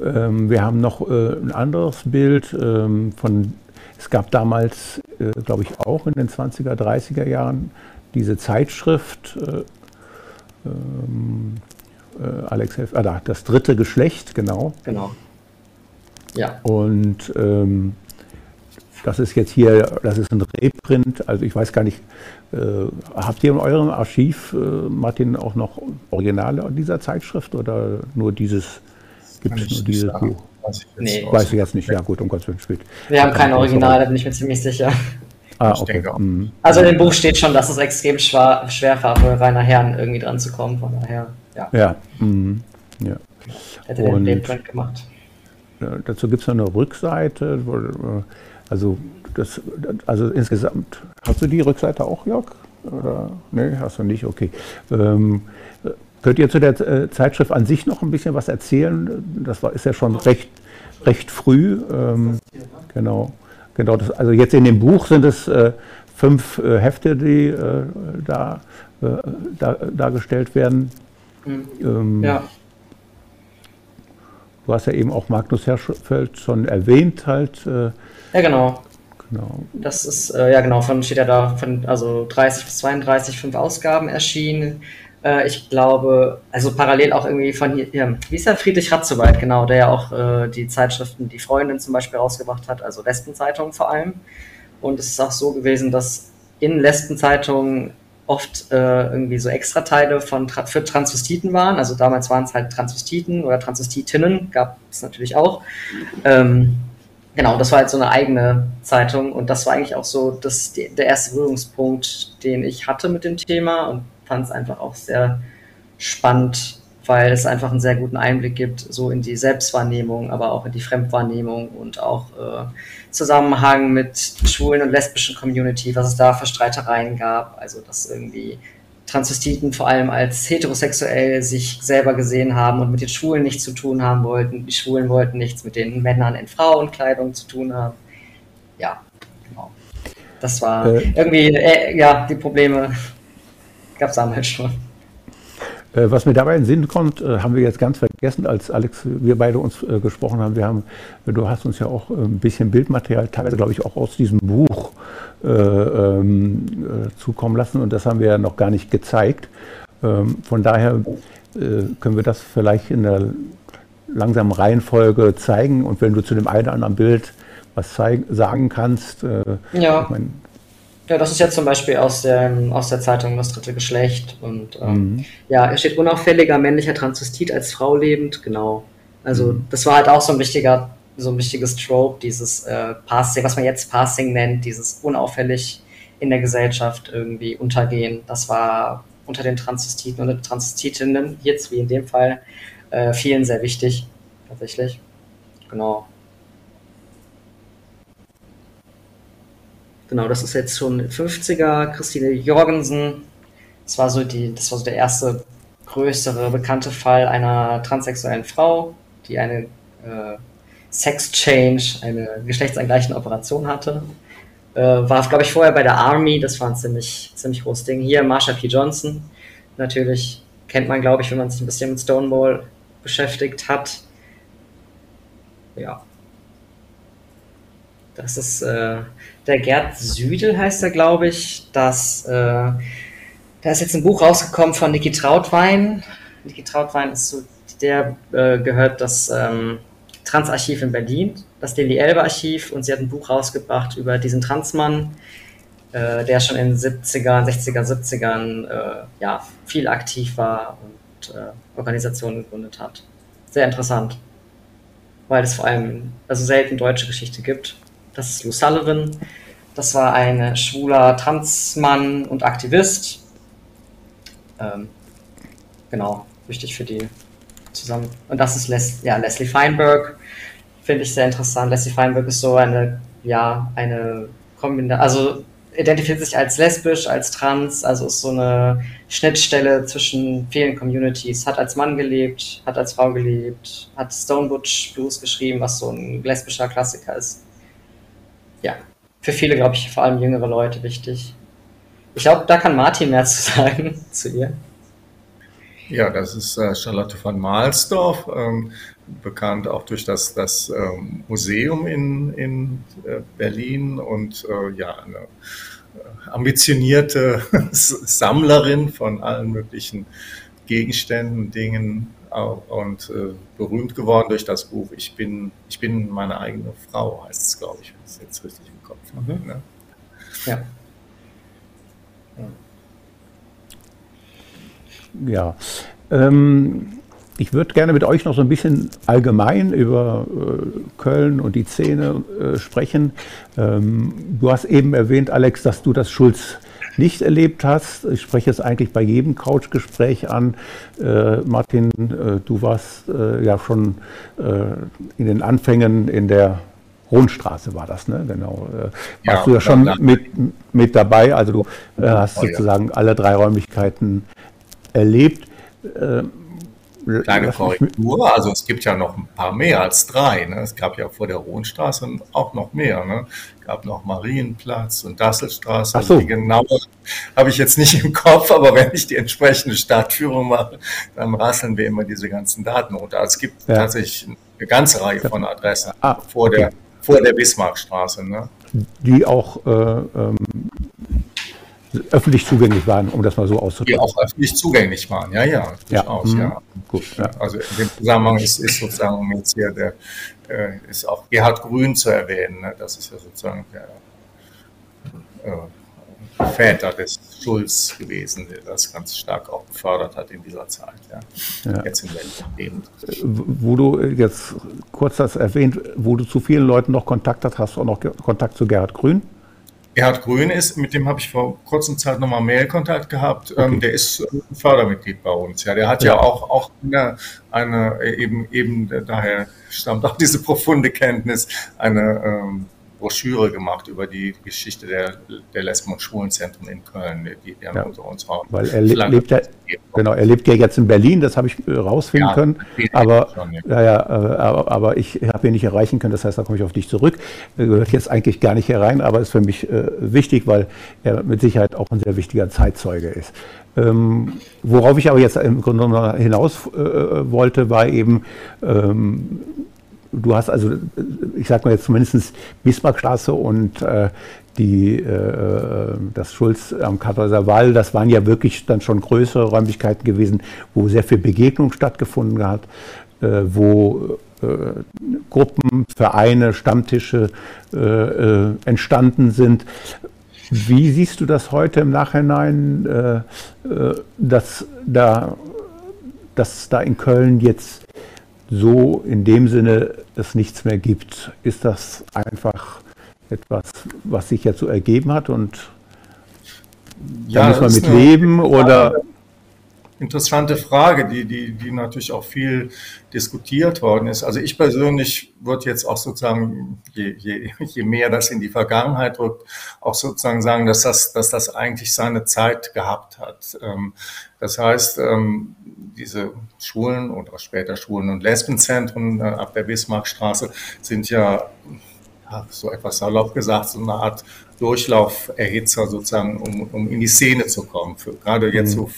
Ähm, wir haben noch äh, ein anderes Bild ähm, von, es gab damals, äh, glaube ich, auch in den 20er, 30er Jahren diese Zeitschrift äh, ähm, äh, Alex, Helf, ah, da, das dritte Geschlecht, genau. Genau. Ja. Und ähm, das ist jetzt hier, das ist ein Reprint, also ich weiß gar nicht, äh, habt ihr in eurem Archiv, äh, Martin, auch noch Originale dieser Zeitschrift oder nur dieses, gibt es nur dieses. Buch? Weiß ich, nee. weiß ich jetzt nicht, ja gut, um Gottes Willen spät. Wir haben kein Original, da bin ich mir ziemlich sicher. Ah, okay. Mhm. Also in dem Buch steht schon, dass es extrem schwer, schwer war, für Rainer Herrn irgendwie dran zu kommen, von daher, ja. Ja, mhm. ja. Hätte den Reprint gemacht. Dazu gibt es eine Rückseite, äh, also, das, also insgesamt, hast du die Rückseite auch, Jörg? Oder? Nee, hast du nicht, okay. Ähm, könnt ihr zu der äh, Zeitschrift an sich noch ein bisschen was erzählen? Das war, ist ja schon recht, recht früh. Ähm, genau. Genau das, also jetzt in dem Buch sind es äh, fünf äh, Hefte, die äh, da, äh, da, dargestellt werden. Mhm. Ähm, ja. Du hast ja eben auch Magnus Hirschfeld schon erwähnt, halt. Äh, ja, genau. Genau. Das ist, äh, ja genau, von steht ja da von also 30 bis 32, fünf Ausgaben erschienen. Äh, ich glaube, also parallel auch irgendwie von hier, wie ist der Friedrich Ratzewald, genau, der ja auch äh, die Zeitschriften Die Freundin zum Beispiel rausgebracht hat, also Lesbenzeitungen vor allem. Und es ist auch so gewesen, dass in Lesbenzeitungen oft äh, irgendwie so Extrateile von für Transvestiten waren. Also damals waren es halt Transvestiten oder Transvestitinnen, gab es natürlich auch. Ähm, genau, das war halt so eine eigene Zeitung und das war eigentlich auch so das, der erste Berührungspunkt, den ich hatte mit dem Thema und fand es einfach auch sehr spannend, weil es einfach einen sehr guten Einblick gibt, so in die Selbstwahrnehmung, aber auch in die Fremdwahrnehmung und auch äh, Zusammenhang mit schwulen und lesbischen Community, was es da für Streitereien gab. Also, dass irgendwie Transvestiten vor allem als heterosexuell sich selber gesehen haben und mit den Schwulen nichts zu tun haben wollten. Die Schwulen wollten nichts mit den Männern in Frauenkleidung zu tun haben. Ja, genau. Das war äh, irgendwie, äh, ja, die Probleme gab es damals schon. Äh, was mir dabei in den Sinn kommt, äh, haben wir jetzt ganz vergessen, als Alex, wir beide uns äh, gesprochen haben. Wir haben, du hast uns ja auch ein bisschen Bildmaterial, teilweise glaube ich auch aus diesem Buch äh, ähm, zukommen lassen und das haben wir ja noch gar nicht gezeigt. Ähm, von daher äh, können wir das vielleicht in der langsamen Reihenfolge zeigen und wenn du zu dem einen oder anderen Bild was zeigen, sagen kannst. Äh, ja. Ich mein, ja, das ist jetzt zum Beispiel aus der, aus der Zeitung Das dritte Geschlecht. Und ähm, mhm. ja, er steht unauffälliger männlicher Transvestit als Frau lebend, genau. Also mhm. das war halt auch so ein wichtiger, so ein wichtiges Trope, dieses äh, Passing, was man jetzt Passing nennt, dieses unauffällig in der Gesellschaft irgendwie untergehen. Das war unter den Transvestiten und Transvestitinnen, jetzt wie in dem Fall, äh, vielen sehr wichtig, tatsächlich. Genau. Genau, das ist jetzt schon 50er. Christine Jorgensen. Das war so die, das war so der erste größere bekannte Fall einer transsexuellen Frau, die eine äh, Sex Change, eine geschlechtsangleichende Operation hatte. Äh, war, glaube ich, vorher bei der Army, das war ein ziemlich, ziemlich großes Ding. Hier Marsha P. Johnson, natürlich kennt man, glaube ich, wenn man sich ein bisschen mit Stonewall beschäftigt hat. Ja. Das ist äh, der Gerd Südel heißt er, glaube ich. Das, äh, da ist jetzt ein Buch rausgekommen von Niki Trautwein. Niki Trautwein ist so, der äh, gehört das ähm, Transarchiv in Berlin, das Deli Elbe Archiv, und sie hat ein Buch rausgebracht über diesen Transmann, äh, der schon in den 70er, 60er, 70ern äh, ja, viel aktiv war und äh, Organisationen gegründet hat. Sehr interessant, weil es vor allem also selten deutsche Geschichte gibt das ist Lou Sullivan. Das war ein schwuler Transmann und Aktivist. Ähm, genau, wichtig für die zusammen. Und das ist Les ja, Leslie Feinberg. Finde ich sehr interessant. Leslie Feinberg ist so eine, ja, eine Kombination, also identifiziert sich als lesbisch, als trans, also ist so eine Schnittstelle zwischen vielen Communities. Hat als Mann gelebt, hat als Frau gelebt, hat Stone Butch Blues geschrieben, was so ein lesbischer Klassiker ist ja, für viele, glaube ich, vor allem jüngere Leute wichtig. Ich glaube, da kann Martin mehr zu sagen zu ihr. Ja, das ist äh, Charlotte von Mahlsdorf, ähm, bekannt auch durch das, das ähm, Museum in, in äh, Berlin und äh, ja, eine äh, ambitionierte Sammlerin von allen möglichen Gegenständen, Dingen und äh, berühmt geworden durch das Buch Ich bin, ich bin meine eigene Frau, heißt es, glaube ich, wenn ich es jetzt richtig im Kopf habe. Mhm. Ne? Ja. Ja. Ähm, ich würde gerne mit euch noch so ein bisschen allgemein über äh, Köln und die Szene äh, sprechen. Ähm, du hast eben erwähnt, Alex, dass du das Schulz nicht erlebt hast. Ich spreche es eigentlich bei jedem Couchgespräch an. Äh, Martin, äh, du warst äh, ja schon äh, in den Anfängen in der Rundstraße war das, ne? Genau. Warst ja, du ja schon mit, mit dabei. Also du hast oh, sozusagen ja. alle drei Räumlichkeiten erlebt. Kleine Korrektur, also es gibt ja noch ein paar mehr als drei. Ne? Es gab ja vor der Rohnstraße auch noch mehr. Ne? Gab noch Marienplatz und Dasselstraße. Ach so. Die genaue habe ich jetzt nicht im Kopf, aber wenn ich die entsprechende Stadtführung mache, dann rasseln wir immer diese ganzen Daten runter. Also es gibt ja. tatsächlich eine ganze Reihe von Adressen ah, vor, der, vor der Bismarckstraße. Ne? Die auch äh, ähm, öffentlich zugänglich waren, um das mal so auszudrücken. Die auch öffentlich zugänglich waren, ja, ja, durchaus, ja. ja. Gut, ja. Also in dem Zusammenhang ist, ist sozusagen jetzt hier der, ist auch Gerhard Grün zu erwähnen, ne? das ist ja sozusagen der äh, Väter des Schulz gewesen, der das ganz stark auch gefördert hat in dieser Zeit, ja. ja. Jetzt in Leben. Wo du jetzt kurz das erwähnt, wo du zu vielen Leuten noch Kontakt hast, hast du auch noch Kontakt zu Gerhard Grün? Gerhard Grün ist, mit dem habe ich vor kurzer Zeit nochmal Mailkontakt gehabt. Ähm, okay. der ist Fördermitglied bei uns. Ja, der hat ja, ja auch, auch eine, eine, eben, eben, daher stammt auch diese profunde Kenntnis, eine ähm, Broschüre gemacht über die Geschichte der, der Lesben- und Schwulenzentren in Köln, die, die ja. unter uns haben. Weil er lebt ja, genau, er lebt ja jetzt in Berlin, das habe ich äh, rausfinden ja, können. Aber, schon, ja. Ja, äh, aber, aber ich habe ihn nicht erreichen können, das heißt, da komme ich auf dich zurück. Er gehört jetzt eigentlich gar nicht herein, aber ist für mich äh, wichtig, weil er mit Sicherheit auch ein sehr wichtiger Zeitzeuge ist. Ähm, worauf ich aber jetzt im Grunde hinaus äh, wollte, war eben, ähm, du hast also, ich sag mal jetzt zumindest Bismarckstraße und äh, die, äh, das Schulz am Karthäuser Wall, das waren ja wirklich dann schon größere Räumlichkeiten gewesen, wo sehr viel Begegnung stattgefunden hat, äh, wo äh, Gruppen, Vereine, Stammtische äh, äh, entstanden sind. Wie siehst du das heute im Nachhinein, dass da, dass da in Köln jetzt so in dem Sinne es nichts mehr gibt. Ist das einfach etwas, was sich jetzt so ergeben hat und ja, da muss man mit leben oder? Interessante Frage, die, die, die natürlich auch viel diskutiert worden ist. Also ich persönlich würde jetzt auch sozusagen, je, je, je mehr das in die Vergangenheit rückt, auch sozusagen sagen, dass das, dass das eigentlich seine Zeit gehabt hat. Ähm, das heißt, ähm, diese Schulen oder später Schulen und Lesbenzentren äh, ab der Bismarckstraße sind ja, so etwas salopp gesagt, so eine Art Durchlauferhitzer sozusagen, um, um in die Szene zu kommen. Für, gerade jetzt mhm. so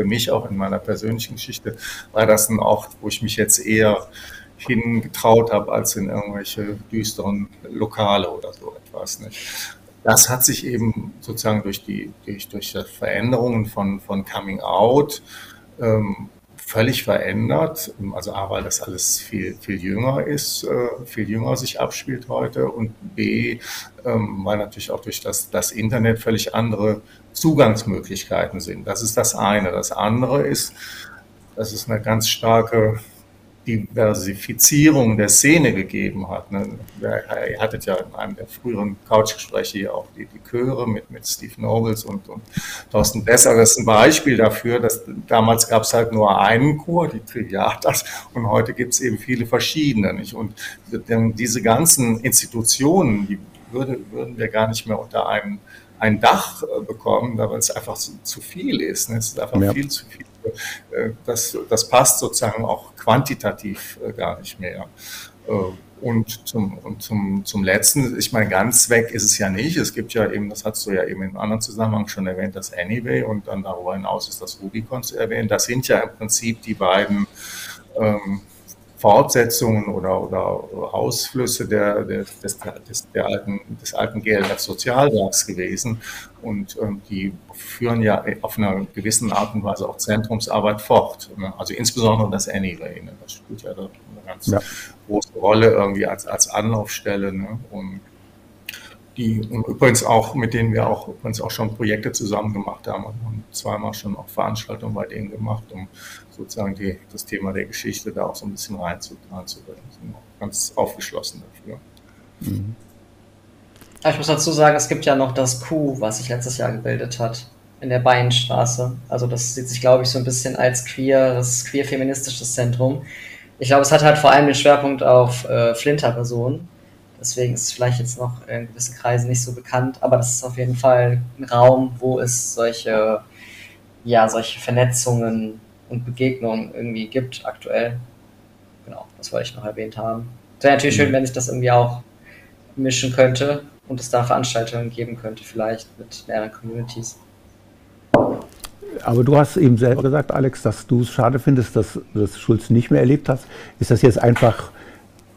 für mich auch in meiner persönlichen Geschichte war das ein Ort, wo ich mich jetzt eher hingetraut habe, als in irgendwelche düsteren Lokale oder so etwas. Nicht? Das hat sich eben sozusagen durch die, durch, durch Veränderungen von, von Coming Out ähm, völlig verändert. Also A, weil das alles viel, viel jünger ist, äh, viel jünger sich abspielt heute und B, ähm, weil natürlich auch durch das, das Internet völlig andere Zugangsmöglichkeiten sind. Das ist das eine. Das andere ist, dass es eine ganz starke Diversifizierung der Szene gegeben hat. Ne? Ihr hattet ja in einem der früheren Couchgespräche hier auch die, die Chöre mit, mit Steve Nobles und, und Thorsten Besser. Das ist ein Beispiel dafür, dass damals gab es halt nur einen Chor, die Triviatas, und heute gibt es eben viele verschiedene. Nicht? Und diese ganzen Institutionen, die würde, würden wir gar nicht mehr unter einem ein Dach äh, bekommen, weil es einfach zu, zu viel ist. Ne? Es ist einfach ja. viel zu viel äh, das, das passt sozusagen auch quantitativ äh, gar nicht mehr. Und zum, und zum, zum Letzten, ich meine, ganz weg ist es ja nicht. Es gibt ja eben, das hast du ja eben in einem anderen Zusammenhang schon erwähnt, das Anyway und dann darüber hinaus ist das Rubicon zu erwähnen. Das sind ja im Prinzip die beiden ähm, Fortsetzungen oder, oder Ausflüsse der, der, des, des, der alten, des alten GLF Sozialwerks gewesen. Und ähm, die führen ja auf einer gewissen Art und Weise auch Zentrumsarbeit fort. Ne? Also insbesondere das Anyway. Ne? Das spielt ja eine ganz ja. große Rolle irgendwie als, als Anlaufstelle. Ne? Und die übrigens auch, mit denen wir auch übrigens auch schon Projekte zusammen gemacht haben und haben zweimal schon auch Veranstaltungen bei denen gemacht, um sozusagen die, das Thema der Geschichte da auch so ein bisschen reinzubringen. Sind auch ganz aufgeschlossen dafür. Mhm. Ich muss dazu sagen, es gibt ja noch das Q, was sich letztes Jahr gebildet hat in der Bayernstraße. Also das sieht sich, glaube ich, so ein bisschen als queeres, queer-feministisches Zentrum. Ich glaube, es hat halt vor allem den Schwerpunkt auf äh, Flinter-Personen Deswegen ist es vielleicht jetzt noch in gewissen Kreisen nicht so bekannt, aber das ist auf jeden Fall ein Raum, wo es solche, ja, solche Vernetzungen und Begegnungen irgendwie gibt aktuell. Genau, das wollte ich noch erwähnt haben. Es wäre natürlich mhm. schön, wenn sich das irgendwie auch mischen könnte und es da Veranstaltungen geben könnte, vielleicht mit mehreren Communities. Aber du hast eben selber gesagt, Alex, dass du es schade findest, dass, dass Schulz nicht mehr erlebt hast. Ist das jetzt einfach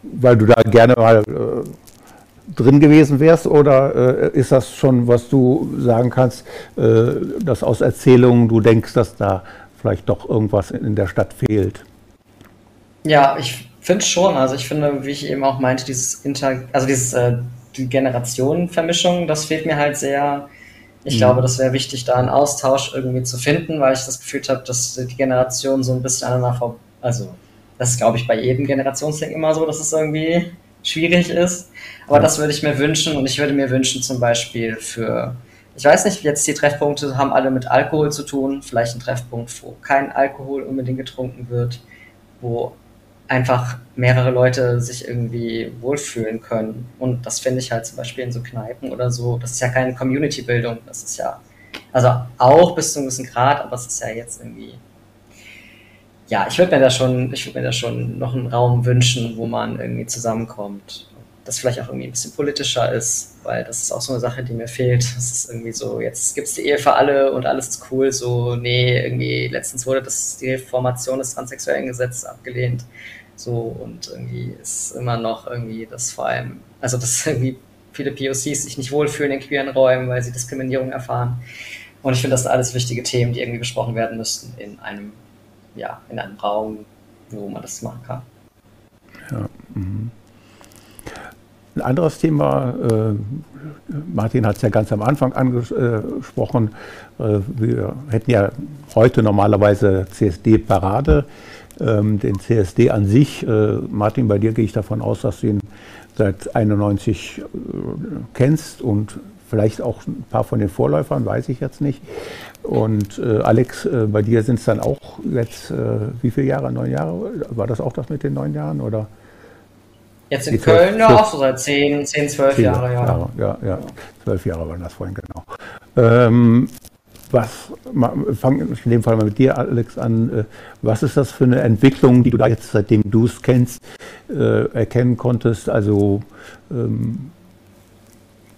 weil du da gerne mal äh, drin gewesen wärst? Oder äh, ist das schon, was du sagen kannst, äh, dass aus Erzählungen du denkst, dass da vielleicht doch irgendwas in der Stadt fehlt? Ja, ich finde schon. Also ich finde, wie ich eben auch meinte, dieses Inter, also dieses äh, die Generationenvermischung, das fehlt mir halt sehr. Ich mhm. glaube, das wäre wichtig, da einen Austausch irgendwie zu finden, weil ich das Gefühl habe, dass die Generationen so ein bisschen aneinander vor, also das ist, glaube ich, bei jedem Generationsding immer so, dass es irgendwie schwierig ist. Aber das würde ich mir wünschen und ich würde mir wünschen zum Beispiel für, ich weiß nicht, jetzt die Treffpunkte haben alle mit Alkohol zu tun, vielleicht ein Treffpunkt, wo kein Alkohol unbedingt getrunken wird, wo einfach mehrere Leute sich irgendwie wohlfühlen können. Und das finde ich halt zum Beispiel in so Kneipen oder so, das ist ja keine Community-Bildung, das ist ja, also auch bis zu einem gewissen Grad, aber es ist ja jetzt irgendwie ja, ich würde mir da schon, ich würde mir da schon noch einen Raum wünschen, wo man irgendwie zusammenkommt. Das vielleicht auch irgendwie ein bisschen politischer ist, weil das ist auch so eine Sache, die mir fehlt. Es ist irgendwie so, jetzt gibt es die Ehe für alle und alles ist cool. So, nee, irgendwie letztens wurde das, die Reformation des transsexuellen Gesetzes abgelehnt. So, und irgendwie ist immer noch irgendwie das vor allem, also dass irgendwie viele POCs sich nicht wohlfühlen in queeren Räumen, weil sie Diskriminierung erfahren. Und ich finde, das sind alles wichtige Themen, die irgendwie besprochen werden müssten in einem ja, in einem Raum, wo man das machen kann. Ja, mhm. Ein anderes Thema, äh, Martin hat es ja ganz am Anfang angesprochen, äh, wir hätten ja heute normalerweise CSD-Parade. Ähm, den CSD an sich, äh, Martin, bei dir gehe ich davon aus, dass du ihn seit 91 äh, kennst und vielleicht auch ein paar von den Vorläufern, weiß ich jetzt nicht. Und äh, Alex, äh, bei dir sind es dann auch jetzt, äh, wie viele Jahre, neun Jahre? War das auch das mit den neun Jahren? Oder? Jetzt in Köln ja auch so seit zehn, zehn zwölf zehn Jahre, ja. Jahre. Ja, ja, zwölf Jahre waren das vorhin, genau. Ähm, was, fange in dem Fall mal mit dir, Alex, an. Äh, was ist das für eine Entwicklung, die du da jetzt, seitdem du es kennst, äh, erkennen konntest? Also, ähm,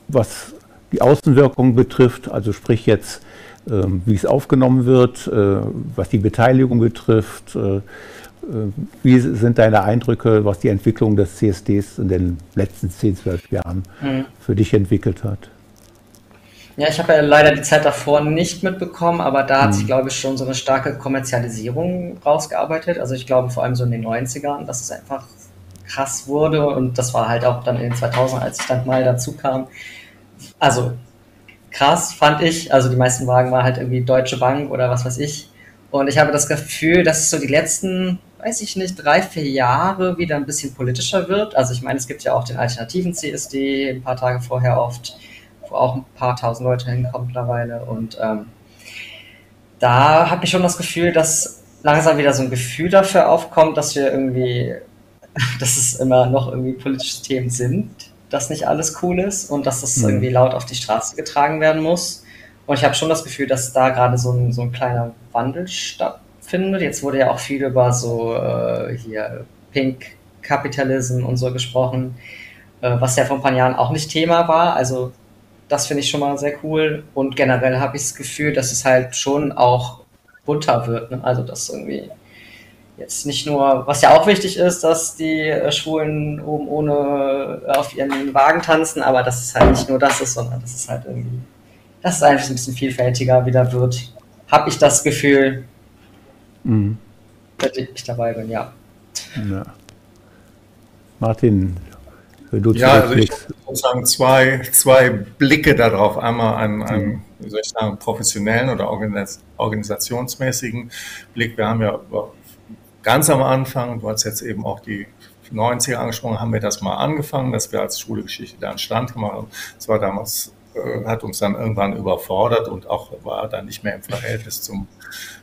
was die Außenwirkung betrifft, also sprich jetzt ähm, wie es aufgenommen wird, äh, was die Beteiligung betrifft. Äh, wie sind deine Eindrücke, was die Entwicklung des CSDs in den letzten 10, 12 Jahren mhm. für dich entwickelt hat? Ja, ich habe ja leider die Zeit davor nicht mitbekommen, aber da hat mhm. sich, glaube ich, schon so eine starke Kommerzialisierung rausgearbeitet. Also ich glaube vor allem so in den 90ern, dass es einfach krass wurde und das war halt auch dann in den 2000 als ich dann mal dazu kam. Also krass, fand ich. Also die meisten Wagen waren halt irgendwie Deutsche Bank oder was weiß ich. Und ich habe das Gefühl, dass es so die letzten, weiß ich nicht, drei, vier Jahre wieder ein bisschen politischer wird. Also ich meine, es gibt ja auch den alternativen CSD ein paar Tage vorher oft, wo auch ein paar tausend Leute hinkommen mittlerweile. Und ähm, da habe ich schon das Gefühl, dass langsam wieder so ein Gefühl dafür aufkommt, dass wir irgendwie, dass es immer noch irgendwie politische Themen sind dass nicht alles cool ist und dass das mhm. irgendwie laut auf die Straße getragen werden muss. Und ich habe schon das Gefühl, dass da gerade so ein, so ein kleiner Wandel stattfindet. Jetzt wurde ja auch viel über so äh, hier Pink Capitalism und so gesprochen, äh, was ja vor ein paar Jahren auch nicht Thema war. Also das finde ich schon mal sehr cool. Und generell habe ich das Gefühl, dass es halt schon auch bunter wird. Ne? Also dass irgendwie jetzt nicht nur, was ja auch wichtig ist, dass die äh, Schwulen oben ohne äh, auf ihren Wagen tanzen, aber dass es halt nicht nur das ist, sondern dass es halt irgendwie, dass es einfach ein bisschen vielfältiger wieder wird. Habe ich das Gefühl, mhm. dass ich dabei bin, ja. ja. Martin, du ja, also ich habe sozusagen zwei, zwei Blicke darauf. Einmal einen, einen mhm. wie soll ich sagen, professionellen oder organisationsmäßigen Blick. Wir haben ja ganz am Anfang, du hast jetzt eben auch die 90er angesprochen, haben wir das mal angefangen, dass wir als Schule Geschichte da einen Stand gemacht haben. Das war damals, äh, hat uns dann irgendwann überfordert und auch war dann nicht mehr im Verhältnis zum,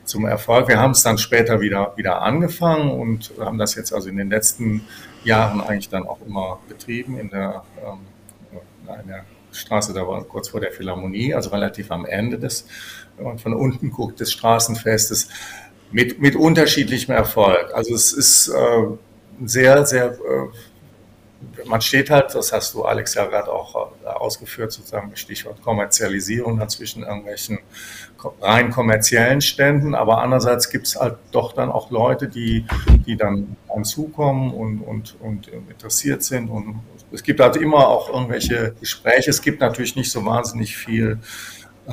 zum Erfolg. Wir haben es dann später wieder, wieder angefangen und haben das jetzt also in den letzten Jahren eigentlich dann auch immer betrieben in der, ähm, in der Straße, da war kurz vor der Philharmonie, also relativ am Ende des, wenn man von unten guckt, des Straßenfestes mit, mit unterschiedlichem Erfolg. Also es ist äh, sehr, sehr, äh, man steht halt, das hast du Alex ja gerade auch äh, ausgeführt, sozusagen Stichwort Kommerzialisierung dazwischen irgendwelchen rein kommerziellen Ständen, aber andererseits gibt es halt doch dann auch Leute, die, die dann anzukommen und, und, und interessiert sind und es gibt halt immer auch irgendwelche Gespräche. Es gibt natürlich nicht so wahnsinnig viel äh,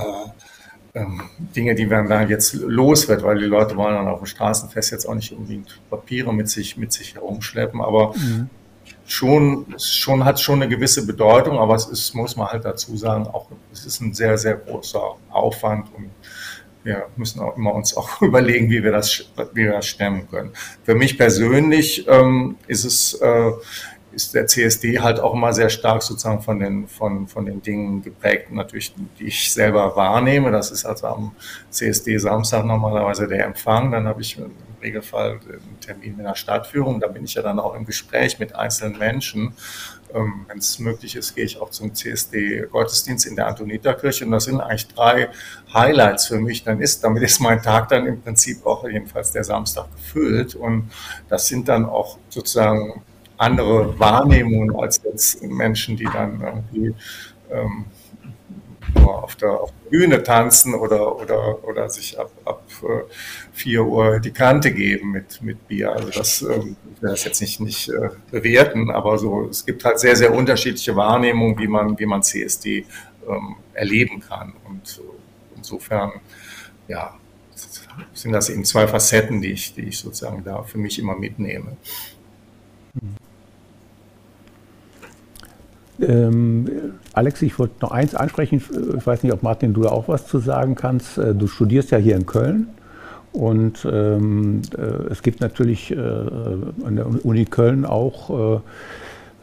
ähm, Dinge, die werden da jetzt los wird, weil die Leute wollen dann auf dem Straßenfest jetzt auch nicht unbedingt Papiere mit sich, mit sich herumschleppen, aber mhm. Schon, schon hat schon eine gewisse Bedeutung, aber es ist, muss man halt dazu sagen, auch, es ist ein sehr, sehr großer Aufwand und wir müssen auch immer uns auch überlegen, wie wir das, wie wir das stemmen können. Für mich persönlich ähm, ist es, äh, ist der CSD halt auch immer sehr stark sozusagen von den, von, von den Dingen geprägt, natürlich, die ich selber wahrnehme. Das ist also am CSD Samstag normalerweise der Empfang. Dann habe ich Regelfall einen Termin mit einer Stadtführung. Da bin ich ja dann auch im Gespräch mit einzelnen Menschen. Ähm, Wenn es möglich ist, gehe ich auch zum CSD-Gottesdienst in der Antoniterkirche. Und das sind eigentlich drei Highlights für mich. Dann ist, damit ist mein Tag dann im Prinzip auch jedenfalls der Samstag gefüllt. Und das sind dann auch sozusagen andere Wahrnehmungen als jetzt Menschen, die dann irgendwie ähm, auf, der, auf der Bühne tanzen oder, oder, oder sich ab, ab 4 äh, Uhr die Kante geben mit, mit Bier. Also das ähm, ich will das jetzt nicht, nicht äh, bewerten, aber so, es gibt halt sehr, sehr unterschiedliche Wahrnehmungen, wie man, wie man CSD ähm, erleben kann. Und insofern, ja, sind das eben zwei Facetten, die ich, die ich sozusagen da für mich immer mitnehme. Ähm, Alex, ich wollte noch eins ansprechen. Ich weiß nicht, ob Martin, du da auch was zu sagen kannst. Äh, du studierst ja hier in Köln. Und ähm, äh, es gibt natürlich äh, an der Uni Köln auch,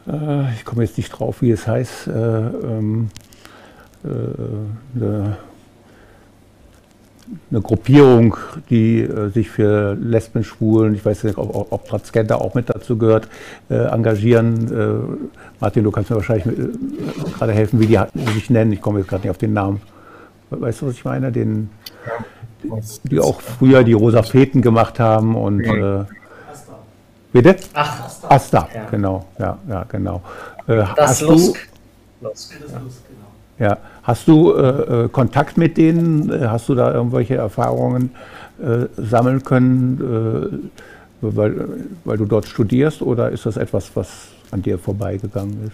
äh, äh ich komme jetzt nicht drauf, wie es heißt, äh, ähm, eine eine Gruppierung, die äh, sich für Lesben, Schwulen, ich weiß nicht, ob, ob Transgender auch mit dazu gehört, äh, engagieren. Äh, Martin, du kannst mir wahrscheinlich äh, gerade helfen, wie die sich nennen. Ich komme jetzt gerade nicht auf den Namen. Weißt du, was ich meine? Den, die auch früher die Rosa Feten gemacht haben und äh, Bitte? Ach, Asta. Asta, ja. genau, ja, ja, genau. Äh, das Lusk. Lusk. Ja. Hast du äh, äh, Kontakt mit denen? Äh, hast du da irgendwelche Erfahrungen äh, sammeln können, äh, weil, weil du dort studierst? Oder ist das etwas, was an dir vorbeigegangen ist?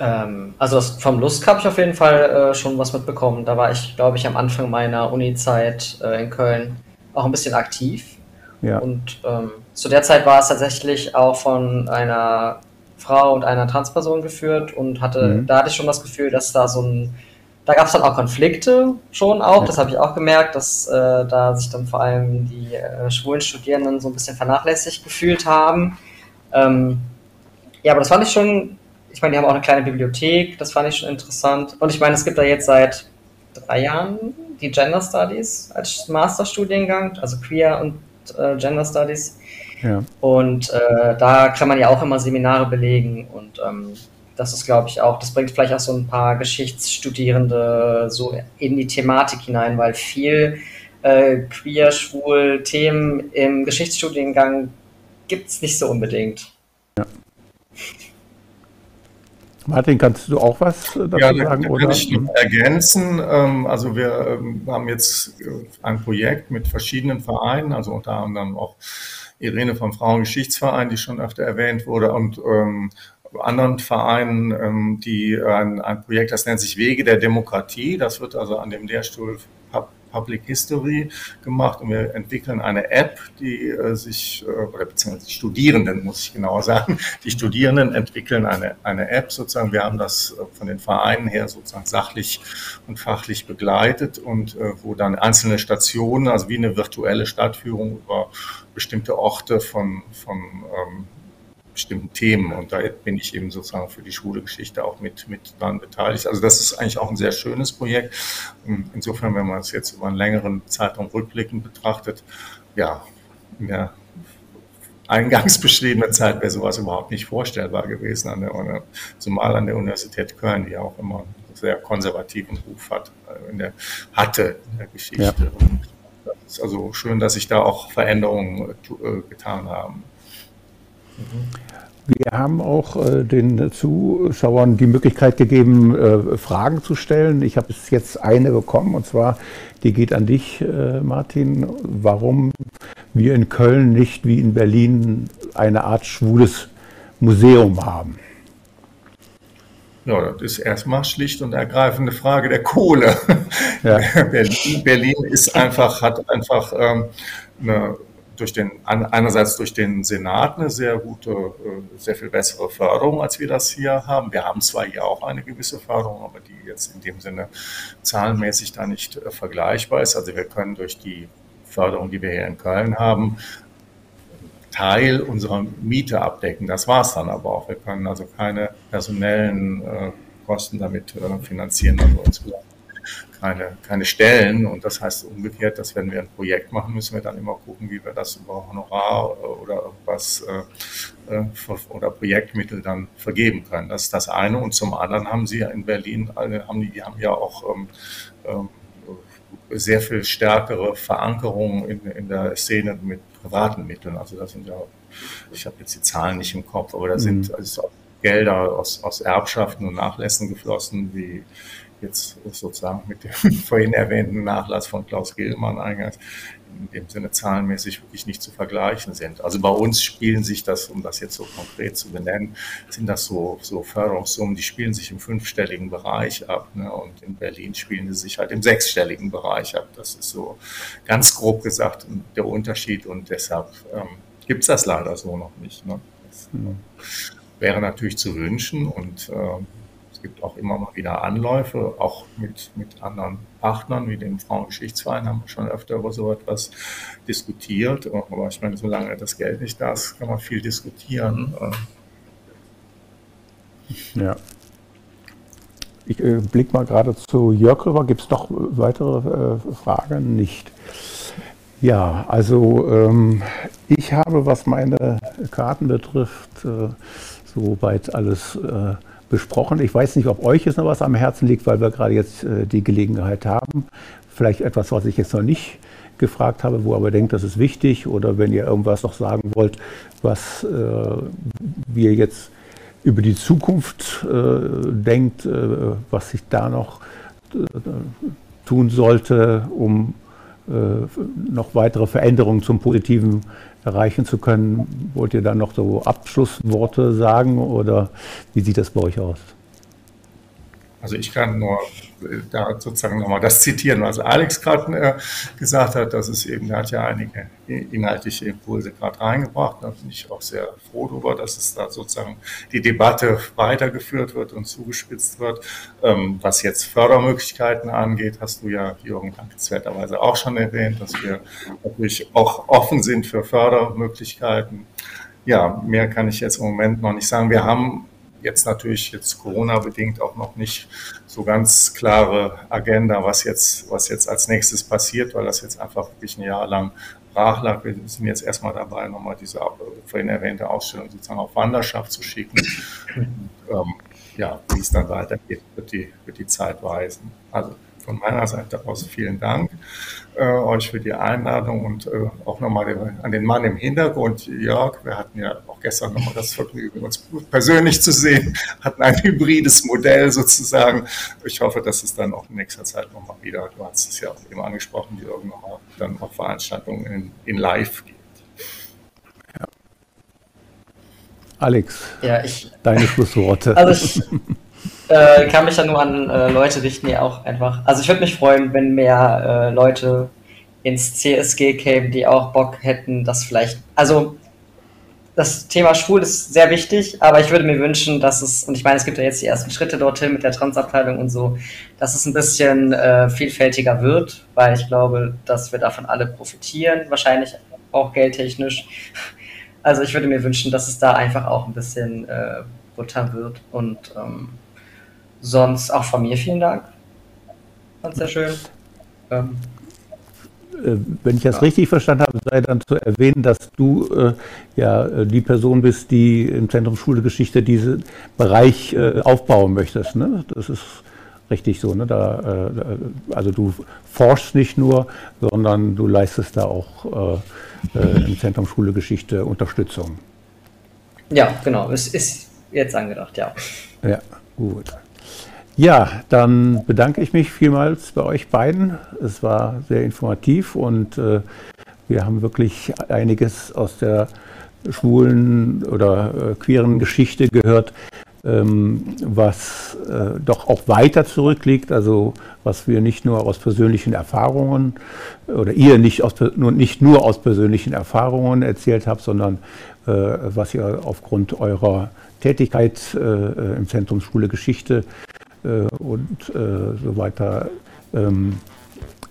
Ähm, also vom Lust habe ich auf jeden Fall äh, schon was mitbekommen. Da war ich, glaube ich, am Anfang meiner Uni-Zeit in Köln auch ein bisschen aktiv. Ja. Und ähm, zu der Zeit war es tatsächlich auch von einer Frau und einer Transperson geführt und hatte, mhm. da hatte ich schon das Gefühl, dass da so ein, da gab es dann auch Konflikte schon auch, ja. das habe ich auch gemerkt, dass äh, da sich dann vor allem die äh, schwulen Studierenden so ein bisschen vernachlässigt gefühlt haben. Ähm, ja, aber das fand ich schon, ich meine, die haben auch eine kleine Bibliothek, das fand ich schon interessant. Und ich meine, es gibt da jetzt seit drei Jahren die Gender Studies als Masterstudiengang, also Queer und äh, Gender Studies. Ja. Und äh, da kann man ja auch immer Seminare belegen und ähm, das ist, glaube ich, auch, das bringt vielleicht auch so ein paar Geschichtsstudierende so in die Thematik hinein, weil viel äh, queer, schwul Themen im Geschichtsstudiengang gibt es nicht so unbedingt. Ja. Martin, kannst du auch was dazu ja, sagen? Kann oder? ich noch ergänzen. Ähm, also wir ähm, haben jetzt äh, ein Projekt mit verschiedenen Vereinen, also unter anderem auch Irene vom Frauengeschichtsverein, die schon öfter erwähnt wurde, und ähm, anderen Vereinen, ähm, die ein, ein Projekt, das nennt sich Wege der Demokratie. Das wird also an dem Lehrstuhl Public History gemacht und wir entwickeln eine App, die äh, sich, äh, oder beziehungsweise die Studierenden, muss ich genauer sagen, die Studierenden entwickeln eine, eine App sozusagen. Wir haben das äh, von den Vereinen her sozusagen sachlich und fachlich begleitet und äh, wo dann einzelne Stationen, also wie eine virtuelle Stadtführung über bestimmte Orte von, von ähm, bestimmten Themen. Und da bin ich eben sozusagen für die Schulegeschichte auch mit, mit dran beteiligt. Also das ist eigentlich auch ein sehr schönes Projekt. Insofern, wenn man es jetzt über einen längeren Zeitraum rückblickend betrachtet, ja, in der eingangs beschriebenen Zeit wäre sowas überhaupt nicht vorstellbar gewesen, an der, zumal an der Universität Köln, die ja auch immer einen sehr konservativen Ruf hat, äh, in der, hatte in der Geschichte. Ja. Es ist also schön, dass sich da auch Veränderungen äh, getan haben. Wir haben auch äh, den Zuschauern die Möglichkeit gegeben, äh, Fragen zu stellen. Ich habe jetzt eine bekommen und zwar, die geht an dich, äh, Martin. Warum wir in Köln nicht wie in Berlin eine Art schwules Museum haben? Ja, das ist erstmal schlicht und ergreifende Frage der Kohle. Ja. Berlin, Berlin ist einfach, hat einfach ähm, eine durch den, einerseits durch den Senat eine sehr gute, äh, sehr viel bessere Förderung, als wir das hier haben. Wir haben zwar hier auch eine gewisse Förderung, aber die jetzt in dem Sinne zahlenmäßig da nicht äh, vergleichbar ist. Also wir können durch die Förderung, die wir hier in Köln haben, Teil unserer Miete abdecken. Das war es dann aber auch. Wir können also keine personellen äh, Kosten damit finanzieren, also insgesamt keine, keine Stellen. Und das heißt umgekehrt, dass wenn wir ein Projekt machen, müssen wir dann immer gucken, wie wir das über Honorar oder irgendwas äh, äh oder Projektmittel dann vergeben können. Das ist das eine. Und zum anderen haben sie ja in Berlin, haben die, die haben ja auch ähm, ähm, sehr viel stärkere Verankerung in, in der Szene mit privaten Mitteln. Also das sind ja, ich habe jetzt die Zahlen nicht im Kopf, aber da sind mhm. also Gelder aus, aus Erbschaften und Nachlässen geflossen, wie jetzt sozusagen mit dem vorhin erwähnten Nachlass von Klaus Gillmann eingangs in dem Sinne zahlenmäßig wirklich nicht zu vergleichen sind. Also bei uns spielen sich das, um das jetzt so konkret zu benennen, sind das so, so Förderungssummen, die spielen sich im fünfstelligen Bereich ab. Ne? Und in Berlin spielen sie sich halt im sechsstelligen Bereich ab. Das ist so ganz grob gesagt der Unterschied und deshalb ähm, gibt es das leider so noch nicht. Ne? Das äh, wäre natürlich zu wünschen und äh, gibt auch immer mal wieder Anläufe, auch mit, mit anderen Partnern, wie dem Frauengeschichtsverein, haben wir schon öfter über so etwas diskutiert. Aber ich meine, solange das Geld nicht da ist, kann man viel diskutieren. Ja. Ich äh, blicke mal gerade zu Jörg rüber. Gibt es noch weitere äh, Fragen? Nicht. Ja, also ähm, ich habe, was meine Karten betrifft, äh, soweit alles äh, besprochen. Ich weiß nicht, ob euch jetzt noch was am Herzen liegt, weil wir gerade jetzt äh, die Gelegenheit haben. Vielleicht etwas, was ich jetzt noch nicht gefragt habe, wo aber denkt, das ist wichtig oder wenn ihr irgendwas noch sagen wollt, was äh, wir jetzt über die Zukunft äh, denkt, äh, was sich da noch tun sollte, um noch weitere Veränderungen zum Positiven erreichen zu können. Wollt ihr da noch so Abschlussworte sagen oder wie sieht das bei euch aus? Also ich kann nur äh, da sozusagen nochmal das zitieren, was Alex gerade äh, gesagt hat. Das ist eben, er hat ja einige inhaltliche Impulse gerade reingebracht. Da bin ich auch sehr froh darüber, dass es da sozusagen die Debatte weitergeführt wird und zugespitzt wird. Ähm, was jetzt Fördermöglichkeiten angeht, hast du ja, Jürgen, dankenswerterweise auch schon erwähnt, dass wir natürlich auch offen sind für Fördermöglichkeiten. Ja, mehr kann ich jetzt im Moment noch nicht sagen. Wir haben jetzt natürlich jetzt Corona-bedingt auch noch nicht so ganz klare Agenda, was jetzt, was jetzt als nächstes passiert, weil das jetzt einfach wirklich ein Jahr lang brach lag. Wir sind jetzt erstmal dabei, nochmal diese vorhin erwähnte Ausstellung sozusagen auf Wanderschaft zu schicken. Und, ähm, ja, wie es dann weitergeht, wird die, wird die Zeit weisen. Also von meiner Seite aus vielen Dank äh, euch für die Einladung und äh, auch nochmal an den Mann im Hintergrund, Jörg. Wir hatten ja auch gestern nochmal das Vergnügen, uns persönlich zu sehen, hatten ein hybrides Modell sozusagen. Ich hoffe, dass es dann auch in nächster Zeit nochmal wieder, du hast es ja auch eben angesprochen, Jörg, nochmal dann auch Veranstaltungen in, in Live gibt. Alex, ja, ich, deine Schlussworte. Also ich äh, kann mich ja nur an äh, Leute richten, die auch einfach. Also ich würde mich freuen, wenn mehr äh, Leute ins CSG kämen, die auch Bock hätten, das vielleicht. Also das Thema Schwul ist sehr wichtig, aber ich würde mir wünschen, dass es, und ich meine, es gibt ja jetzt die ersten Schritte dorthin mit der Transabteilung und so, dass es ein bisschen äh, vielfältiger wird, weil ich glaube, dass wir davon alle profitieren, wahrscheinlich auch geldtechnisch. Also ich würde mir wünschen, dass es da einfach auch ein bisschen äh, butter wird und ähm, sonst auch von mir vielen Dank. Fand sehr schön. Ähm, äh, wenn ich das ja. richtig verstanden habe, sei dann zu erwähnen, dass du äh, ja äh, die Person bist, die im Zentrum Schule Geschichte diesen Bereich äh, aufbauen möchtest. Ne? Das ist richtig so. Ne? Da, äh, also du forschst nicht nur, sondern du leistest da auch äh, im Zentrum Schule Geschichte Unterstützung. Ja, genau. Es ist jetzt angedacht, ja. Ja, gut. Ja, dann bedanke ich mich vielmals bei euch beiden. Es war sehr informativ und äh, wir haben wirklich einiges aus der schwulen oder äh, queeren Geschichte gehört, ähm, was äh, doch auch weiter zurückliegt, also was wir nicht nur aus persönlichen Erfahrungen oder ihr nicht, aus, nur, nicht nur aus persönlichen Erfahrungen erzählt habt, sondern äh, was ihr aufgrund eurer Tätigkeit äh, äh, im Zentrum Schule Geschichte und äh, so weiter ähm,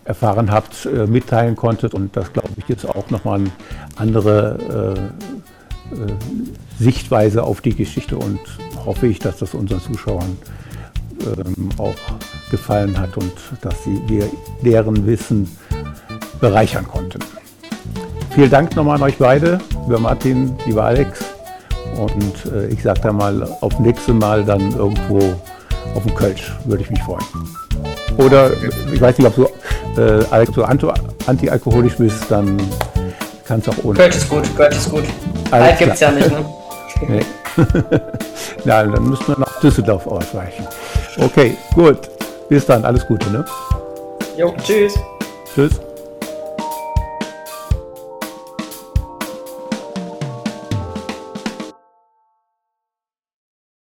erfahren habt, äh, mitteilen konntet. Und das, glaube ich, ist auch nochmal eine andere Sichtweise auf die Geschichte und hoffe ich, dass das unseren Zuschauern ähm, auch gefallen hat und dass sie wir deren Wissen bereichern konnten. Vielen Dank nochmal an euch beide, lieber Martin, lieber Alex. Und äh, ich sage dann mal auf nächstes Mal dann irgendwo auf dem Kölsch, würde ich mich freuen. Oder ich weiß nicht, ob du, äh, du anti-alkoholisch bist, dann kannst du auch ohne. Kölsch ist gut, Kölsch ist gut. Alt gibt es ja nicht, ne? nee. ja, dann müssen wir nach Düsseldorf ausweichen. Okay, gut. Bis dann, alles Gute, ne? Jo, tschüss. Tschüss.